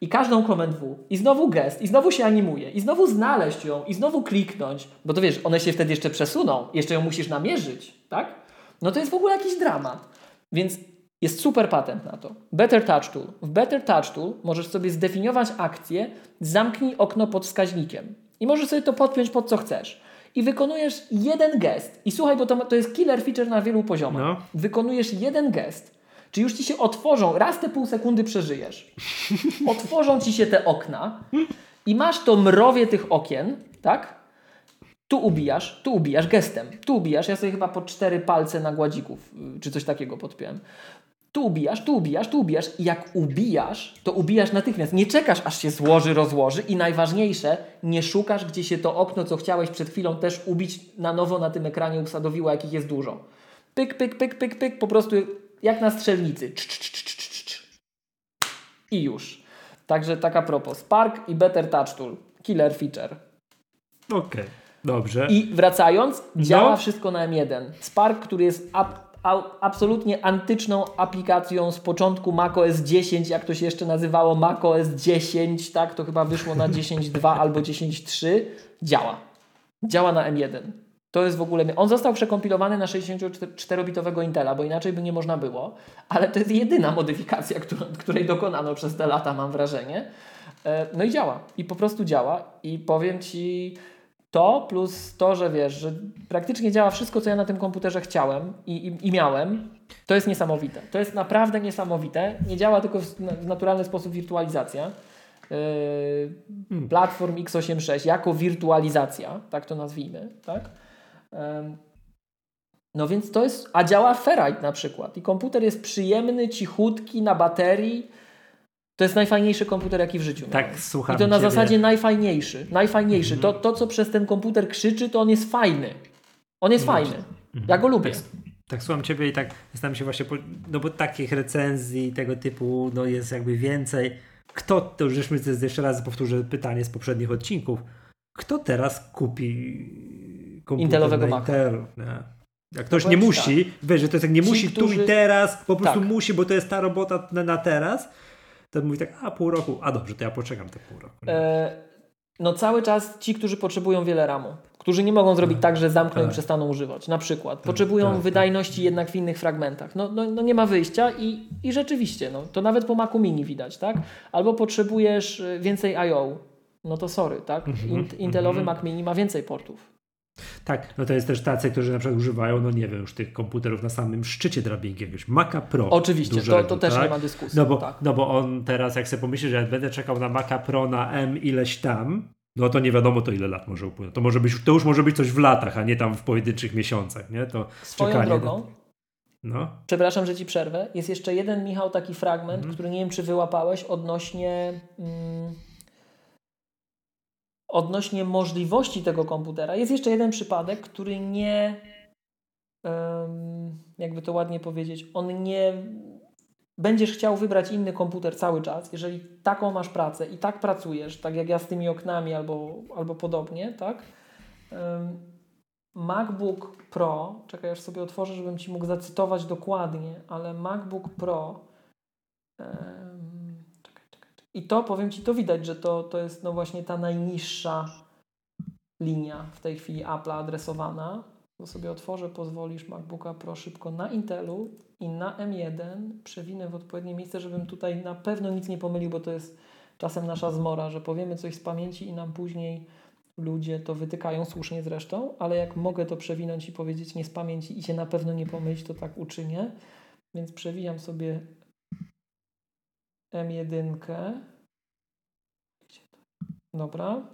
i każdą Command W i znowu gest, i znowu się animuje, i znowu znaleźć ją, i znowu kliknąć, bo to wiesz, one się wtedy jeszcze przesuną, jeszcze ją musisz namierzyć, tak? No to jest w ogóle jakiś dramat. Więc jest super patent na to. Better Touch Tool. W Better Touch Tool możesz sobie zdefiniować akcję, zamknij okno pod wskaźnikiem. I możesz sobie to podpiąć pod co chcesz. I wykonujesz jeden gest. I słuchaj, bo to, to jest killer feature na wielu poziomach. No. Wykonujesz jeden gest czy już ci się otworzą, raz te pół sekundy przeżyjesz, otworzą ci się te okna i masz to mrowie tych okien, tak? Tu ubijasz, tu ubijasz gestem, tu ubijasz, ja sobie chyba po cztery palce na gładzików, y, czy coś takiego podpiąłem. Tu ubijasz, tu ubijasz, tu ubijasz i jak ubijasz, to ubijasz natychmiast. Nie czekasz, aż się złoży, rozłoży i najważniejsze, nie szukasz, gdzie się to okno, co chciałeś przed chwilą też ubić na nowo na tym ekranie usadowiło, jakich jest dużo. Pyk, pyk, pyk, pyk, pyk, po prostu jak na strzelnicy. I już. Także taka propos. Spark i Better Touch Tool. Killer feature. Okej, okay. dobrze. I wracając, działa no. wszystko na M1. Spark, który jest absolutnie antyczną aplikacją z początku macOS 10, jak to się jeszcze nazywało macOS 10, tak? To chyba wyszło na 10.2 albo 10.3. Działa. Działa na M1. To jest w ogóle. On został przekompilowany na 64-bitowego Intela, bo inaczej by nie można było, ale to jest jedyna modyfikacja, którą, której dokonano przez te lata, mam wrażenie. E, no i działa. I po prostu działa. I powiem ci to, plus to, że wiesz, że praktycznie działa wszystko, co ja na tym komputerze chciałem i, i, i miałem, to jest niesamowite. To jest naprawdę niesamowite. Nie działa tylko w, w naturalny sposób wirtualizacja. Yy, platform x86 jako wirtualizacja, tak to nazwijmy, tak? No więc to jest, a działa Ferrite na przykład i komputer jest przyjemny, cichutki, na baterii. To jest najfajniejszy komputer, jaki w życiu Tak, miałem. słucham I to na ciebie. zasadzie najfajniejszy. Najfajniejszy. Mhm. To, to, co przez ten komputer krzyczy, to on jest fajny. On jest No fajny. Mhm. Ja go lubię. Tak, tak słucham ciebie i tak zastanawiam się właśnie, po, no bo takich recenzji tego typu no jest jakby więcej. Kto, to już jeszcze raz powtórzę pytanie z poprzednich odcinków. Kto teraz kupi komputer Intelowego Maca? Intelu? Jak ktoś nie musi, wiesz, że to jest jak nie Ci, musi tu którzy- i teraz, po prostu Tak. musi, bo to jest ta robota na, na teraz, to mówi tak, a pół roku, a dobrze, to ja poczekam te pół roku. E, no cały czas ci, którzy potrzebują wiele ramu, którzy nie mogą zrobić tak, że zamkną i Tak. przestaną używać. Na przykład potrzebują tak, wydajności jednak w innych fragmentach. No, no, no nie ma wyjścia i, i rzeczywiście, no, to nawet po Macu Mini widać, tak? Albo potrzebujesz y, więcej I.O., no to sorry, tak? Mhm, Int, Intelowy mhm. Mac Mini ma więcej portów. Tak, no to jest też tacy, którzy na przykład używają, no nie wiem, już tych komputerów na samym szczycie drabinki, jakiegoś Maca Pro. Oczywiście, to, dużego, to też tak? nie ma dyskusji. No bo, tak. no bo on teraz, jak sobie pomyśli, że będę czekał na Maca Pro na M ileś tam, no to nie wiadomo to ile lat może upłynąć. To, może być, to już może być coś w latach, a nie tam w pojedynczych miesiącach, nie? To Swoją czekanie drogą, No. przepraszam, że ci przerwę, jest jeszcze jeden, Michał, taki fragment, Mhm. który nie wiem, czy wyłapałeś odnośnie... Mm, odnośnie możliwości tego komputera. Jest jeszcze jeden przypadek, który nie, jakby to ładnie powiedzieć, on nie. Będziesz chciał wybrać inny komputer cały czas, jeżeli taką masz pracę i tak pracujesz, tak jak ja z tymi oknami albo, albo podobnie, tak? MacBook Pro, czekaj, aż sobie otworzę, żebym Ci mógł zacytować dokładnie, ale MacBook Pro czekaj. I to powiem Ci, to widać, że to, to jest no właśnie ta najniższa linia w tej chwili Apple'a adresowana. To sobie otworzę, pozwolisz MacBooka Pro szybko na Intelu i na M1 przewinę w odpowiednie miejsce, żebym tutaj na pewno nic nie pomylił, bo to jest czasem nasza zmora, że powiemy coś z pamięci i nam później ludzie to wytykają, słusznie zresztą, ale jak mogę to przewinąć i powiedzieć nie z pamięci i się na pewno nie pomylić, to tak uczynię. Więc przewijam sobie M1. Gdzie to? Dobra.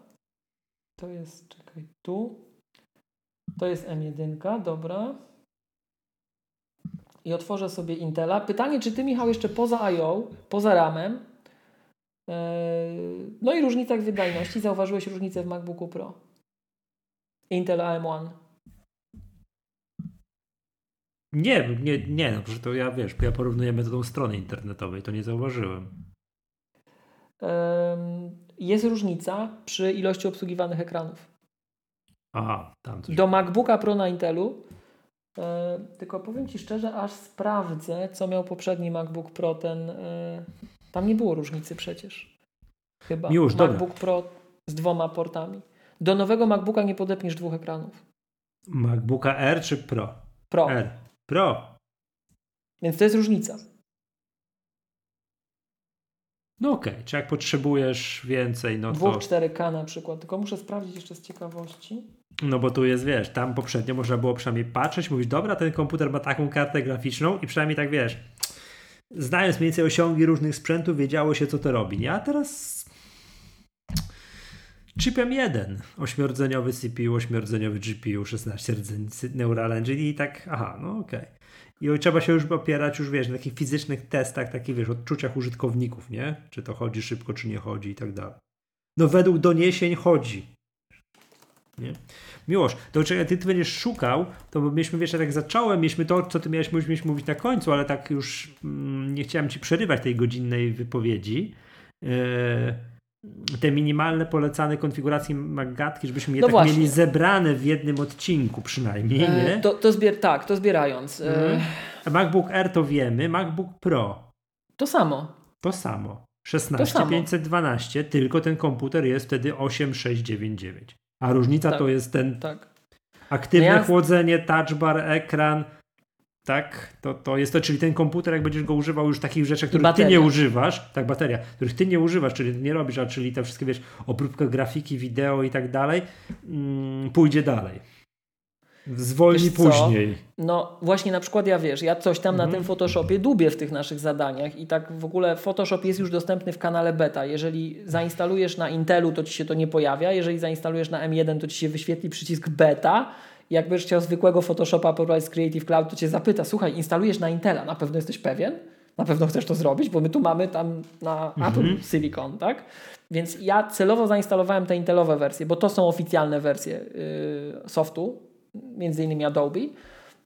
To jest, czekaj, tu. To jest M1, dobra. I otworzę sobie Intela. Pytanie, czy ty, Michał, jeszcze poza I.O., poza RAM-em, yy, no i różnicach wydajności, zauważyłeś różnicę w MacBooku Pro? Intel AM1. Nie, nie, nie, no, to ja wiesz, ja porównuję metodą strony internetowej, to nie zauważyłem. Jest różnica przy ilości obsługiwanych ekranów. Aha, tam coś. Do MacBooka Pro na Intelu, e, tylko powiem Ci szczerze, aż sprawdzę, co miał poprzedni MacBook Pro, ten, e, tam nie było różnicy przecież. Chyba. Już, dobra. MacBook Pro z dwoma portami. Do nowego MacBooka nie podepniesz dwóch ekranów. MacBooka R czy Pro? Pro. R. Pro. Więc to jest różnica. No okej, czy jak potrzebujesz więcej, no Dwóch to... 4K na przykład. Tylko muszę sprawdzić jeszcze z ciekawości. No bo tu jest, wiesz, tam poprzednio można było przynajmniej patrzeć, mówić, dobra, ten komputer ma taką kartę graficzną i przynajmniej tak, wiesz, znając mniej więcej osiągi różnych sprzętów, wiedziało się, co to robi. nie? A teraz chipem jeden, ośmiordzeniowy CPU, ośmiordzeniowy GPU, 16 rdzeni Neural Engine i tak, aha, no okej. I trzeba się już opierać już, wiesz, na takich fizycznych testach, takich, wiesz, odczuciach użytkowników, nie? Czy to chodzi szybko, czy nie chodzi i tak dalej. No według doniesień chodzi. Nie? Miłosz, to czekaj, ty, ty będziesz szukał, to bo mieliśmy, wiesz, jak zacząłem, mieliśmy to, co ty miałeś mieliśmy mówić na końcu, ale tak już mm, nie chciałem ci przerywać tej godzinnej wypowiedzi. Yy, te minimalne polecane konfiguracje Magatki, żebyśmy je No tak właśnie. mieli zebrane w jednym odcinku przynajmniej, E, nie? to, to zbier tak, to zbierając. E, Mhm. MacBook Air to wiemy, MacBook Pro To samo. to samo. To samo. 16512, tylko ten komputer jest wtedy 8699. A różnica Tak. to jest ten Tak. Aktywne Ja- chłodzenie, touch bar, ekran. Tak, to, to jest to, czyli ten komputer, jak będziesz go używał już takich rzeczy, których ty nie używasz, tak, bateria, których ty nie używasz, czyli nie robisz, a czyli te wszystkie, wiesz, obróbka grafiki, wideo i tak dalej, mm, pójdzie dalej. Zwolni później. No właśnie na przykład ja wiesz, ja coś tam Mhm. na tym Photoshopie dubię w tych naszych zadaniach i tak w ogóle Photoshop jest już dostępny w kanale beta. Jeżeli zainstalujesz na Intelu, to ci się to nie pojawia. Jeżeli zainstalujesz na M1, to ci się wyświetli przycisk beta. Jak będziesz chciał zwykłego Photoshopa pobrać z Creative Cloud, to cię zapyta, słuchaj, instalujesz na Intela, na pewno jesteś pewien? Na pewno chcesz to zrobić, bo my tu mamy tam na mhm. Apple Silicon, tak? Więc ja celowo zainstalowałem te Intelowe wersje, bo to są oficjalne wersje yy, softu, między innymi Adobe.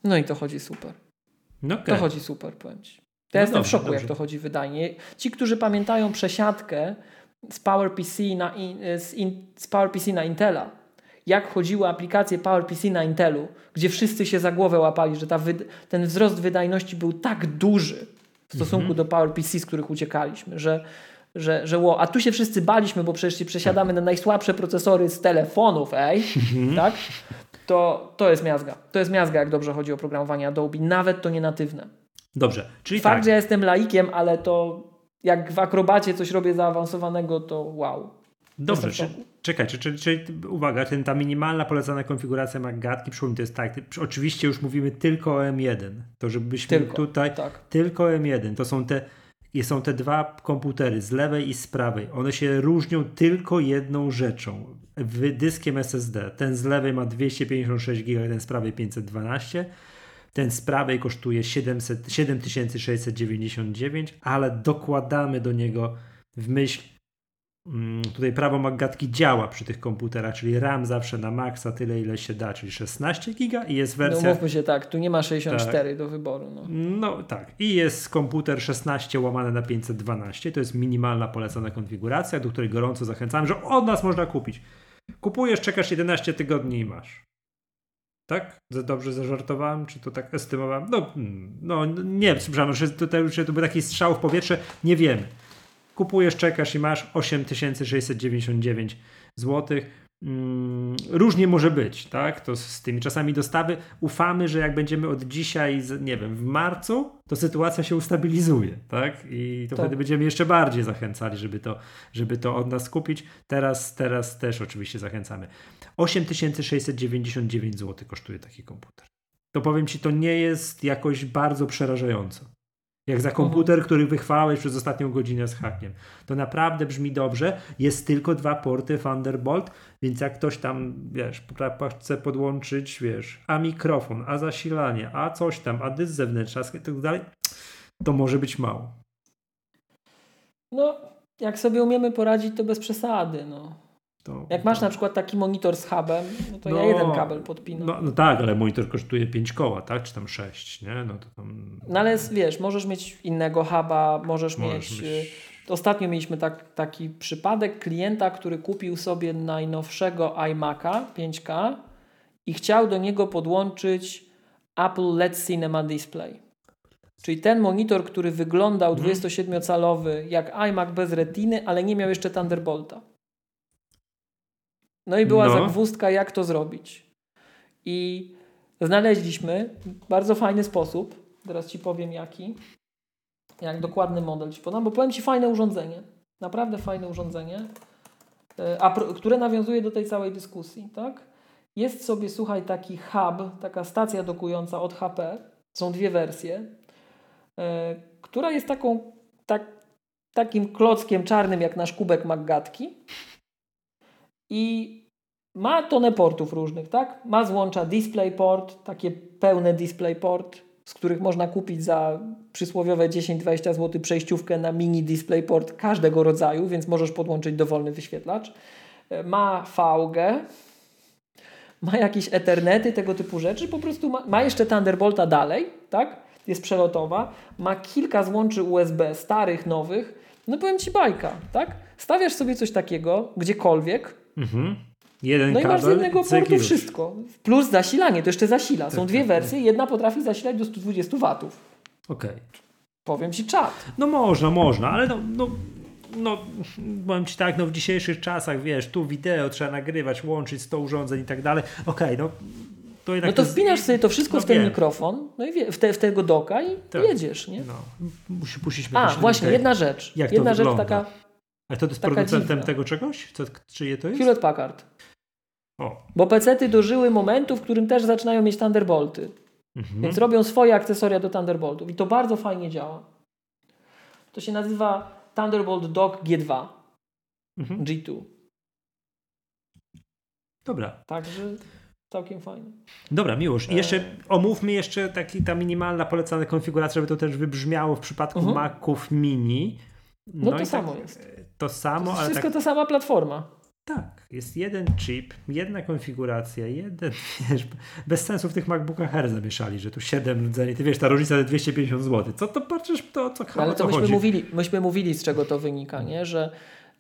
No i to chodzi super. No okay. To chodzi super, powiem Ci. Ja no jestem dobrze, w szoku, dobrze. jak to chodzi wydajnie. Ci, którzy pamiętają przesiadkę z PowerPC na, in, z, in, z PowerPC na Intela, jak chodziły aplikacje PowerPC na Intelu, gdzie wszyscy się za głowę łapali, że ta ten wzrost wydajności był tak duży w stosunku -hmm. do PowerPC, z których uciekaliśmy, że, że, że wow, a tu się wszyscy baliśmy, bo przecież się przesiadamy na najsłabsze procesory z telefonów, ej, -hmm. tak? To, to jest miazga. To jest miazga, jak dobrze chodzi o programowanie Adobe, nawet to nie natywne. Dobrze, czyli Fakt, tak. że ja jestem laikiem, ale to jak w akrobacie coś robię zaawansowanego, to wow. Dobrze, czy, czekaj, czy, czy, czy, uwaga, ten, ta minimalna polecana konfiguracja MacGatki, przypomnij, to jest tak, oczywiście już mówimy tylko o M1, to żebyśmy tylko, tutaj, tak. tylko M1, to są te, są te dwa komputery z lewej i z prawej, one się różnią tylko jedną rzeczą, dyskiem SSD, ten z lewej ma 256 GB, ten z prawej 512, ten z prawej kosztuje 700, 7699, ale dokładamy do niego w myśl tutaj prawo Maggatki działa przy tych komputerach, czyli RAM zawsze na maksa tyle ile się da, czyli 16 giga i jest wersja... No mówmy się tak, tu nie ma 64 tak. do wyboru. No. no tak i jest komputer 16 łamane na 512, to jest minimalna polecana konfiguracja, do której gorąco zachęcam, że od nas można kupić. Kupujesz, czekasz 11 tygodni i masz. Tak? Dobrze zażartowałem? Czy to tak estymowałem? No, no nie, przepraszam, że tutaj że to był taki strzał w powietrze. Nie wiemy. Kupujesz, czekasz i masz 8699 złotych Mm, różnie może być, tak? To z tymi czasami dostawy. Ufamy, że jak będziemy od dzisiaj, nie wiem, w marcu, to sytuacja się ustabilizuje, tak? I to tak. wtedy będziemy jeszcze bardziej zachęcali, żeby to, żeby to od nas kupić. Teraz, teraz też oczywiście zachęcamy. 8699 zł kosztuje taki komputer. To powiem Ci, to nie jest jakoś bardzo przerażająco. Jak za komputer, który wychwałeś przez ostatnią godzinę z hakiem. To naprawdę brzmi dobrze. Jest tylko dwa porty Thunderbolt, więc jak ktoś tam, wiesz, chce podłączyć, wiesz, a mikrofon, a zasilanie, a coś tam, a dysk zewnętrzny, i tak dalej, to może być mało. No, jak sobie umiemy poradzić, to bez przesady, no. To, Jak masz na przykład taki monitor z hubem, no to no, ja jeden kabel podpinam. No, no, tak, ale monitor kosztuje 5 koła, tak? Czy tam 6, nie? No, to tam... no ale wiesz, możesz mieć innego huba, możesz, możesz mieć... mieć... Y, ostatnio mieliśmy tak, taki przypadek klienta, który kupił sobie najnowszego iMac'a 5K i chciał do niego podłączyć Apple LED Cinema Display. Czyli ten monitor, który wyglądał 27-calowy mhm. jak iMac bez retiny, ale nie miał jeszcze Thunderbolta. No i była no. zagwózdka, jak to zrobić. I znaleźliśmy bardzo fajny sposób. Teraz Ci powiem jaki. Jak dokładny model Ci podam, bo powiem Ci fajne urządzenie. Naprawdę fajne urządzenie, e, a, które nawiązuje do tej całej dyskusji. Tak? Jest sobie, słuchaj, taki hub, taka stacja dokująca od HP. Są dwie wersje, yy, która jest taką, tak, takim klockiem czarnym jak nasz kubek Maggatki i ma tonę portów różnych, tak? Ma złącza DisplayPort, takie pełne DisplayPort, z których można kupić za przysłowiowe 10-20 zł przejściówkę na mini DisplayPort każdego rodzaju, więc możesz podłączyć dowolny wyświetlacz. E, ma VG, ma jakieś Ethernety, tego typu rzeczy, po prostu ma, ma jeszcze Thunderbolta dalej, tak? Jest przelotowa, ma kilka złączy USB, starych, nowych. No powiem Ci bajka, tak? Stawiasz sobie coś takiego gdziekolwiek, Mhm. Jeden no i masz z jednego portu wszystko. Plus zasilanie, to jeszcze zasila. Są tak, dwie tak, wersje, tak. jedna potrafi zasilać do 120 watów. Okej. Okay. Powiem ci czat. No można, można, ale no, no, no powiem ci tak, no w dzisiejszych czasach, wiesz, tu wideo trzeba nagrywać, łączyć 100 urządzeń i tak dalej. Okej, okay, no to no to wpinasz sobie to wszystko no w ten wiem. mikrofon, no i wie, w, te, w tego doka i tak. jedziesz, nie? No. Musi, puścić A, właśnie, jedna rzecz. Jak jedna rzecz wygląda? taka a to jest producentem dziwna. tego czegoś? Co, czyje to jest? Hewlett Packard. O. Bo PC-ty dożyły momentu, w którym też zaczynają mieć Thunderbolty. Mhm. Więc robią swoje akcesoria do Thunderboltów. I to bardzo fajnie działa. To się nazywa Thunderbolt Dock G2. Mhm. G2. Dobra. Także całkiem fajne. Dobra, miłość. I jeszcze omówmy jeszcze taki, ta minimalna polecana konfiguracja, żeby to też wybrzmiało w przypadku Mhm. Maców mini. No, to i samo tak, jest. To samo, ale Wszystko tak, ta sama platforma. tak, jest jeden chip, jedna konfiguracja, jeden, [LAUGHS] wiesz, bez sensu w tych MacBookach Air zamieszali, że tu 7 rdzeni, ty wiesz, ta różnica to 250 zł. Co to patrzysz, to co ale to myśmy chodzi? mówili, myśmy mówili, z czego to wynika, nie? że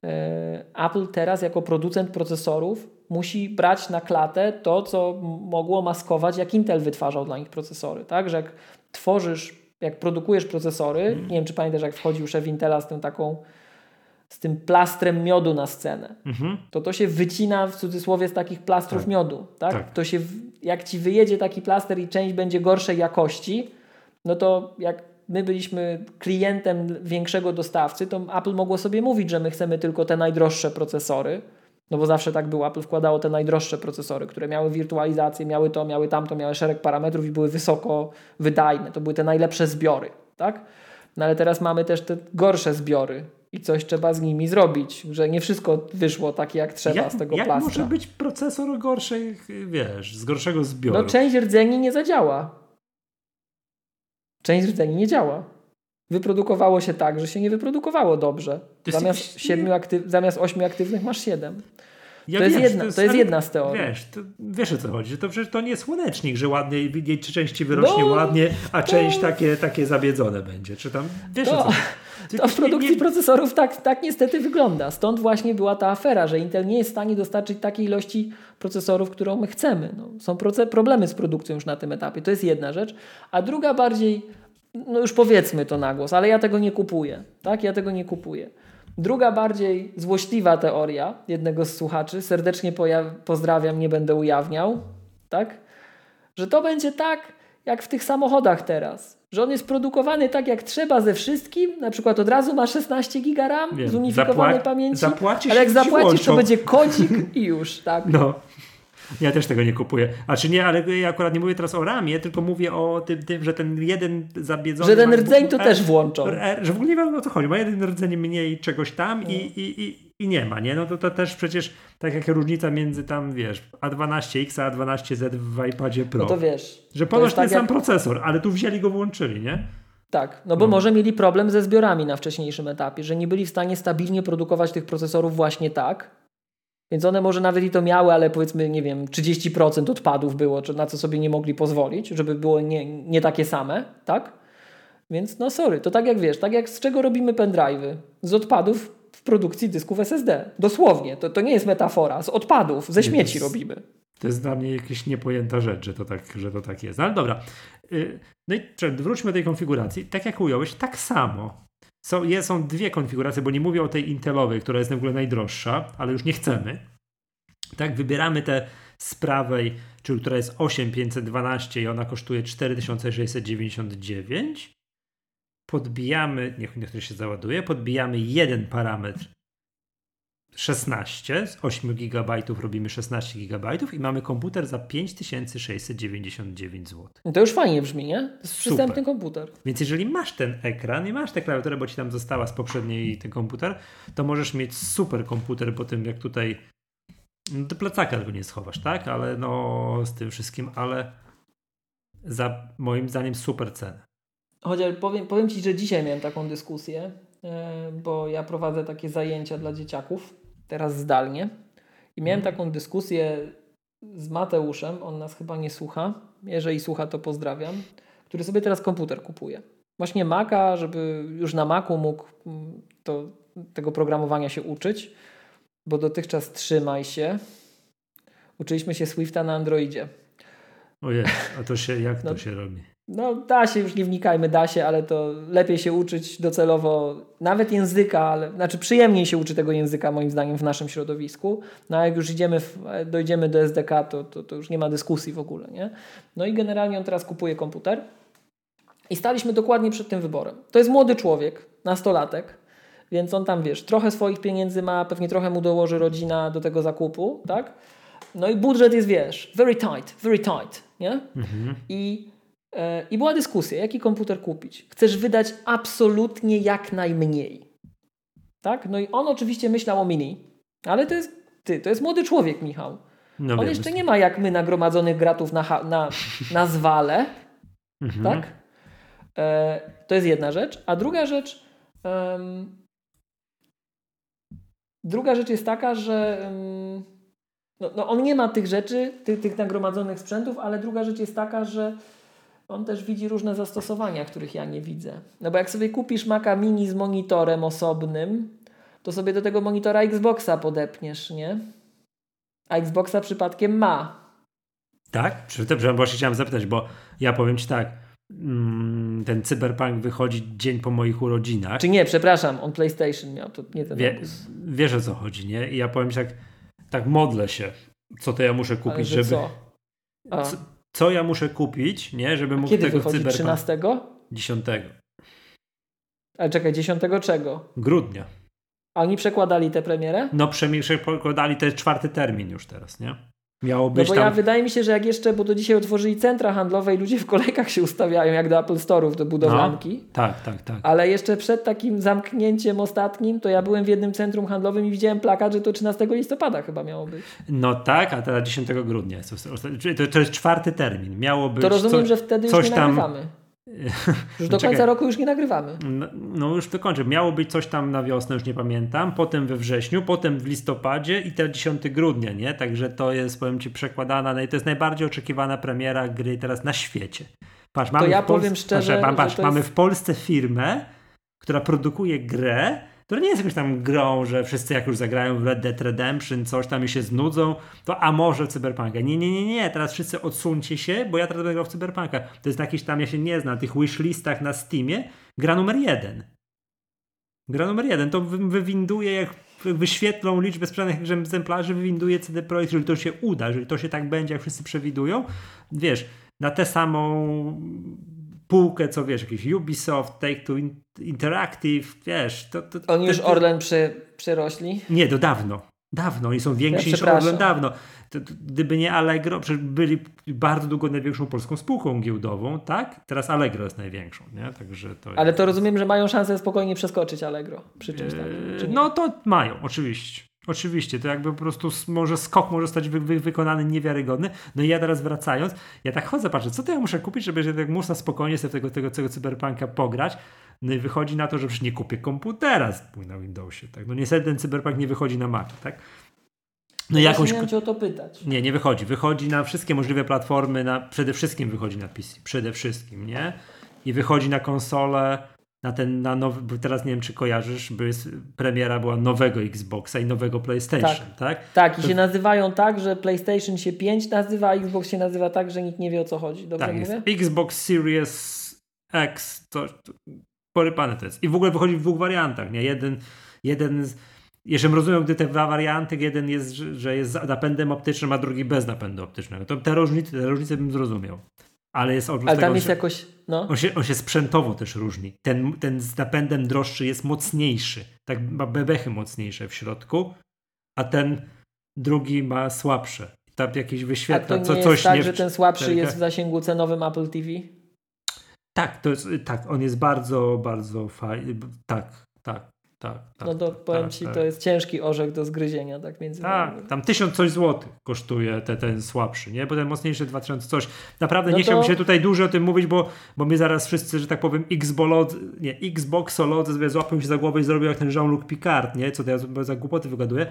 e, Apple teraz jako producent procesorów musi brać na klatę to, co mogło maskować, jak Intel wytwarzał dla nich procesory. Tak? Że jak tworzysz, jak produkujesz procesory, Mhm. nie wiem czy pamiętasz, jak wchodził szef Intela z tym taką z tym plastrem miodu na scenę. Mhm. To to się wycina w cudzysłowie z takich plastrów Tak. miodu. Tak? Tak. To się, jak ci wyjedzie taki plaster i część będzie gorszej jakości, no to jak my byliśmy klientem większego dostawcy, to Apple mogło sobie mówić, że my chcemy tylko te najdroższe procesory, no bo zawsze tak było. Apple wkładało te najdroższe procesory, które miały wirtualizację, miały to, miały tamto, miały szereg parametrów i były wysoko wydajne. To były te najlepsze zbiory, tak? No ale teraz mamy też te gorsze zbiory i coś trzeba z nimi zrobić, że nie wszystko wyszło takie jak trzeba jak, z tego jak plastra. może być procesor gorszej, wiesz, z gorszego zbioru? No część rdzeni nie zadziała. Część rdzeni nie działa. Wyprodukowało się tak, że się nie wyprodukowało dobrze. Zamiast, jakiś- aktyw, zamiast ośmiu aktywnych masz siedem. Ja to jest wiem, jedna- to jest ale jedna z teorii. Wiesz, to, wiesz o co chodzi, że to przecież to nie słonecznik, że ładnie jej części wyrośnie No, ładnie, a to- część takie, takie zabiedzone będzie. Czy tam, wiesz To- o co chodzi. [LAUGHS] To w produkcji nie, procesorów tak, tak niestety wygląda. Stąd właśnie była ta afera, że Intel nie jest w stanie dostarczyć takiej ilości procesorów, którą my chcemy. No, są problemy z produkcją już na tym etapie. To jest jedna rzecz. A druga bardziej, no już powiedzmy to na głos, ale ja tego nie kupuję. Tak? Ja tego nie kupuję. Druga bardziej złośliwa teoria jednego z słuchaczy, serdecznie pozdrawiam, nie będę ujawniał, tak? że to będzie tak, jak w tych samochodach teraz. Że on jest produkowany tak, jak trzeba ze wszystkim. Na przykład od razu ma 16 giga RAM Wiem, zunifikowanej zapła- pamięci. zapłacisz ale jak zapłacisz, to będzie kodzik i już, tak? No. Ja też tego nie kupuję. A czy nie, ale ja akurat nie mówię teraz o ramie, tylko mówię o tym, tym że ten jeden zabiedzony... Że ten rdzeń to też włączą. Że w ogóle nie wiem o co chodzi. Ma jeden rdzeń mniej czegoś tam No. i, i, i, i nie ma, nie? No to, to też przecież tak jak różnica między tam, wiesz, A12X a A12Z w iPadzie Pro. No to wiesz. że ponoć jest ten tak sam jak- procesor, ale tu wzięli go, włączyli, nie? Tak, no bo może mieli problem ze zbiorami na wcześniejszym etapie, że nie byli w stanie stabilnie produkować tych procesorów właśnie tak. Więc one może nawet i to miały, ale powiedzmy, nie wiem, 30% odpadów było, czy na co sobie nie mogli pozwolić, żeby było nie, nie takie same, tak? Więc no sorry, to tak jak wiesz, tak jak z czego robimy pendrive'y? Z odpadów w produkcji dysków SSD. Dosłownie, to, to nie jest metafora, z odpadów, ze śmieci jest- robimy. To jest dla mnie jakaś niepojęta rzecz, że to tak, że to tak jest. No ale dobra. Y, No i wróćmy do tej konfiguracji. Tak jak ująłeś, tak samo. Są, je- są dwie konfiguracje, bo nie mówię o tej Intelowej, która jest w ogóle najdroższa, ale już nie chcemy. Tak, wybieramy tę z prawej, czyli która jest 8512 i ona kosztuje 4699. Podbijamy, niech, niech to się załaduje, podbijamy jeden parametr 16, z 8 GB robimy 16 GB i mamy komputer za 5699 zł. To już fajnie brzmi, nie? To jest Super. przystępny komputer. Więc jeżeli masz ten ekran i masz tę klawiaturę, bo ci tam została z poprzedniej ten komputer, to możesz mieć super komputer po tym, jak tutaj no do plecaka tego nie schowasz, tak? Ale no z tym wszystkim, ale za moim zdaniem super cenę. Chociaż powiem, powiem Ci, że dzisiaj miałem taką dyskusję, e, bo ja prowadzę takie zajęcia dla dzieciaków, teraz zdalnie. I miałem Mhm. taką dyskusję z Mateuszem, on nas chyba nie słucha. Jeżeli słucha, to pozdrawiam, który sobie teraz komputer kupuje. Właśnie Maca, żeby już na Macu mógł mm, to, tego programowania się uczyć, bo dotychczas trzymaj się. Uczyliśmy się Swifta na Androidzie. Ojej, a to się, jak to No. się robi? No, da się, już nie wnikajmy, da się, ale to lepiej się uczyć docelowo nawet języka, ale znaczy przyjemniej się uczy tego języka, moim zdaniem, w naszym środowisku. No a jak już idziemy, w, dojdziemy do SDK, to, to, to już nie ma dyskusji w ogóle, nie? No i generalnie on teraz kupuje komputer i staliśmy dokładnie przed tym wyborem. To jest młody człowiek, nastolatek, więc on tam, wiesz, trochę swoich pieniędzy ma, pewnie trochę mu dołoży rodzina do tego zakupu, tak? No i budżet jest, wiesz, very tight, very tight, nie? Mhm. I, I była dyskusja, jaki komputer kupić. Chcesz wydać absolutnie jak najmniej. Tak? No i on oczywiście myślał o mini, ale to jest ty, to jest młody człowiek, Michał. No On wiem, jeszcze nie ma jak my nagromadzonych gratów na, na, na zwale. [LAUGHS] Mhm. tak? E, to jest jedna rzecz. A druga rzecz. Um, druga rzecz jest taka, że. Um, no, no, on nie ma tych rzeczy, tych, tych nagromadzonych sprzętów, ale druga rzecz jest taka, że on też widzi różne zastosowania, których ja nie widzę. No bo jak sobie kupisz Maca Mini z monitorem osobnym, to sobie do tego monitora Xboxa podepniesz, nie? A Xboxa przypadkiem ma. Tak? Przepraszam, właśnie chciałem zapytać, bo ja powiem Ci tak, mm, ten Cyberpunk wychodzi dzień po moich urodzinach. Czy nie, przepraszam, on PlayStation miał, to nie ten Wie, Wiesz o co chodzi, nie? I ja powiem Ci tak, tak modlę się, co to ja muszę kupić, że żeby... Co? Co? Ja muszę kupić, nie? Żeby mógł Kiedy tego? Cyberpunk... 13? 10. Ale czekaj, 10 czego? Grudnia. A oni przekładali tę premierę? No przekładali ten czwarty termin już teraz, nie? Miało być no bo tam... ja wydaje mi się, że jak jeszcze, bo to dzisiaj otworzyli centra handlowe i ludzie w kolejkach się ustawiają, jak do Apple Store'ów, do budowlanki. No, tak, tak, tak. Ale jeszcze przed takim zamknięciem ostatnim, to ja byłem w jednym centrum handlowym i widziałem plakat, że to 13 listopada chyba miało być. No tak, a teraz 10 grudnia. To, to jest czwarty termin. Miało być To rozumiem, co, że wtedy już nie nagrywamy. Tam już do końca roku już nie nagrywamy. No, no już dokończę. Miało być coś tam na wiosnę, już nie pamiętam. Potem we wrześniu, potem w listopadzie i teraz 10 grudnia, nie? Także to jest, powiem Ci, przekładana. No i to jest najbardziej oczekiwana premiera gry teraz na świecie. Patrz, mamy to ja w Polsce, szczerze, patrz, patrz mamy jest... w Polsce firmę, która produkuje grę, to nie jest jakąś tam grą, że wszyscy jak już zagrają w Red Dead Redemption, coś tam i się znudzą, to a może w Cyberpunka. Nie, nie, nie, nie, teraz wszyscy odsuńcie się, bo ja teraz będę grał w Cyberpunka. To jest jakiś tam, ja się nie znam, na tych wishlistach na Steamie, gra numer jeden. Gra numer jeden, to wywinduje, jak wyświetlą liczbę sprzedanych egzemplarzy, wywinduje CD Projekt, jeżeli to się uda, jeżeli to się tak będzie, jak wszyscy przewidują, wiesz, na tę samą półkę, co wiesz, jakiś Ubisoft, Take-Two Interactive, wiesz. To, to, Oni już Orlen przy, przyrośli? Nie, to dawno. Dawno, oni są więksi ja niż Orlen dawno. Gdyby nie Allegro, przecież byli bardzo długo największą polską spółką giełdową, tak? Teraz Allegro jest największą, nie? Także to Ale to rozumiem, że mają szansę spokojnie przeskoczyć Allegro przy czymś tam. Eee, no to mają, oczywiście. Oczywiście, to jakby po prostu może skok może zostać wy, wy, wykonany niewiarygodny. No i ja teraz wracając, ja tak chodzę, patrzę, co to ja muszę kupić, żeby tak móc na spokojnie sobie tego, tego, tego cyberpunka pograć. No i wychodzi na to, że przecież nie kupię komputera na Windowsie. Tak? No niestety ten cyberpunk nie wychodzi na Mac, tak? No, no jakąś... miałem cię o to pytać. Nie, nie wychodzi. Wychodzi na wszystkie możliwe platformy, na, przede wszystkim wychodzi na PC. Przede wszystkim, nie? I wychodzi na konsolę na ten, na nowy, bo teraz nie wiem, czy kojarzysz, by premiera była nowego Xboxa i nowego PlayStation, tak? Tak, tak i to... się nazywają tak, że PlayStation się 5 nazywa, a Xbox się nazywa tak, że nikt nie wie o co chodzi. Dobrze tak, mówię? Jest Xbox Series X, to, to porypane to jest. I w ogóle wychodzi w dwóch wariantach, nie? Jeden, jeden z, jeżeli rozumiem, gdy te dwa warianty, jeden jest, że jest z napędem optycznym, a drugi bez napędu optycznego. To te różnice, te różnice bym zrozumiał ale jest oprócz Ale tam tego, jest jakoś. No. On, się, on się sprzętowo też różni. Ten, ten z napędem droższy jest mocniejszy. Tak ma bebechy mocniejsze w środku, a ten drugi ma słabsze. Tam jakieś wyświetla. A to nie co, jest tak, nie... że ten słabszy jest w zasięgu cenowym Apple TV? Tak, to jest, tak, on jest bardzo, bardzo fajny. Tak, tak. Tak, tak, no to tak, powiem tak, ci, tak. to jest ciężki orzech do zgryzienia, tak między Tak, tam tysiąc coś złotych kosztuje te, ten słabszy, nie? Bo ten mocniejszy 2000 coś. Naprawdę no nie to... chciałbym się tutaj dużo o tym mówić, bo, bo my zaraz wszyscy, że tak powiem, Xbolod, nie, Xboxolodzy złapią się za głowę i zrobią jak ten Jean-Luc Picard, nie? Co to ja za głupoty wygaduję,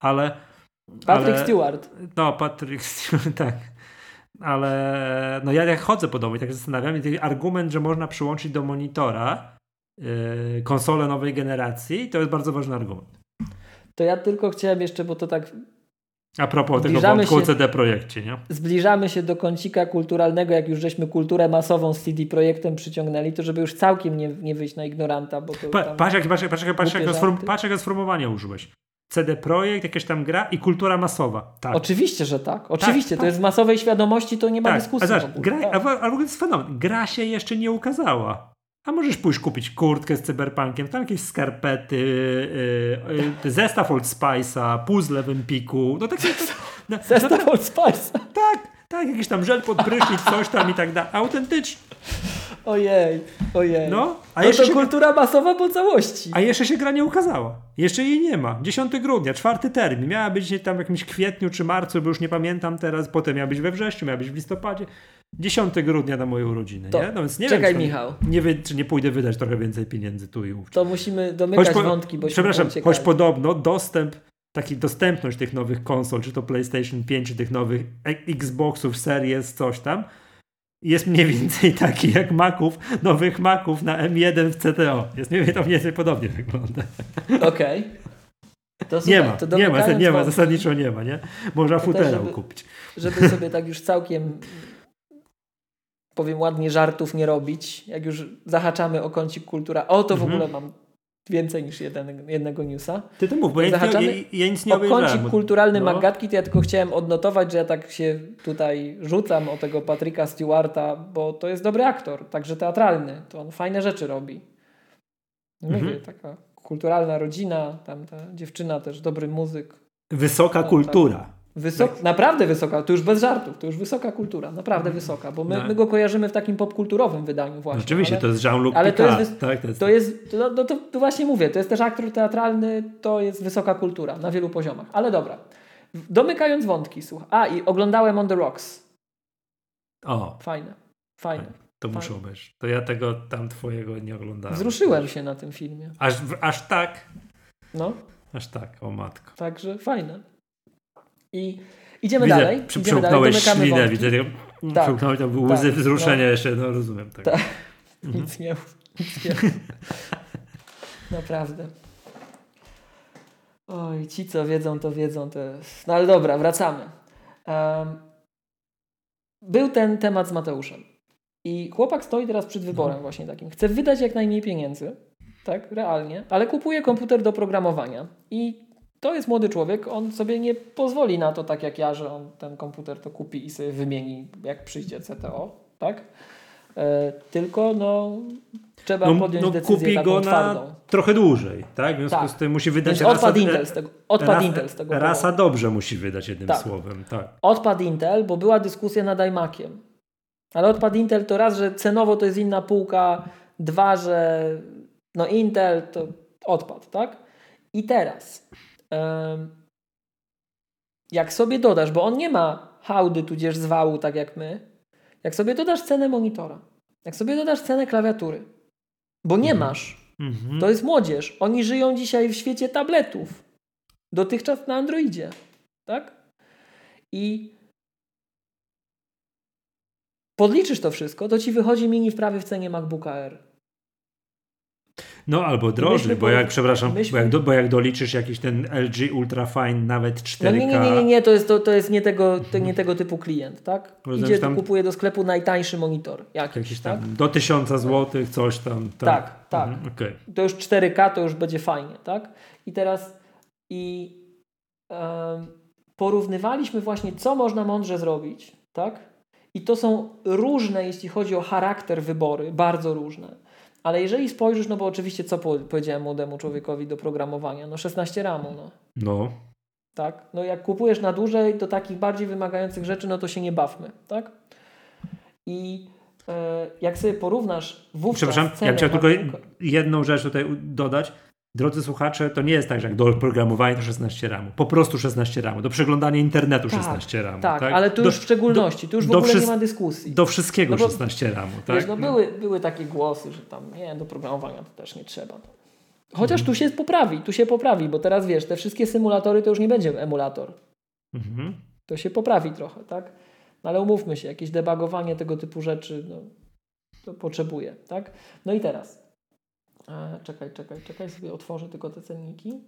ale... Patrick ale, Stewart. No, Patrick Stewart, [LAUGHS] tak ale no ja jak chodzę po domu i tak się zastanawiam, i argument, że można przyłączyć do monitora konsole nowej generacji, to jest bardzo ważny argument. To ja tylko chciałem jeszcze, bo to tak. A propos tego wątku o CD Projekcie, nie? Zbliżamy się do kącika kulturalnego, jak już żeśmy kulturę masową z CD Projektem przyciągnęli, to żeby już całkiem nie, nie wyjść na ignoranta. Bo to pa, patrz, jak, patrz, patrz, patrz, jak sform, patrz, jak sformułowania użyłeś. CD Projekt, jakaś tam gra i kultura masowa. Tak. Oczywiście, że tak. Oczywiście, tak, to tak. jest w masowej świadomości, to nie ma tak. dyskusji. A zobacz, gra, tak. a w ogóle jest fenomen. Gra się jeszcze nie ukazała. A możesz pójść kupić kurtkę z cyberpunkiem, tam jakieś skarpety, yy, yy, zestaw Old Spice'a, puzzle w Empiku. No tak, tak, no, zestaw no, Old Spice'a. Tak, tak, jakiś tam żel pod prysznic, coś tam i tak dalej. Autentycznie. Ojej, ojej. No, a no jeszcze to kultura masowa po całości. A jeszcze się gra nie ukazała. Jeszcze jej nie ma. 10 grudnia, czwarty termin. Miała być tam w jakimś kwietniu czy marcu, bo już nie pamiętam teraz. Potem miała być we wrześniu, miała być w listopadzie. 10 grudnia na moje urodziny, to, nie? No więc nie czekaj, wiem, Michał. Nie wiem, czy nie pójdę wydać trochę więcej pieniędzy tu i ówczes. To musimy domykać po, wątki, bo Przepraszam, choć podobno dostęp taki dostępność tych nowych konsol, czy to PlayStation 5, czy tych nowych Xboxów, Series, coś tam, jest mniej więcej [LAUGHS] taki jak Maców, nowych Maców na M1 w CTO. Jest mniej więcej, to mniej więcej podobnie wygląda. [LAUGHS] Okej. Okay. Nie ma, nie ma, nie ma, zasadniczo nie ma, nie? Można futerał kupić. Żeby sobie tak już całkiem powiem ładnie, żartów nie robić. Jak już zahaczamy o kącik kultura, o to w mhm. ogóle mam więcej niż jeden, jednego newsa. Ty to mów, bo ja, ja, ja nic nie O kącik kulturalny no. Magatki, to ja tylko chciałem odnotować, że ja tak się tutaj rzucam o tego Patryka Stewarta, bo to jest dobry aktor, także teatralny. To on fajne rzeczy robi. Mówię, mhm. taka kulturalna rodzina, tam ta dziewczyna też, dobry muzyk. Wysoka no, kultura. Tak. Wysok, tak. Naprawdę wysoka, to już bez żartów, to już wysoka kultura, naprawdę mm. wysoka, bo my, no. my go kojarzymy w takim popkulturowym wydaniu właśnie. No oczywiście, ale, to jest Jean-Luc Ale to jest, tak, to jest, to jest no, no to, to, właśnie mówię, to jest też aktor teatralny, to jest wysoka kultura na wielu poziomach, ale dobra. Domykając wątki, słuchaj. A, i oglądałem On The Rocks. O. Fajne, fajne. To fajne. muszę obejrzeć. To ja tego tam twojego nie oglądałem. Wzruszyłem się na tym filmie. Aż, aż tak? No. Aż tak, o matko. Także fajne. I idziemy widzę, dalej. Przymknąłeś ślinę, widzę. Tak, Przymknąłeś tam tak, łzy wzruszenia no. jeszcze, no rozumiem. Tak. tak. Mhm. [LAUGHS] Nic nie nic nie [LAUGHS] Naprawdę. Oj, ci co wiedzą, to wiedzą. To jest... No ale dobra, wracamy. Um, był ten temat z Mateuszem. I chłopak stoi teraz przed wyborem no. właśnie takim. Chce wydać jak najmniej pieniędzy, tak, realnie, ale kupuje komputer do programowania. I to jest młody człowiek, on sobie nie pozwoli na to tak jak ja, że on ten komputer to kupi i sobie wymieni jak przyjdzie CTO, tak? E, tylko no trzeba no, podjąć no, decyzję kupi taką go twardą. na trochę dłużej, tak? W związku tak. z tym musi wydać Więc odpad Intel z tego. Odpad rasa, Intel z tego. Rasa dobrze musi wydać jednym tak. słowem, tak. Odpad Intel, bo była dyskusja nad iMaciem. Ale odpad Intel to raz, że cenowo to jest inna półka, dwa, że no Intel to odpad, tak? I teraz jak sobie dodasz, bo on nie ma hałdy tudzież zwału tak jak my, jak sobie dodasz cenę monitora, jak sobie dodasz cenę klawiatury, bo nie mhm. masz, mhm. to jest młodzież. Oni żyją dzisiaj w świecie tabletów. Dotychczas na Androidzie. Tak? I podliczysz to wszystko, to ci wychodzi mini wprawy w cenie MacBooka R. No albo drożej, bo jak, przepraszam, myśmy... bo, jak do, bo jak doliczysz jakiś ten LG Ultrafine nawet 4K... No nie, nie, nie, nie, to jest, to, to jest nie, tego, to nie tego typu klient, tak? Rozumiem, Idzie, tam... kupuje do sklepu najtańszy monitor. Jakiś, jakiś tam tak? do 1000 zł, coś tam. Tak, tak. tak. Mhm, okay. To już 4K, to już będzie fajnie, tak? I teraz i um, porównywaliśmy właśnie, co można mądrze zrobić, tak? I to są różne, jeśli chodzi o charakter wybory, bardzo różne. Ale jeżeli spojrzysz, no bo oczywiście co powiedziałem młodemu człowiekowi do programowania? No 16 ramu, no. No. Tak? No jak kupujesz na dłużej do takich bardziej wymagających rzeczy, no to się nie bawmy, tak? I e, jak sobie porównasz wówczas Przepraszam, ja chciałem tylko jedną rzecz tutaj dodać. Drodzy słuchacze, to nie jest tak, że jak do programowania to 16 ramu. Po prostu 16 ramu. Do przeglądania internetu tak, 16 ramu. Tak, tak, ale tu już w szczególności, tu już w ogóle nie ma dyskusji. Do wszystkiego no bo, 16 ramu. Tak? Wiesz, no były, były takie głosy, że tam nie, do programowania to też nie trzeba. Chociaż mhm. tu się poprawi, tu się poprawi, bo teraz wiesz, te wszystkie symulatory to już nie będzie emulator. Mhm. To się poprawi trochę, tak? No ale umówmy się, jakieś debugowanie tego typu rzeczy no, to potrzebuje, tak? No i teraz E, czekaj, czekaj, czekaj, sobie otworzę tylko te cenniki.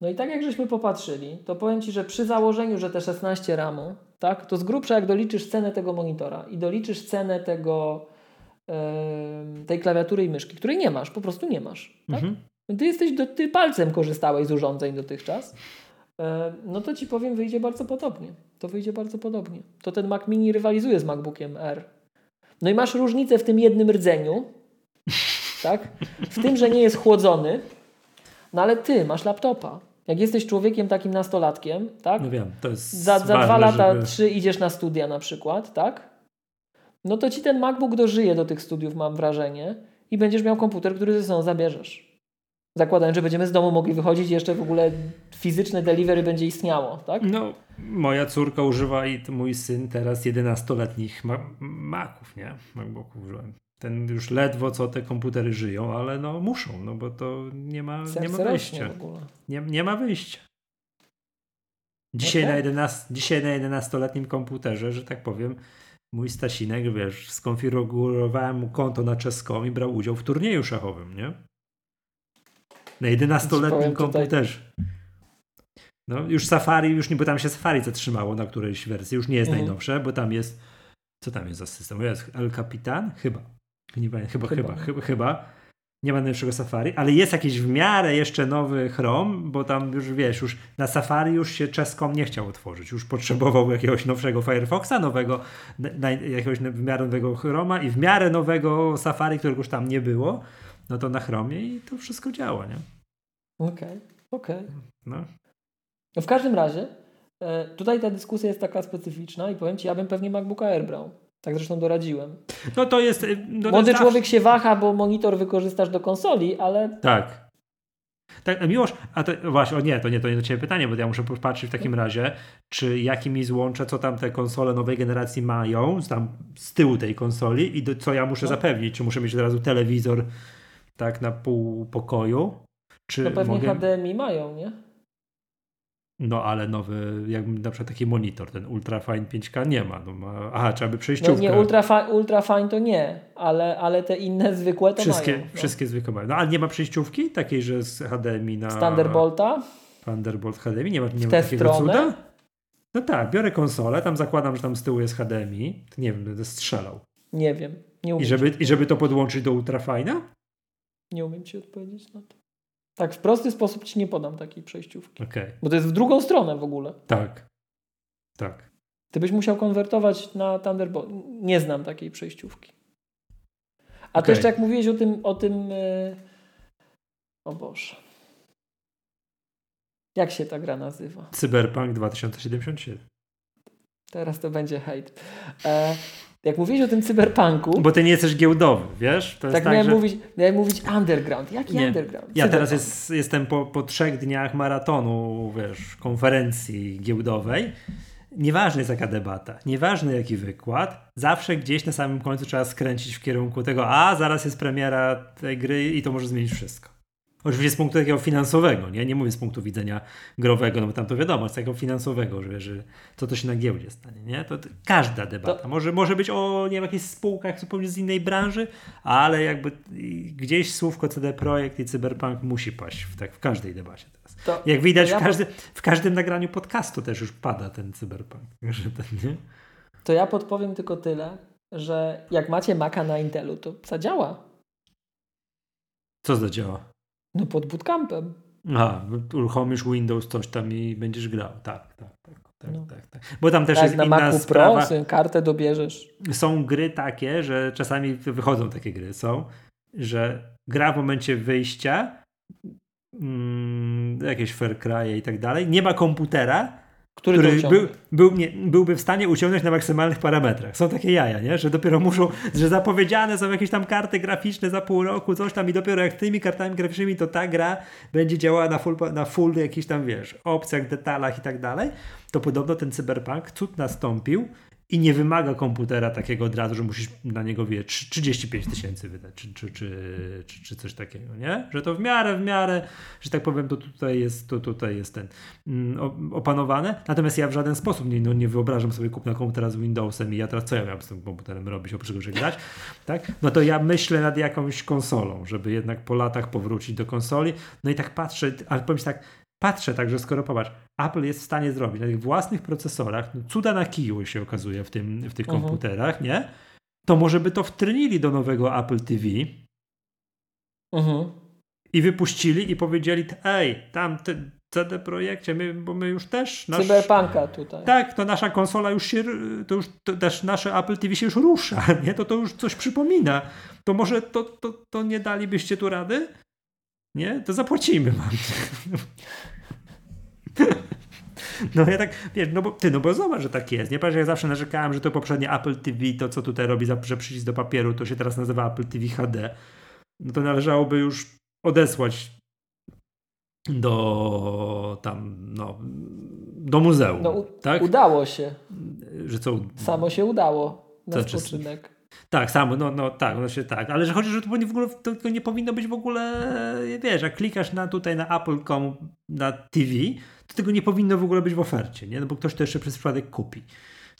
No i tak jak żeśmy popatrzyli, to powiem Ci, że przy założeniu, że te 16 ramu, tak, to z grubsza jak doliczysz cenę tego monitora i doliczysz cenę tego, tej klawiatury i myszki, której nie masz, po prostu nie masz. Tak? Mhm. Ty jesteś, do, ty palcem korzystałeś z urządzeń dotychczas, yy, no to Ci powiem, wyjdzie bardzo podobnie. To wyjdzie bardzo podobnie. To ten Mac Mini rywalizuje z MacBookiem R. No i masz różnicę w tym jednym rdzeniu, tak? W tym, że nie jest chłodzony, no ale ty masz laptopa. Jak jesteś człowiekiem takim nastolatkiem, tak? No wiem, to jest Za, za dwa lata, żeby... trzy idziesz na studia na przykład, tak? no to ci ten MacBook dożyje do tych studiów, mam wrażenie, i będziesz miał komputer, który ze sobą zabierzesz. Zakładając, że będziemy z domu mogli wychodzić i jeszcze w ogóle fizyczne delivery będzie istniało, tak? No, moja córka używa i mój syn teraz 11-letnich ma Maców, nie? MacBooków użyłem. Ten już ledwo co te komputery żyją, ale no muszą, no bo to nie ma, nie ma wyjścia. Nie, nie ma wyjścia. Dzisiaj, okay. na 11, dzisiaj na 11-letnim komputerze, że tak powiem, mój Stasinek, wiesz, skonfigurowałem mu konto na czeską i brał udział w turnieju szachowym, nie? Na 11-letnim komputerze. No, już Safari, już nie, bo tam się Safari zatrzymało na którejś wersji, już nie jest mhm. najnowsze, bo tam jest, co tam jest za system? Jest El Capitan? Chyba. Nie pamiętam, chyba, chyba, chyba, chyba, chyba. Nie ma najlepszego Safari, ale jest jakiś w miarę jeszcze nowy Chrome, bo tam już wiesz, już na Safari już się czeską nie chciał otworzyć. Już potrzebował jakiegoś nowszego Firefoxa, nowego, na, jakiegoś w miarę nowego Chroma i w miarę nowego Safari, którego już tam nie było no to na Chromie i to wszystko działa, nie? Okej, okay, okej. Okay. No. no. W każdym razie e, tutaj ta dyskusja jest taka specyficzna i powiem Ci, ja bym pewnie MacBooka Air brał. Tak zresztą doradziłem. No to jest... E, no Młody człowiek się waha, bo monitor wykorzystasz do konsoli, ale... Tak. Tak, Miłosz, a to właśnie, o nie, to nie, to nie do Ciebie pytanie, bo ja muszę popatrzeć w takim razie, czy jaki mi złączę, co tam te konsole nowej generacji mają, tam z tyłu tej konsoli i do, co ja muszę no. zapewnić, czy muszę mieć od razu telewizor tak na pół pokoju. Czy no pewnie mogę... HDMI mają, nie? No ale nowy, jakby na przykład taki monitor, ten Ultrafine 5K nie ma. No ma aha, trzeba by przejściówkę. No nie, Ultrafine, Ultrafine to nie, ale, ale te inne zwykłe to wszystkie, mają. No. Wszystkie zwykłe mają. No ale nie ma przejściówki takiej, że z HDMI na... Thunderbolta? Thunderbolt HDMI, nie ma, nie ma takiego stronę? cuda? No tak, biorę konsolę, tam zakładam, że tam z tyłu jest HDMI. Nie wiem, będę strzelał. Nie wiem. Nie I, żeby, I żeby to podłączyć do Ultrafina? Nie umiem ci odpowiedzieć na to. Tak, w prosty sposób ci nie podam takiej przejściówki. Okay. Bo to jest w drugą stronę w ogóle. Tak. Tak. Ty byś musiał konwertować na Thunderbolt. Nie znam takiej przejściówki. A okay. to jeszcze jak mówiłeś o tym, o tym. Yy... O Boże. Jak się ta gra nazywa? Cyberpunk 2077. Teraz to będzie hejt. E, jak mówiłeś o tym cyberpunku... Bo ty nie jesteś giełdowy, wiesz? tak, tak miałem, że... mówić, miałem mówić underground. Jaki nie. underground? Ja teraz jest, jestem po, po trzech dniach maratonu, wiesz, konferencji giełdowej. Nieważne jest jaka debata, nieważne jaki wykład, zawsze gdzieś na samym końcu trzeba skręcić w kierunku tego, a zaraz jest premiera tej gry i to może zmienić wszystko. Oczywiście z punktu takiego finansowego, nie? Nie mówię z punktu widzenia growego, no bo tam to wiadomo, z takiego finansowego, że, że co to się na giełdzie stanie, nie? To, to każda debata. To... Może, może być o, nie wiem, jakichś spółkach zupełnie z innej branży, ale jakby gdzieś słówko CD Projekt i Cyberpunk musi paść w, tak, w każdej debacie teraz. To, Jak widać ja w, każdy, w każdym nagraniu podcastu też już pada ten Cyberpunk. [LAUGHS] Że ten, nie? To ja podpowiem tylko tyle, że jak macie Maca na Intelu, to zadziała. Co zadziała? No pod bootcampem. A, uruchomisz Windows coś tam i będziesz grał. Tak, tak, tak. Tak, no. tak, tak. Bo tam też tak, jest na inna Macu sprawa. Pro kartę dobierzesz. Są gry takie, że czasami wychodzą takie gry, są, że gra w momencie wyjścia mm, jakieś Far Cry i tak dalej, nie ma komputera, który, który był, był, nie, byłby w stanie uciągnąć na maksymalnych parametrach. Są takie jaja, nie? że dopiero muszą, że zapowiedziane są jakieś tam karty graficzne za pół roku, coś tam i dopiero jak tymi kartami graficznymi to ta gra będzie działała na full, na full jakichś tam, wiesz, opcjach, detalach i tak dalej, to podobno ten cyberpunk cud nastąpił i nie wymaga komputera takiego od razu, że musisz na niego wie 35 tysięcy wydać, czy, czy, czy, czy, coś takiego, nie? Że to w miarę, w miarę, że tak powiem, to tutaj jest, to tutaj jest ten mm, opanowane. Natomiast ja w żaden sposób nie, no, nie wyobrażam sobie kupna komputera z Windowsem i ja teraz co ja miałem z tym komputerem robić, oprócz tego, że grać, tak? No to ja myślę nad jakąś konsolą, żeby jednak po latach powrócić do konsoli. No i tak patrzę, ale powiem tak, patrzę także, skoro popatrz, Apple jest w stanie zrobić na tych własnych procesorach, no cuda na kiju się okazuje w, tym, w tych uh mhm. -huh. komputerach, nie? To może by to wtrynili do nowego Apple TV uh mhm. -huh. i wypuścili i powiedzieli, ej, tam te CD Projekcie, my, bo my już też... Nasz, Cyberpunka tutaj. Tak, to nasza konsola już się, to już to też nasze Apple TV się już rusza, [LAUGHS] nie? To to już coś przypomina. To może to, to, to nie dalibyście tu rady? Nie? To zapłacimy wam. [LAUGHS] [LAUGHS] No ja tak, wiesz, no bo ty, no bo zobacz, że tak jest. Nie patrz, jak zawsze narzekałem, że to poprzednie Apple TV, to co tutaj robi, że przycisk do papieru, to się teraz nazywa Apple TV HD. No to należałoby już odesłać do tam, no, do muzeum. No, tak? Udało się. Że co? Samo się udało na to spoczynek. Tak, samo, no, no tak, no się tak, ale że chodzi, że to w ogóle to nie powinno być w ogóle, wiesz, jak klikasz na tutaj na Apple.com na TV, tego nie powinno w ogóle być w ofercie, nie? No bo ktoś to jeszcze przez przypadek kupi.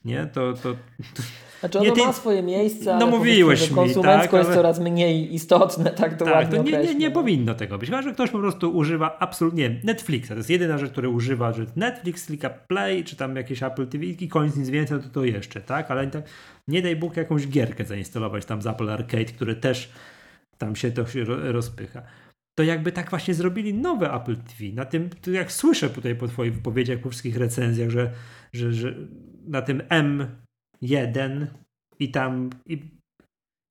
Nie, to. to, to znaczy ono nie, ma swoje miejsce, no mówiłeś mi, tak, jest coraz mniej istotne, tak to tak, to nie, nie, nie powinno tego być. Chyba, że ktoś po prostu używa absolutnie Netflixa. To jest jedyna rzecz, która używa, że Netflix, klika Play, czy tam jakieś Apple TV i koniec nic więcej, no to to jeszcze, tak? Ale tak, nie daj Bóg jakąś gierkę zainstalować tam z Apple Arcade, które też tam się to się rozpycha to jakby tak właśnie zrobili nowe Apple TV. Na tym, jak słyszę tutaj po Twoich wypowiedziach, po wszystkich recenzjach, że, że, że na tym M1 i tam i,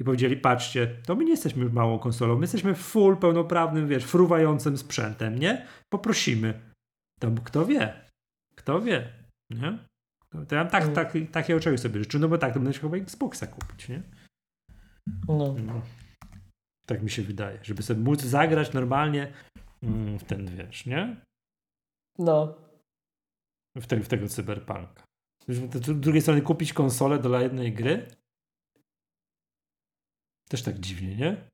i powiedzieli, patrzcie, to my nie jesteśmy już małą konsolą, my jesteśmy full, pełnoprawnym, wiesz, fruwającym sprzętem, nie? Poprosimy. To kto wie? Kto wie? Nie? To ja tak, mm. tak, takiego czegoś sobie życzę, no bo tak, to będę chyba Xboxa kupić, nie? No. no. Tak mi się wydaje, żeby sobie móc zagrać normalnie mm, w ten, wiesz, nie? No. W, te, w tego cyberpunka. Z drugiej strony kupić konsolę dla jednej gry? Też tak dziwnie, nie?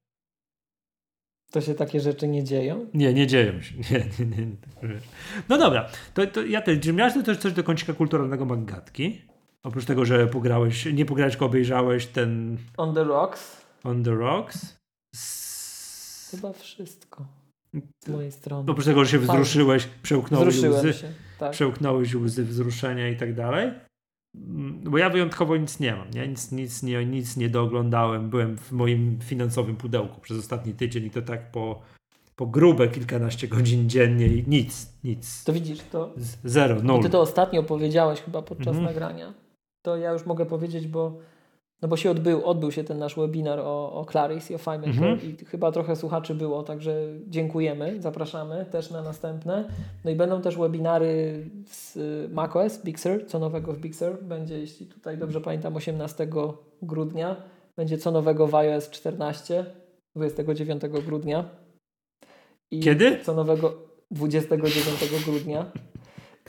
To się takie rzeczy nie dzieją? Nie, nie dzieją się. [LAUGHS] Nie, nie, nie. No dobra, to, to ja też, czy miałeś też coś do kącika kulturalnego Maggatki? Oprócz tego, że pograłeś, nie pograłeś, tylko obejrzałeś ten... On the Rocks. On the Rocks. Chyba wszystko z mojej strony. Oprócz tego, że się wzruszyłeś, przełknąłeś łzy, się, tak. przełknąłeś łzy wzruszenia i tak dalej. Mm, bo ja wyjątkowo nic nie mam, nie? Nic, nic, nie, nic nie doglądałem. Byłem w moim finansowym pudełku przez ostatni tydzień i to tak po, po grube kilkanaście godzin dziennie i nic, nic. To widzisz, to... Zero, nul. Ty to ostatnio powiedziałeś chyba podczas mhm. nagrania. To ja już mogę powiedzieć, bo no bo się odbył, odbył się ten nasz webinar o, o Claris i o FileMaker mhm. i chyba trochę słuchaczy było, także dziękujemy, zapraszamy też na następne. No i będą też webinary z macOS, Big Sur, co nowego w Big Sur będzie, jeśli tutaj dobrze pamiętam, 18 grudnia. Będzie co nowego w iOS 14, 29 grudnia. I Kiedy? Co nowego 29 grudnia.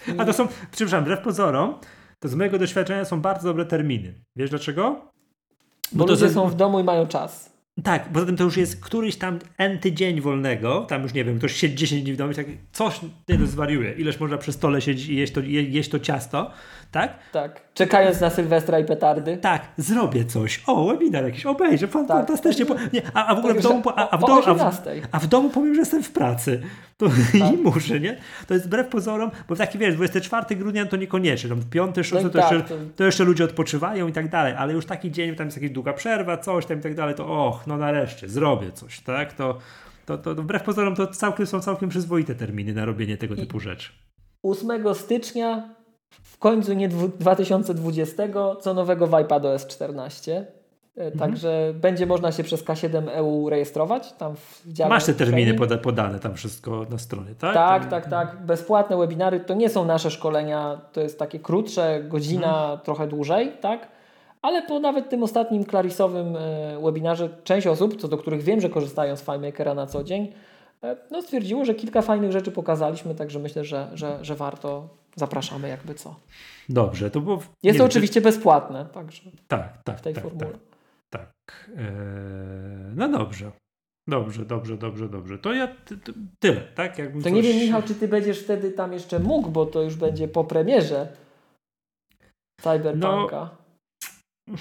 I... A to są, przepraszam, wbrew pozorom, to z mojego doświadczenia są bardzo dobre terminy. Wiesz dlaczego? Bo, ludzie są w domu i mają czas. Tak, poza tym to już jest któryś tam enty dzień wolnego, tam już nie wiem, ktoś siedzi 10 dni w domu i tak, coś nie no, zwariuje, ileż można przy stole siedzieć i jeść to, je, jeść to ciasto, tak? Tak, czekając na Sylwestra i petardy. Tak, zrobię coś, o, webinar jakiś, obejrzę, tak. fantastycznie, nie, a, a w ogóle w domu, a, a, w domu, a, w, a w domu powiem, że jestem w pracy, to [LAUGHS] tak. i muszę, nie? To jest wbrew pozorom, bo taki wiesz, 24 grudnia to niekoniecznie, tam 5, 6 no to, tak, jeszcze, to jeszcze ludzie odpoczywają i tak dalej, ale już taki dzień, tam jest jakaś długa przerwa, coś tam i tak dalej, to och, no nareszcie, zrobię coś, tak? To, to, to wbrew pozorom to całkiem, są całkiem przyzwoite terminy na robienie tego typu rzeczy. 8 stycznia w końcu nie 2020, co nowego w iPadOS 14. E, mhm. Także będzie można się przez K7 EU rejestrować tam w dziale. Masz te terminy poda podane tam wszystko na stronie, tak? Tak, tam... tak, tak. Bezpłatne webinary to nie są nasze szkolenia, to jest takie krótsze, godzina, mhm. trochę dłużej, tak? Ale po nawet tym ostatnim klarisowym e, webinarze część osób, co do których wiem, że korzystają z FileMakera na co dzień, e, no stwierdziło, że kilka fajnych rzeczy pokazaliśmy, także myślę, że, że, że warto. Zapraszamy jakby co. Dobrze, to było... Jest to oczywiście bezpłatne, także tak, tak, w tej tak, formule. Tak. Tak. Eee, no dobrze. Dobrze, dobrze, dobrze, dobrze. To ja tyle, tak? Jakbym to coś... nie wiem, Michał, czy ty będziesz wtedy tam jeszcze mógł, bo to już będzie po premierze Cyberpunka. No...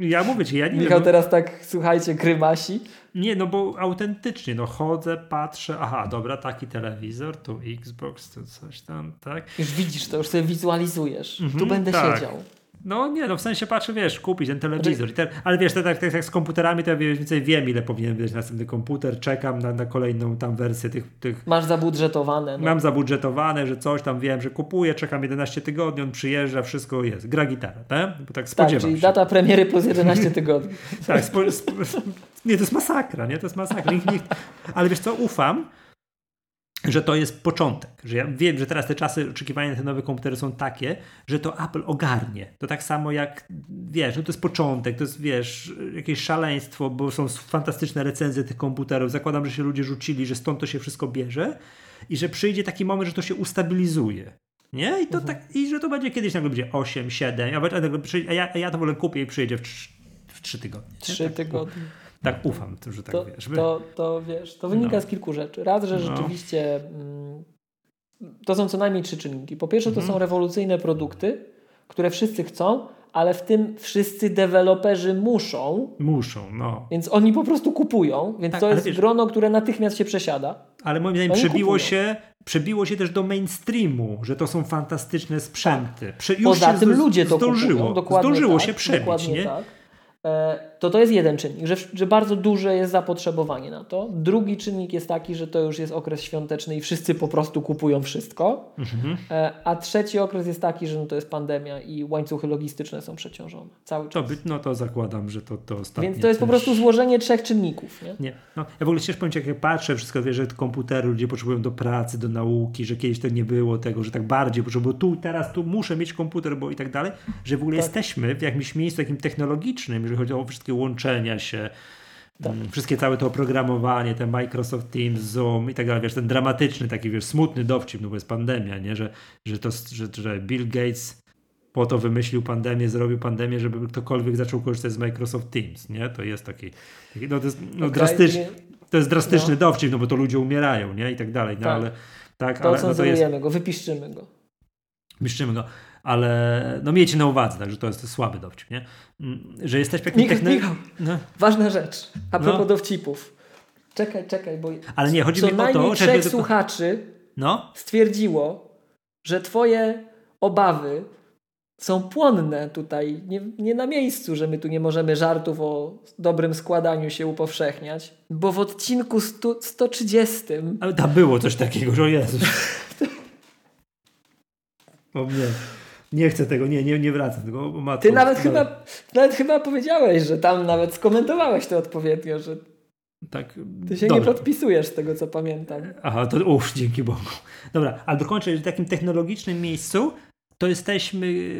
Ja mówię ci, ja nie Michał wiem, teraz tak, słuchajcie, krymasi. Nie, no bo autentycznie, no chodzę, patrzę, aha, dobra, taki telewizor, tu Xbox, tu coś tam, tak? Już widzisz to, już sobie wizualizujesz. tu mhm, będę tak. siedział. No nie, no w sensie patrzę, wiesz, kupić ten telewizor. Ten, ale wiesz, tak, tak, tak jak z komputerami, to ja mniej więcej wiem, ile powinien być następny komputer. Czekam na, na kolejną tam wersję tych. tych... Masz zabudżetowane. No. Mam zabudżetowane, że coś tam wiem, że kupuję, czekam 11 tygodni, on przyjeżdża, wszystko jest. Gra gitara, tak? Bo tak spodziewam tak, czyli się. data premiery plus 11 [LAUGHS] tygodni. tak, spo, spo, nie, to jest masakra, nie? To jest masakra. Nikt, nikt, ale wiesz co, ufam, że to jest początek. Że ja wiem, że teraz te czasy oczekiwania na te nowe komputery są takie, że to Apple ogarnie. To tak samo jak, wiesz, no to jest początek, to jest, wiesz, jakieś szaleństwo, bo są fantastyczne recenzje tych komputerów. Zakładam, że się ludzie rzucili, że stąd to się wszystko bierze i że przyjdzie taki moment, że to się ustabilizuje. Nie? I, to mhm. tak, I że to będzie kiedyś nagle będzie 8, 7, a, ja, a ja to wolę kupię i przyjdzie w 3, w 3 tygodnie. 3 tak, tygodnie. Tak ufam, że tak to, wiesz. To, to wiesz, to wynika no. z kilku rzeczy. Raz, że no. rzeczywiście mm, to są co najmniej trzy czynniki. Po pierwsze, to mhm. są rewolucyjne produkty, które wszyscy chcą, ale w tym wszyscy deweloperzy muszą. Muszą, no. Więc oni po prostu kupują, więc tak, to jest wiesz, grono, które natychmiast się przesiada. Ale moim zdaniem przebiło się, przebiło się też do mainstreamu, że to są fantastyczne sprzęty. Tak. Prze, Poza tym ludzie to zdążyło, kupują. Dokładnie zdążyło tak, się przebić, nie? Tak. E, to to jest jeden czynnik, że, że bardzo duże jest zapotrzebowanie na to. Drugi czynnik jest taki, że to już jest okres świąteczny i wszyscy po prostu kupują wszystko. Mhm. E, a trzeci okres jest taki, że no to jest pandemia i łańcuchy logistyczne są przeciążone cały czas. To by, no to zakładam, że to, to ostatnie Więc to jest też... po prostu złożenie trzech czynników. Nie? nie. No, ja w ogóle też powiem, jak patrzę, wszystko wie, że komputery ludzie potrzebują do pracy, do nauki, że kiedyś to nie było tego, że tak bardziej potrzebują tu, teraz tu muszę mieć komputer, bo i tak dalej, że w ogóle tak. jesteśmy w jakimś miejscu takim technologicznym, jeżeli chodzi o wszystkie łączenia się, tak. Mm, wszystkie całe to oprogramowanie, ten Microsoft Teams, Zoom i tak dalej, wiesz, ten dramatyczny taki, wiesz, smutny dowcip, no bo jest pandemia, nie, że, że to, że, że Bill Gates po to wymyślił pandemię, zrobił pandemię, żeby ktokolwiek zaczął korzystać z Microsoft Teams, nie, to jest taki, taki no to jest no, okay, drastyczny, to jest drastyczny no. dowcip, no bo to ludzie umierają, nie, i tak dalej, no tak. ale tak, to ale no to jest, go, wypiszczymy go. Wypiszczymy go ale no miejcie na uwadze, także to jest słaby dowcip, nie? Mm, że jesteśmy jakimś Michał, no. ważna rzecz, a propos no. dowcipów. Czekaj, czekaj, bo ale nie, chodzi co mi o to, trzech tylko... słuchaczy no? stwierdziło, że twoje obawy są płonne tutaj, nie, nie, na miejscu, że my tu nie możemy żartów o dobrym składaniu się upowszechniać, bo w odcinku 100, 130... Ale tam było coś takiego, że o Jezus. [LAUGHS] o mnie. Nie chcę tego, nie, nie, nie wracam tego. Matko, Ty nawet chyba, nawet chyba powiedziałeś, że tam nawet skomentowałeś to odpowiednio, że tak, ty się dobrze. nie podpisujesz z tego, co pamiętam. Aha, to uż, dzięki Bogu. Dobra, ale dokończę, że w takim technologicznym miejscu to jesteśmy,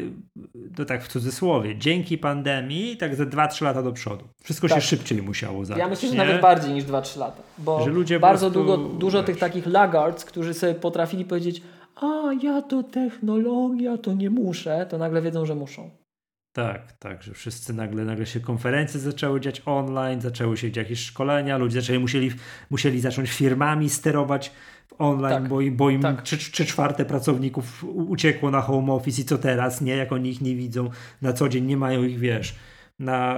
to tak w cudzysłowie, dzięki pandemii tak ze 2-3 lata do przodu. Wszystko tak. się szybciej musiało zacząć. Ja myślę, że nie? nawet bardziej niż 2-3 lata. Bo że ludzie bardzo prostu, długo, dużo tych takich laggards, którzy sobie potrafili powiedzieć a ja to technologia, to nie muszę, to nagle wiedzą, że muszą. Tak, tak, że wszyscy nagle, nagle się konferencje zaczęły dziać online, zaczęły się dziać jakieś szkolenia, ludzie zaczęli, musieli, musieli zacząć firmami sterować online, tak, bo, im, bo im tak. trzy, czwarte pracowników uciekło na home office i co teraz, nie, jak oni ich nie widzą na co dzień, nie mają ich, wiesz, na,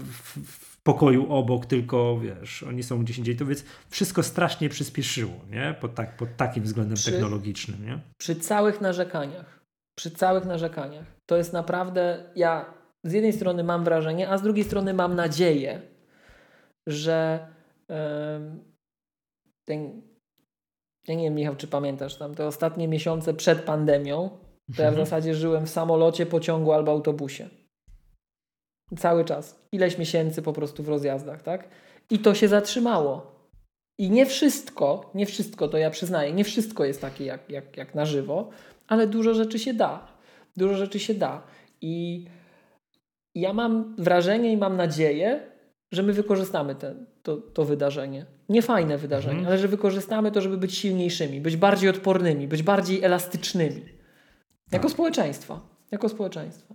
w, w pokoju obok, tylko wiesz, oni są gdzieś indziej. To więc wszystko strasznie przyspieszyło, nie? Pod, tak, pod takim względem przy, technologicznym, nie? Przy całych narzekaniach, przy całych narzekaniach, to jest naprawdę, ja z jednej strony mam wrażenie, a z drugiej strony mam nadzieję, że ten, ja nie wiem Michał, czy pamiętasz tam te ostatnie miesiące przed pandemią, to ja w mhm. zasadzie żyłem w samolocie, pociągu albo autobusie. Cały czas. Ileś miesięcy po prostu w rozjazdach, tak? I to się zatrzymało. I nie wszystko, nie wszystko, to ja przyznaję, nie wszystko jest takie jak, jak, jak na żywo, ale dużo rzeczy się da. Dużo rzeczy się da. I ja mam wrażenie i mam nadzieję, że my wykorzystamy to, to wydarzenie. Niefajne wydarzenie, mhm. ale że wykorzystamy to, żeby być silniejszymi, być bardziej odpornymi, być bardziej elastycznymi. Jako tak. społeczeństwa. Jako społeczeństwa.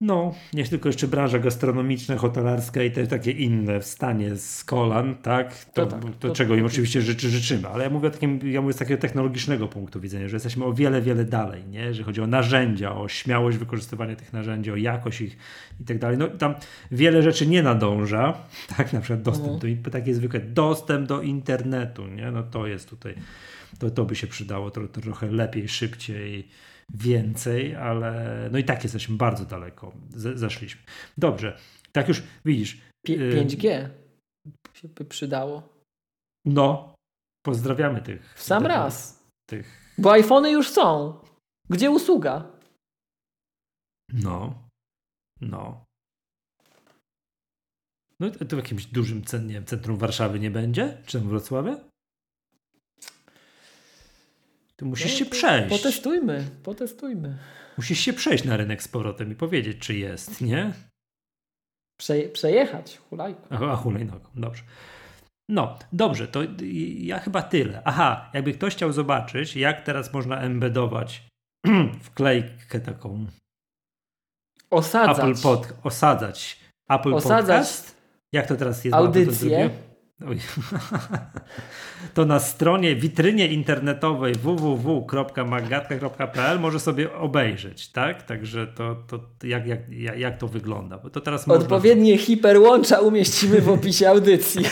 No, nie tylko jeszcze branża gastronomiczna, hotelarska i te takie inne wstanie z kolan, tak? To, to, tak, to, to czego im oczywiście życzy, życzymy. Ale ja mówię, takim, ja mówię z takiego technologicznego punktu widzenia, że jesteśmy o wiele, wiele dalej, nie? Jeżeli chodzi o narzędzia, o śmiałość wykorzystywania tych narzędzi, o jakość ich i tak dalej. No tam wiele rzeczy nie nadąża, [LAUGHS] tak? Na przykład dostęp mhm. do, takie zwykłe, dostęp do internetu, nie? No to jest tutaj, to, to by się przydało to trochę lepiej, szybciej więcej, ale no i tak jesteśmy bardzo daleko. Z zeszliśmy. Dobrze, tak już widzisz. 5G się by przydało. No, pozdrawiamy tych. W sam raz. Tych... Bo iPhony już są. Gdzie usługa? No, no. No to w jakimś dużym centrum Warszawy nie będzie? Czy w Wrocławiu? Ty musisz no, się przejść. Potestujmy, potestujmy. Musisz się przejść na rynek z powrotem i powiedzieć, czy jest, nie? Prze przejechać hulajką. A, hulajnogą, dobrze. No, dobrze, to ja chyba tyle. Aha, jakby ktoś chciał zobaczyć, jak teraz można embedować [CLEARS THROAT] wklejkę taką osadzać. Apple pod, osadzać Apple osadzać Podcast. Jak to teraz jest? Audycję. To na stronie, witrynie internetowej www.magatka.pl może sobie obejrzeć, tak? Także to, to jak, jak, jak to wygląda. Bo to teraz Odpowiednie można... hiperłącza umieścimy w opisie audycji.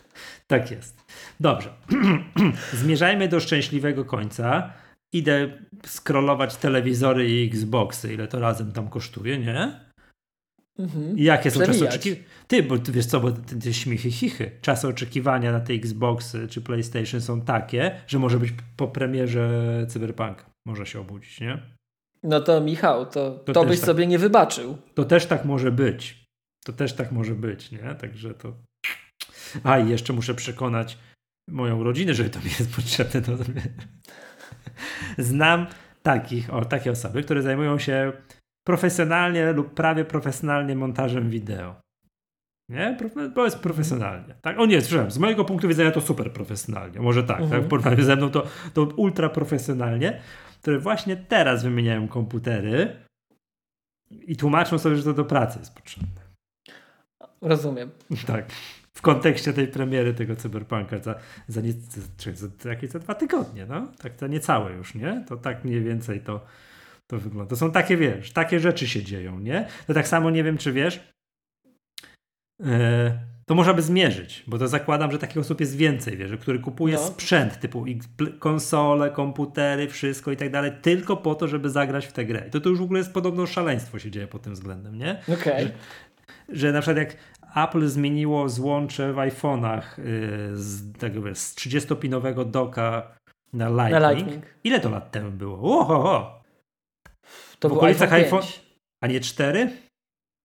[LAUGHS] tak jest. Dobrze. [CLEARS THROAT] Zmierzajmy do szczęśliwego końca. Idę scrollować telewizory i Xboxy, ile to razem tam kosztuje, nie? Mhm. Jakie są czasy oczekiwania? Ty, bo ty wiesz co, bo te, te śmichy, chichy. Czasy oczekiwania na te Xboxy czy PlayStation są takie, że może być po premierze Cyberpunk. Może się obudzić, nie? No to Michał, to, to, to byś tak, sobie nie wybaczył. To też tak może być. To też tak może być, nie? Także to... A i jeszcze muszę przekonać moją rodzinę, że to mi jest potrzebne. To... [LAUGHS] Znam takich, o, takie osoby, które zajmują się profesjonalnie lub prawie profesjonalnie montażem wideo. Nie? Bo jest profesjonalnie. Tak? O nie, słyszałem, z mojego punktu widzenia to super profesjonalnie. Może tak, tak? w porównaniu ze mną to, to ultra profesjonalnie, które właśnie teraz wymieniają komputery i tłumaczą sobie, że to do pracy jest potrzebne. Rozumiem. [LAUGHS] Tak. W kontekście tej premiery tego cyberpunka za, za, nie, za, za, jakieś za dwa tygodnie, no? Tak za niecałe już, nie? To tak mniej więcej to, to wygląda. To są takie, wiesz, takie rzeczy się dzieją, nie? To tak samo nie wiem, czy wiesz, e, to można by zmierzyć, bo to zakładam, że takich osób jest więcej, wiesz, który kupuje no. sprzęt typu konsole, komputery, wszystko i tak dalej, tylko po to, żeby zagrać w tę grę. To to już w ogóle jest podobno szaleństwo się dzieje pod tym względem, nie? Okej. Okay. Że, że na przykład jak Apple zmieniło złącze w iPhone'ach yy, z, wiesz, z 30-pinowego doka na Lightning. na Lightning. Ile to lat temu było? Oho, to w okolicach iPhone, A nie 4?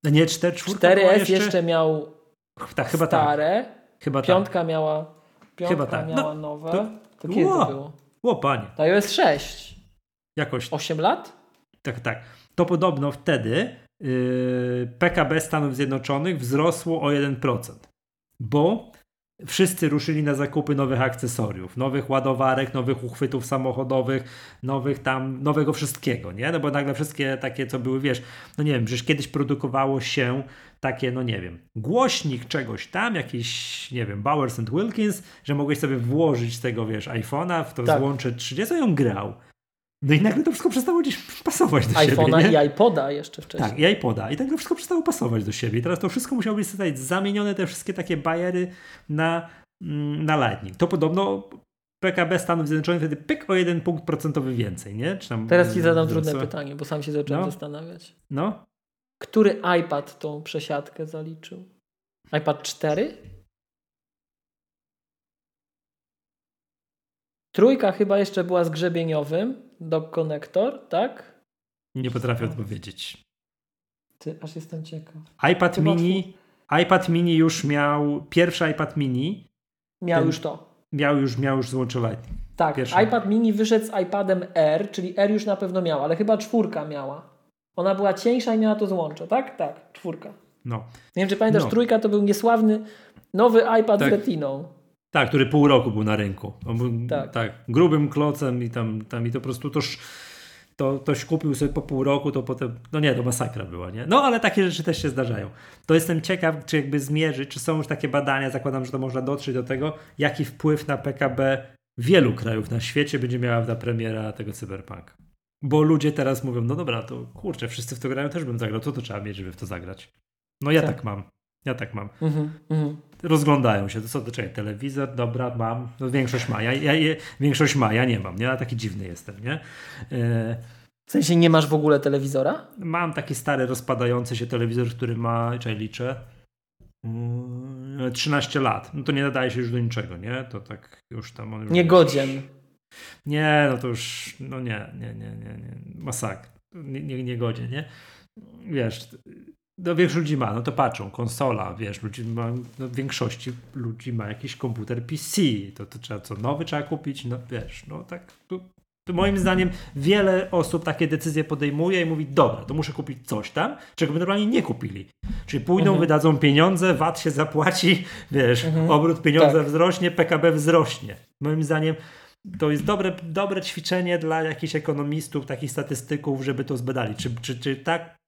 No nie 4, 4 4S jeszcze... jeszcze miał tak, chyba stare. Tak. Chyba piątka tak. miała piątka chyba tak. miała no, nowe. To, to kiedy ło, to było? Ło, panie. To iOS 6. Jakoś. 8 lat? Tak, tak. To podobno wtedy yy, PKB Stanów Zjednoczonych wzrosło o 1%. Bo Wszyscy ruszyli na zakupy nowych akcesoriów, nowych ładowarek, nowych uchwytów samochodowych, nowych tam, nowego wszystkiego, nie? No bo nagle wszystkie takie, co były, wiesz, no nie wiem, przecież kiedyś produkowało się takie, no nie wiem, głośnik czegoś tam, jakiś, nie wiem, Bowers and Wilkins, że mogłeś sobie włożyć tego, wiesz, iPhone'a w to tak. złącze 30 i on grał. No i nagle to wszystko przestało gdzieś pasować do siebie. iPhone'a i iPoda jeszcze wcześniej. Tak, i iPoda. I tak to wszystko przestało pasować do siebie. I teraz to wszystko musiało być zostać zamienione, te wszystkie takie bajery na, mm, na Lightning. To podobno PKB Stanów Zjednoczonych wtedy pyk o jeden punkt procentowy więcej, nie? Tam, teraz ci zadam trudne co? pytanie, bo sam się zacząłem no. zastanawiać. No. Który iPad tą przesiadkę zaliczył? iPad 4? Trójka chyba jeszcze była z grzebieniowym, dock connector, tak? Nie potrafię odpowiedzieć. Ty, aż jestem ciekaw. iPad mini, iPad mini już miał, pierwszy iPad mini. Miał już to. Miał już, miał już złącze Lightning. Tak, pierwszy. iPad mini wyszedł z iPadem R, czyli R już na pewno miał, ale chyba czwórka miała. Ona była cieńsza i miała to złącze, tak? Tak, czwórka. No. Nie wiem, czy pamiętasz, no. trójka to był niesławny nowy iPad tak. z retiną. Tak, który pół roku był na rynku. Był, tak. tak. grubym klocem i tam, tam i to po prostu toż, to ktoś kupił sobie po pół roku, to potem, no nie, to masakra była, nie? No ale takie rzeczy też się zdarzają. To jestem ciekaw, czy jakby zmierzyć, czy są już takie badania, zakładam, że to można dotrzeć do tego, jaki wpływ na PKB wielu krajów na świecie będzie miała ta premiera tego cyberpunka. Bo ludzie teraz mówią, no dobra, to kurczę, wszyscy w to grają, też bym zagrał, co to trzeba mieć, żeby w to zagrać? No ja tak, tak mam. Ja tak mam. Mhm, mhm. Rozglądają się, to co, to czekaj, telewizor, dobra, mam. No, większość ma, ja, ja, większość ma, ja nie mam, nie? Ja taki dziwny jestem, nie? E... W sensie nie masz w ogóle telewizora? Mam taki stary, rozpadający się telewizor, który ma, czekaj, liczę, 13 mm, lat. No to nie nadaje się już do niczego, nie? To tak już tam... On już Niegodzien. Nie, no to już, no nie, nie, nie, nie, nie. Masak. Nie, nie, niegodzien, nie? Wiesz, no większość ludzi ma, no to patrzą, konsola, wiesz, ludzi ma, no w większości ludzi ma jakiś komputer PC, to, to trzeba co, nowy trzeba kupić, no wiesz, no tak, To moim zdaniem wiele osób takie decyzje podejmuje i mówi, dobra, to muszę kupić coś tam, czego by normalnie nie kupili. Czyli pójdą, mhm. wydadzą pieniądze, VAT się zapłaci, [LAUGHS] wiesz, mhm. obrót pieniądza tak. wzrośnie, PKB wzrośnie. Moim zdaniem to jest dobre, dobre ćwiczenie dla jakichś ekonomistów, takich statystyków, żeby to zbadali. Czy, czy, czy tak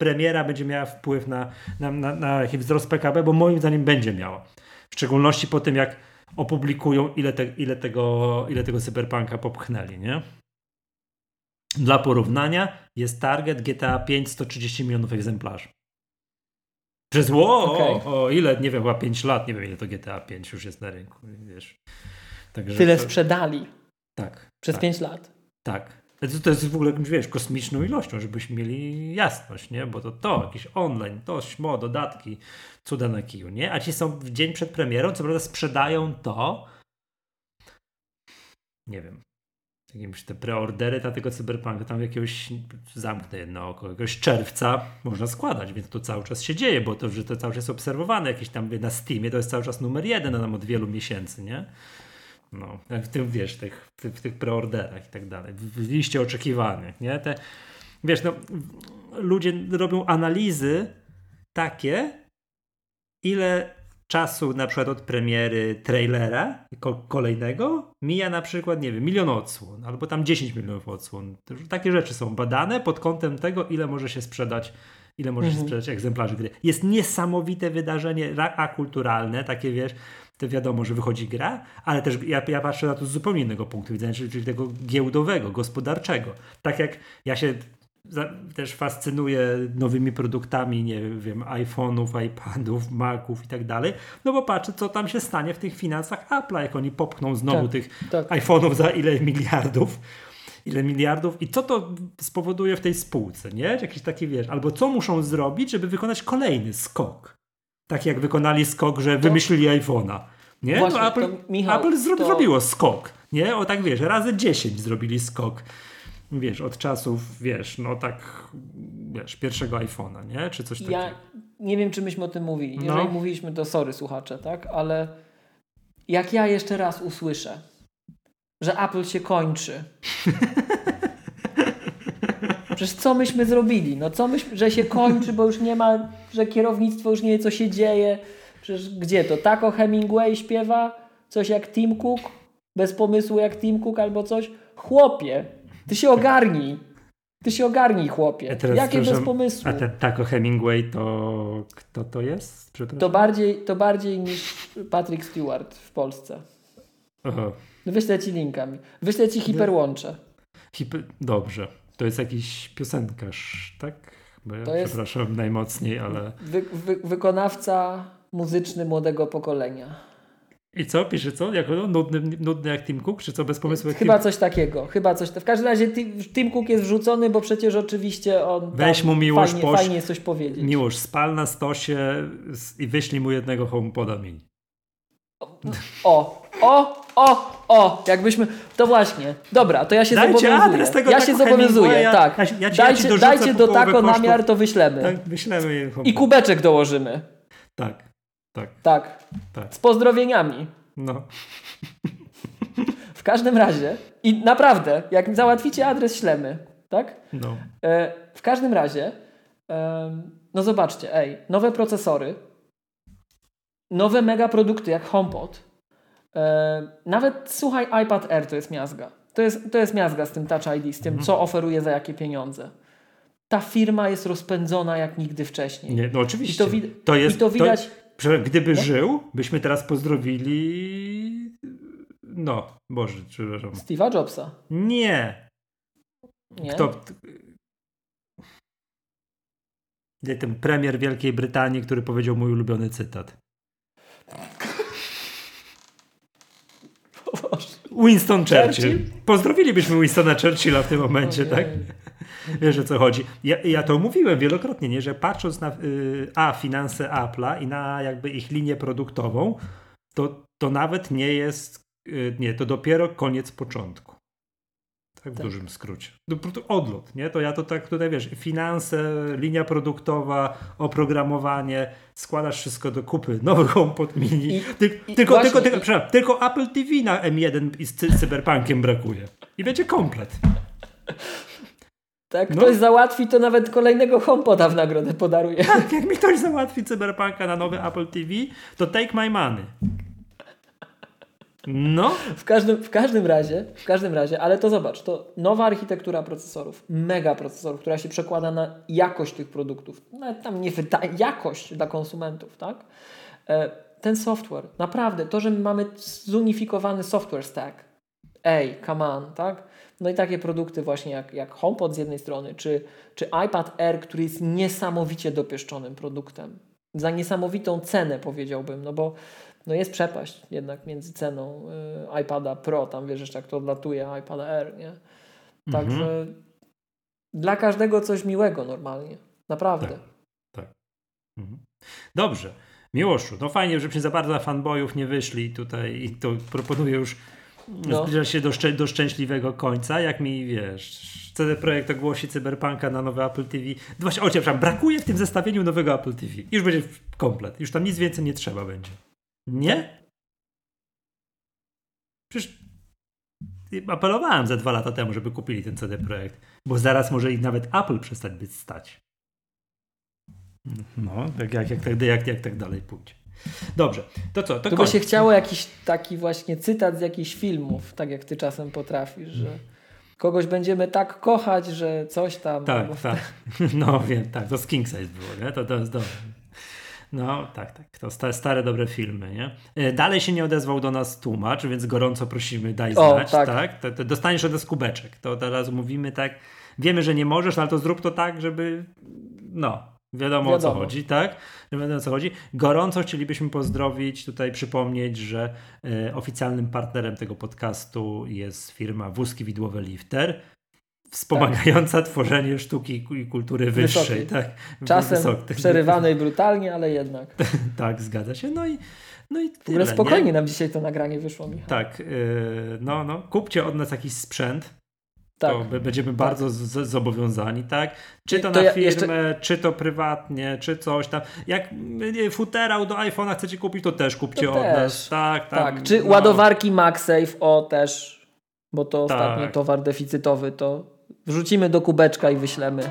premiera będzie miała wpływ na, na, na, na wzrost PKB, bo moim zdaniem będzie miała. W szczególności po tym, jak opublikują, ile, te, ile, tego, ile tego cyberpunka popchnęli, nie? Dla porównania jest target GTA 5 130 milionów egzemplarzy. Przez ło, okay. o, o, ile, nie wiem, chyba 5 lat, nie wiem ile to GTA 5 już jest na rynku, wiesz. Także Tyle to... sprzedali. Tak. Przez tak, 5 lat. Tak. To jest w ogóle, wiesz, kosmiczną ilością, żebyśmy mieli jasność, nie? Bo to to, jakieś online, to śmo, dodatki, cuda na kiju, nie? A ci są w dzień przed premierą, co prawda sprzedają to, nie wiem, jakieś te preordery na tego cyberpunka, tam jakiegoś, zamknę jedno oko, jakiegoś czerwca można składać, więc to cały czas się dzieje, bo to, że to cały czas jest obserwowane, jakieś tam na Steamie, to jest cały czas numer jeden nam od wielu miesięcy, nie? No, w tym, wiesz, tych, w, w tych preorderach i tak dalej, w liście oczekiwanych, nie? Te, wiesz, no, ludzie robią analizy takie, ile czasu na przykład od premiery trailera kolejnego mija na przykład, nie wiem, milion odsłon, albo tam 10 milionów odsłon. Takie rzeczy są badane pod kątem tego, ile może się sprzedać ile może mhm. się sprzedać egzemplarzy gry. Jest niesamowite wydarzenie akulturalne, takie wiesz, to wiadomo, że wychodzi gra, ale też ja, ja patrzę na to z zupełnie innego punktu widzenia, czyli, tego giełdowego, gospodarczego. Tak jak ja się za, też fascynuję nowymi produktami, nie wiem, iPhone'ów, iPadów, Maców i tak dalej, no bo patrzę, co tam się stanie w tych finansach Apple'a, jak oni popchną znowu tak, tych tak. iPhone'ów za ile miliardów ile miliardów i co to spowoduje w tej spółce, nie? Jakiś taki, wiesz, albo co muszą zrobić, żeby wykonać kolejny skok. Tak jak wykonali skok, że wymyślili iPhone'a. Nie? Właśnie, no Apple, Michał, Apple zro to... zrobiło skok. Nie? O tak wiesz, razy 10 zrobili skok. Wiesz, od czasów, wiesz, no tak, wiesz, pierwszego iPhone'a, nie? Czy coś takiego. Ja nie wiem, czy myśmy o tym mówili. No. Jeżeli no. mówiliśmy, to sorry słuchacze, tak? Ale jak ja jeszcze raz usłyszę, że Apple się kończy. [LAUGHS] Przecież co myśmy zrobili? No co myśmy, że się kończy, bo już nie ma, że kierownictwo już nie wie, co się dzieje. Przecież gdzie to? Tako Hemingway śpiewa? Coś jak Tim Cook? Bez pomysłu jak Tim Cook albo coś? Chłopie, ty się ogarnij. Ty się ogarnij, chłopie. Jakie bez pomysłu? A ten Taco Hemingway to kto to jest? To bardziej, to bardziej niż Patrick Stewart w Polsce. Aha. Wyślę ci linkami. Wyślę ci hiperłącze. Hiper... Dobrze. To jest jakiś piosenkarz, tak? Bo ja to jest... przepraszam najmocniej, ale... Wy, wy, wykonawca muzyczny młodego pokolenia. I co? Pisze co? Jako nudny, nudny jak Tim Cook? Czy co? Bez pomysłu jak Chyba Tim... coś takiego. Chyba coś. W każdym razie Tim Cook jest wrzucony, bo przecież oczywiście on Weź mu miłość fajnie, poś... fajnie coś powiedzieć. Miłość, spal na stosie i wyślij mu jednego HomePoda mini. O, o, o, o, jakbyśmy. To właśnie. Dobra, to ja się dajcie zobowiązuję. Adres tego ja się zobowiązuję, ja, tak. Ja, ja ci, dajcie, ja dajcie do tako namiar, to wyślemy. Tak, wyślemy. I kubeczek dołożymy. Tak, tak. Tak. tak. Z pozdrowieniami. No. W każdym razie, i naprawdę, jak załatwicie adres, ślemy. Tak? No. E, w każdym razie, e, no zobaczcie, ej, nowe procesory, nowe mega produkty jak HomePod, nawet słuchaj, iPad Air to jest miazga. To jest, to jest miazga z tym Touch ID, z tym, mhm. co oferuje za jakie pieniądze. Ta firma jest rozpędzona jak nigdy wcześniej. Nie, no oczywiście. I to, wi- to jest, i to widać. To, gdyby nie? żył, byśmy teraz pozdrowili. No, Boże, przepraszam. Steve'a Jobsa. Nie. Nie. Kto. Nie, ten premier Wielkiej Brytanii, który powiedział mój ulubiony cytat. Winston Churchill. Pozdrowilibyśmy Winstona Churchilla w tym momencie, tak? Wiesz o co chodzi. Ja, ja to mówiłem wielokrotnie, nie? że patrząc na y, a finanse Apple'a i na jakby ich linię produktową, to, to nawet nie jest, y, nie, to dopiero koniec początku. Tak w tak. dużym skrócie. No, odlot, nie? To ja to tak tutaj wiesz, finanse, linia produktowa, oprogramowanie, składasz wszystko do kupy, [LAUGHS] nowy HomePod mini. I, i tylko, właśnie, tylko, tylko, i... tylko Apple TV na M1 z, z cyberpunkiem brakuje. I będzie komplet. Tak, no. ktoś załatwi, to nawet kolejnego HomePoda w nagrodę podaruje. Tak, jak mi ktoś załatwi cyberpunka na nowy Apple TV, to take my money. No. W każdym, w każdym razie, w każdym razie, ale to zobacz, to nowa architektura procesorów, mega procesorów, która się przekłada na jakość tych produktów, nawet tam nie wyda jakość dla konsumentów, tak? E, ten software, naprawdę, to, że my mamy zunifikowany software stack, ej, come on, tak? No i takie produkty właśnie jak, jak HomePod z jednej strony, czy, czy iPad Air, który jest niesamowicie dopieszczonym produktem. Za niesamowitą cenę powiedziałbym, no bo no jest przepaść jednak między ceną y, iPada Pro, tam wiesz jeszcze jak to odlatuje, iPada Air, nie? Także mhm. dla każdego coś miłego normalnie. Naprawdę. Tak. tak. Mhm. Dobrze. Miłoszu, no fajnie, żebyśmy za bardzo fanboyów nie wyszli tutaj i to proponuję już no. zbliża się do, szczę do szczęśliwego końca, jak mi wiesz, CD Projekt ogłosi Cyberpunka na nowe Apple TV. Właśnie, o, przepraszam, brakuje w tym zestawieniu nowego Apple TV. Już będzie komplet, już tam nic więcej nie trzeba będzie. Nie? Przecież apelowałem ze dwa lata temu, żeby kupili ten CD Projekt, bo zaraz może ich nawet Apple przestać być stać. No, jak, jak, jak, jak, jak, jak tak dalej pójdzie. Dobrze, to co? To by się chciało jakiś taki właśnie cytat z jakichś filmów, tak jak ty czasem potrafisz, że kogoś będziemy tak kochać, że coś tam. Tak, tak. [LAUGHS] No wiem, tak, to z King Size było, nie? To, to jest dobre. No, tak, tak. To stare, dobre filmy, nie? E, dalej się nie odezwał do nas tłumacz, więc gorąco prosimy, daj znać, o, tak? tak? To, to dostaniesz od nas kubeczek. To teraz mówimy tak, wiemy, że nie możesz, ale to zrób to tak, żeby no, Wiadomo, Wiadomo, o co chodzi, tak? Wiadomo o co chodzi. Gorąco chcielibyśmy pozdrowić, tutaj przypomnieć, że e, oficjalnym partnerem tego podcastu jest firma Wózki Widłowe Lifter, wspomagająca tak. tworzenie sztuki i kultury wyższej. Tak? Czasem przerywanej brutalnie, ale jednak. [LAUGHS] tak, zgadza się. No i no i tyle, w ogóle spokojnie nie? nam dzisiaj to nagranie wyszło, Michał. Tak, yy, no, no, kupcie od nas jakiś sprzęt, tak. to będziemy bardzo tak. zobowiązani, tak? Czy to, to na ja firmę, jeszcze... czy to prywatnie, czy coś tam. Jak futerał do iPhone'a chcecie kupić, to też kupcie to od też. nas. Tak, tam, tak. Czy no. ładowarki MagSafe, o też, bo to tak. ostatnio towar deficytowy, to wrzucimy do kubeczka i wyślemy.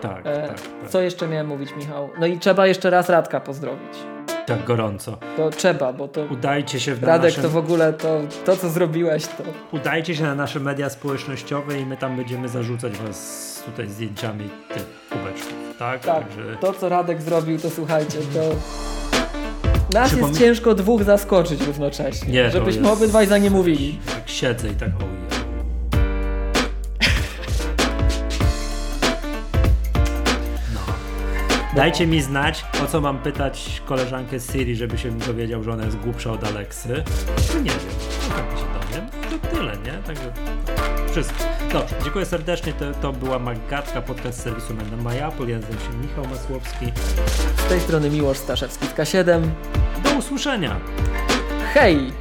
Tak, e, tak, tak. Co jeszcze miałem mówić, Michał? No i trzeba jeszcze raz Radka pozdrowić. Tak gorąco. To trzeba, bo to. Udajcie się w Radek, naszym... to w ogóle to, to, co zrobiłeś, to. Udajcie się na nasze media społecznościowe i my tam będziemy zarzucać was tutaj zdjęciami tych kubeczków. Tak, tak. Także... To, co Radek zrobił, to słuchajcie, to. Nas Przypom... jest ciężko dwóch zaskoczyć równocześnie. Nie, żebyśmy jest... obydwaj za nie mówili. Tak siedzę i tak ojej. Dajcie mi znać, o co mam pytać koleżankę z Siri, żeby się dowiedział, że ona jest głupsza od Aleksy. No nie wiem, no tak się dowiem. To tyle, nie? Także wszystko. Dobrze, dziękuję serdecznie. To, to była Magatka, podcast serwisu My Apple. Ja nazywam się Michał Masłowski. Z tej strony Miłosz Staszewski z K7. Do usłyszenia. Hej!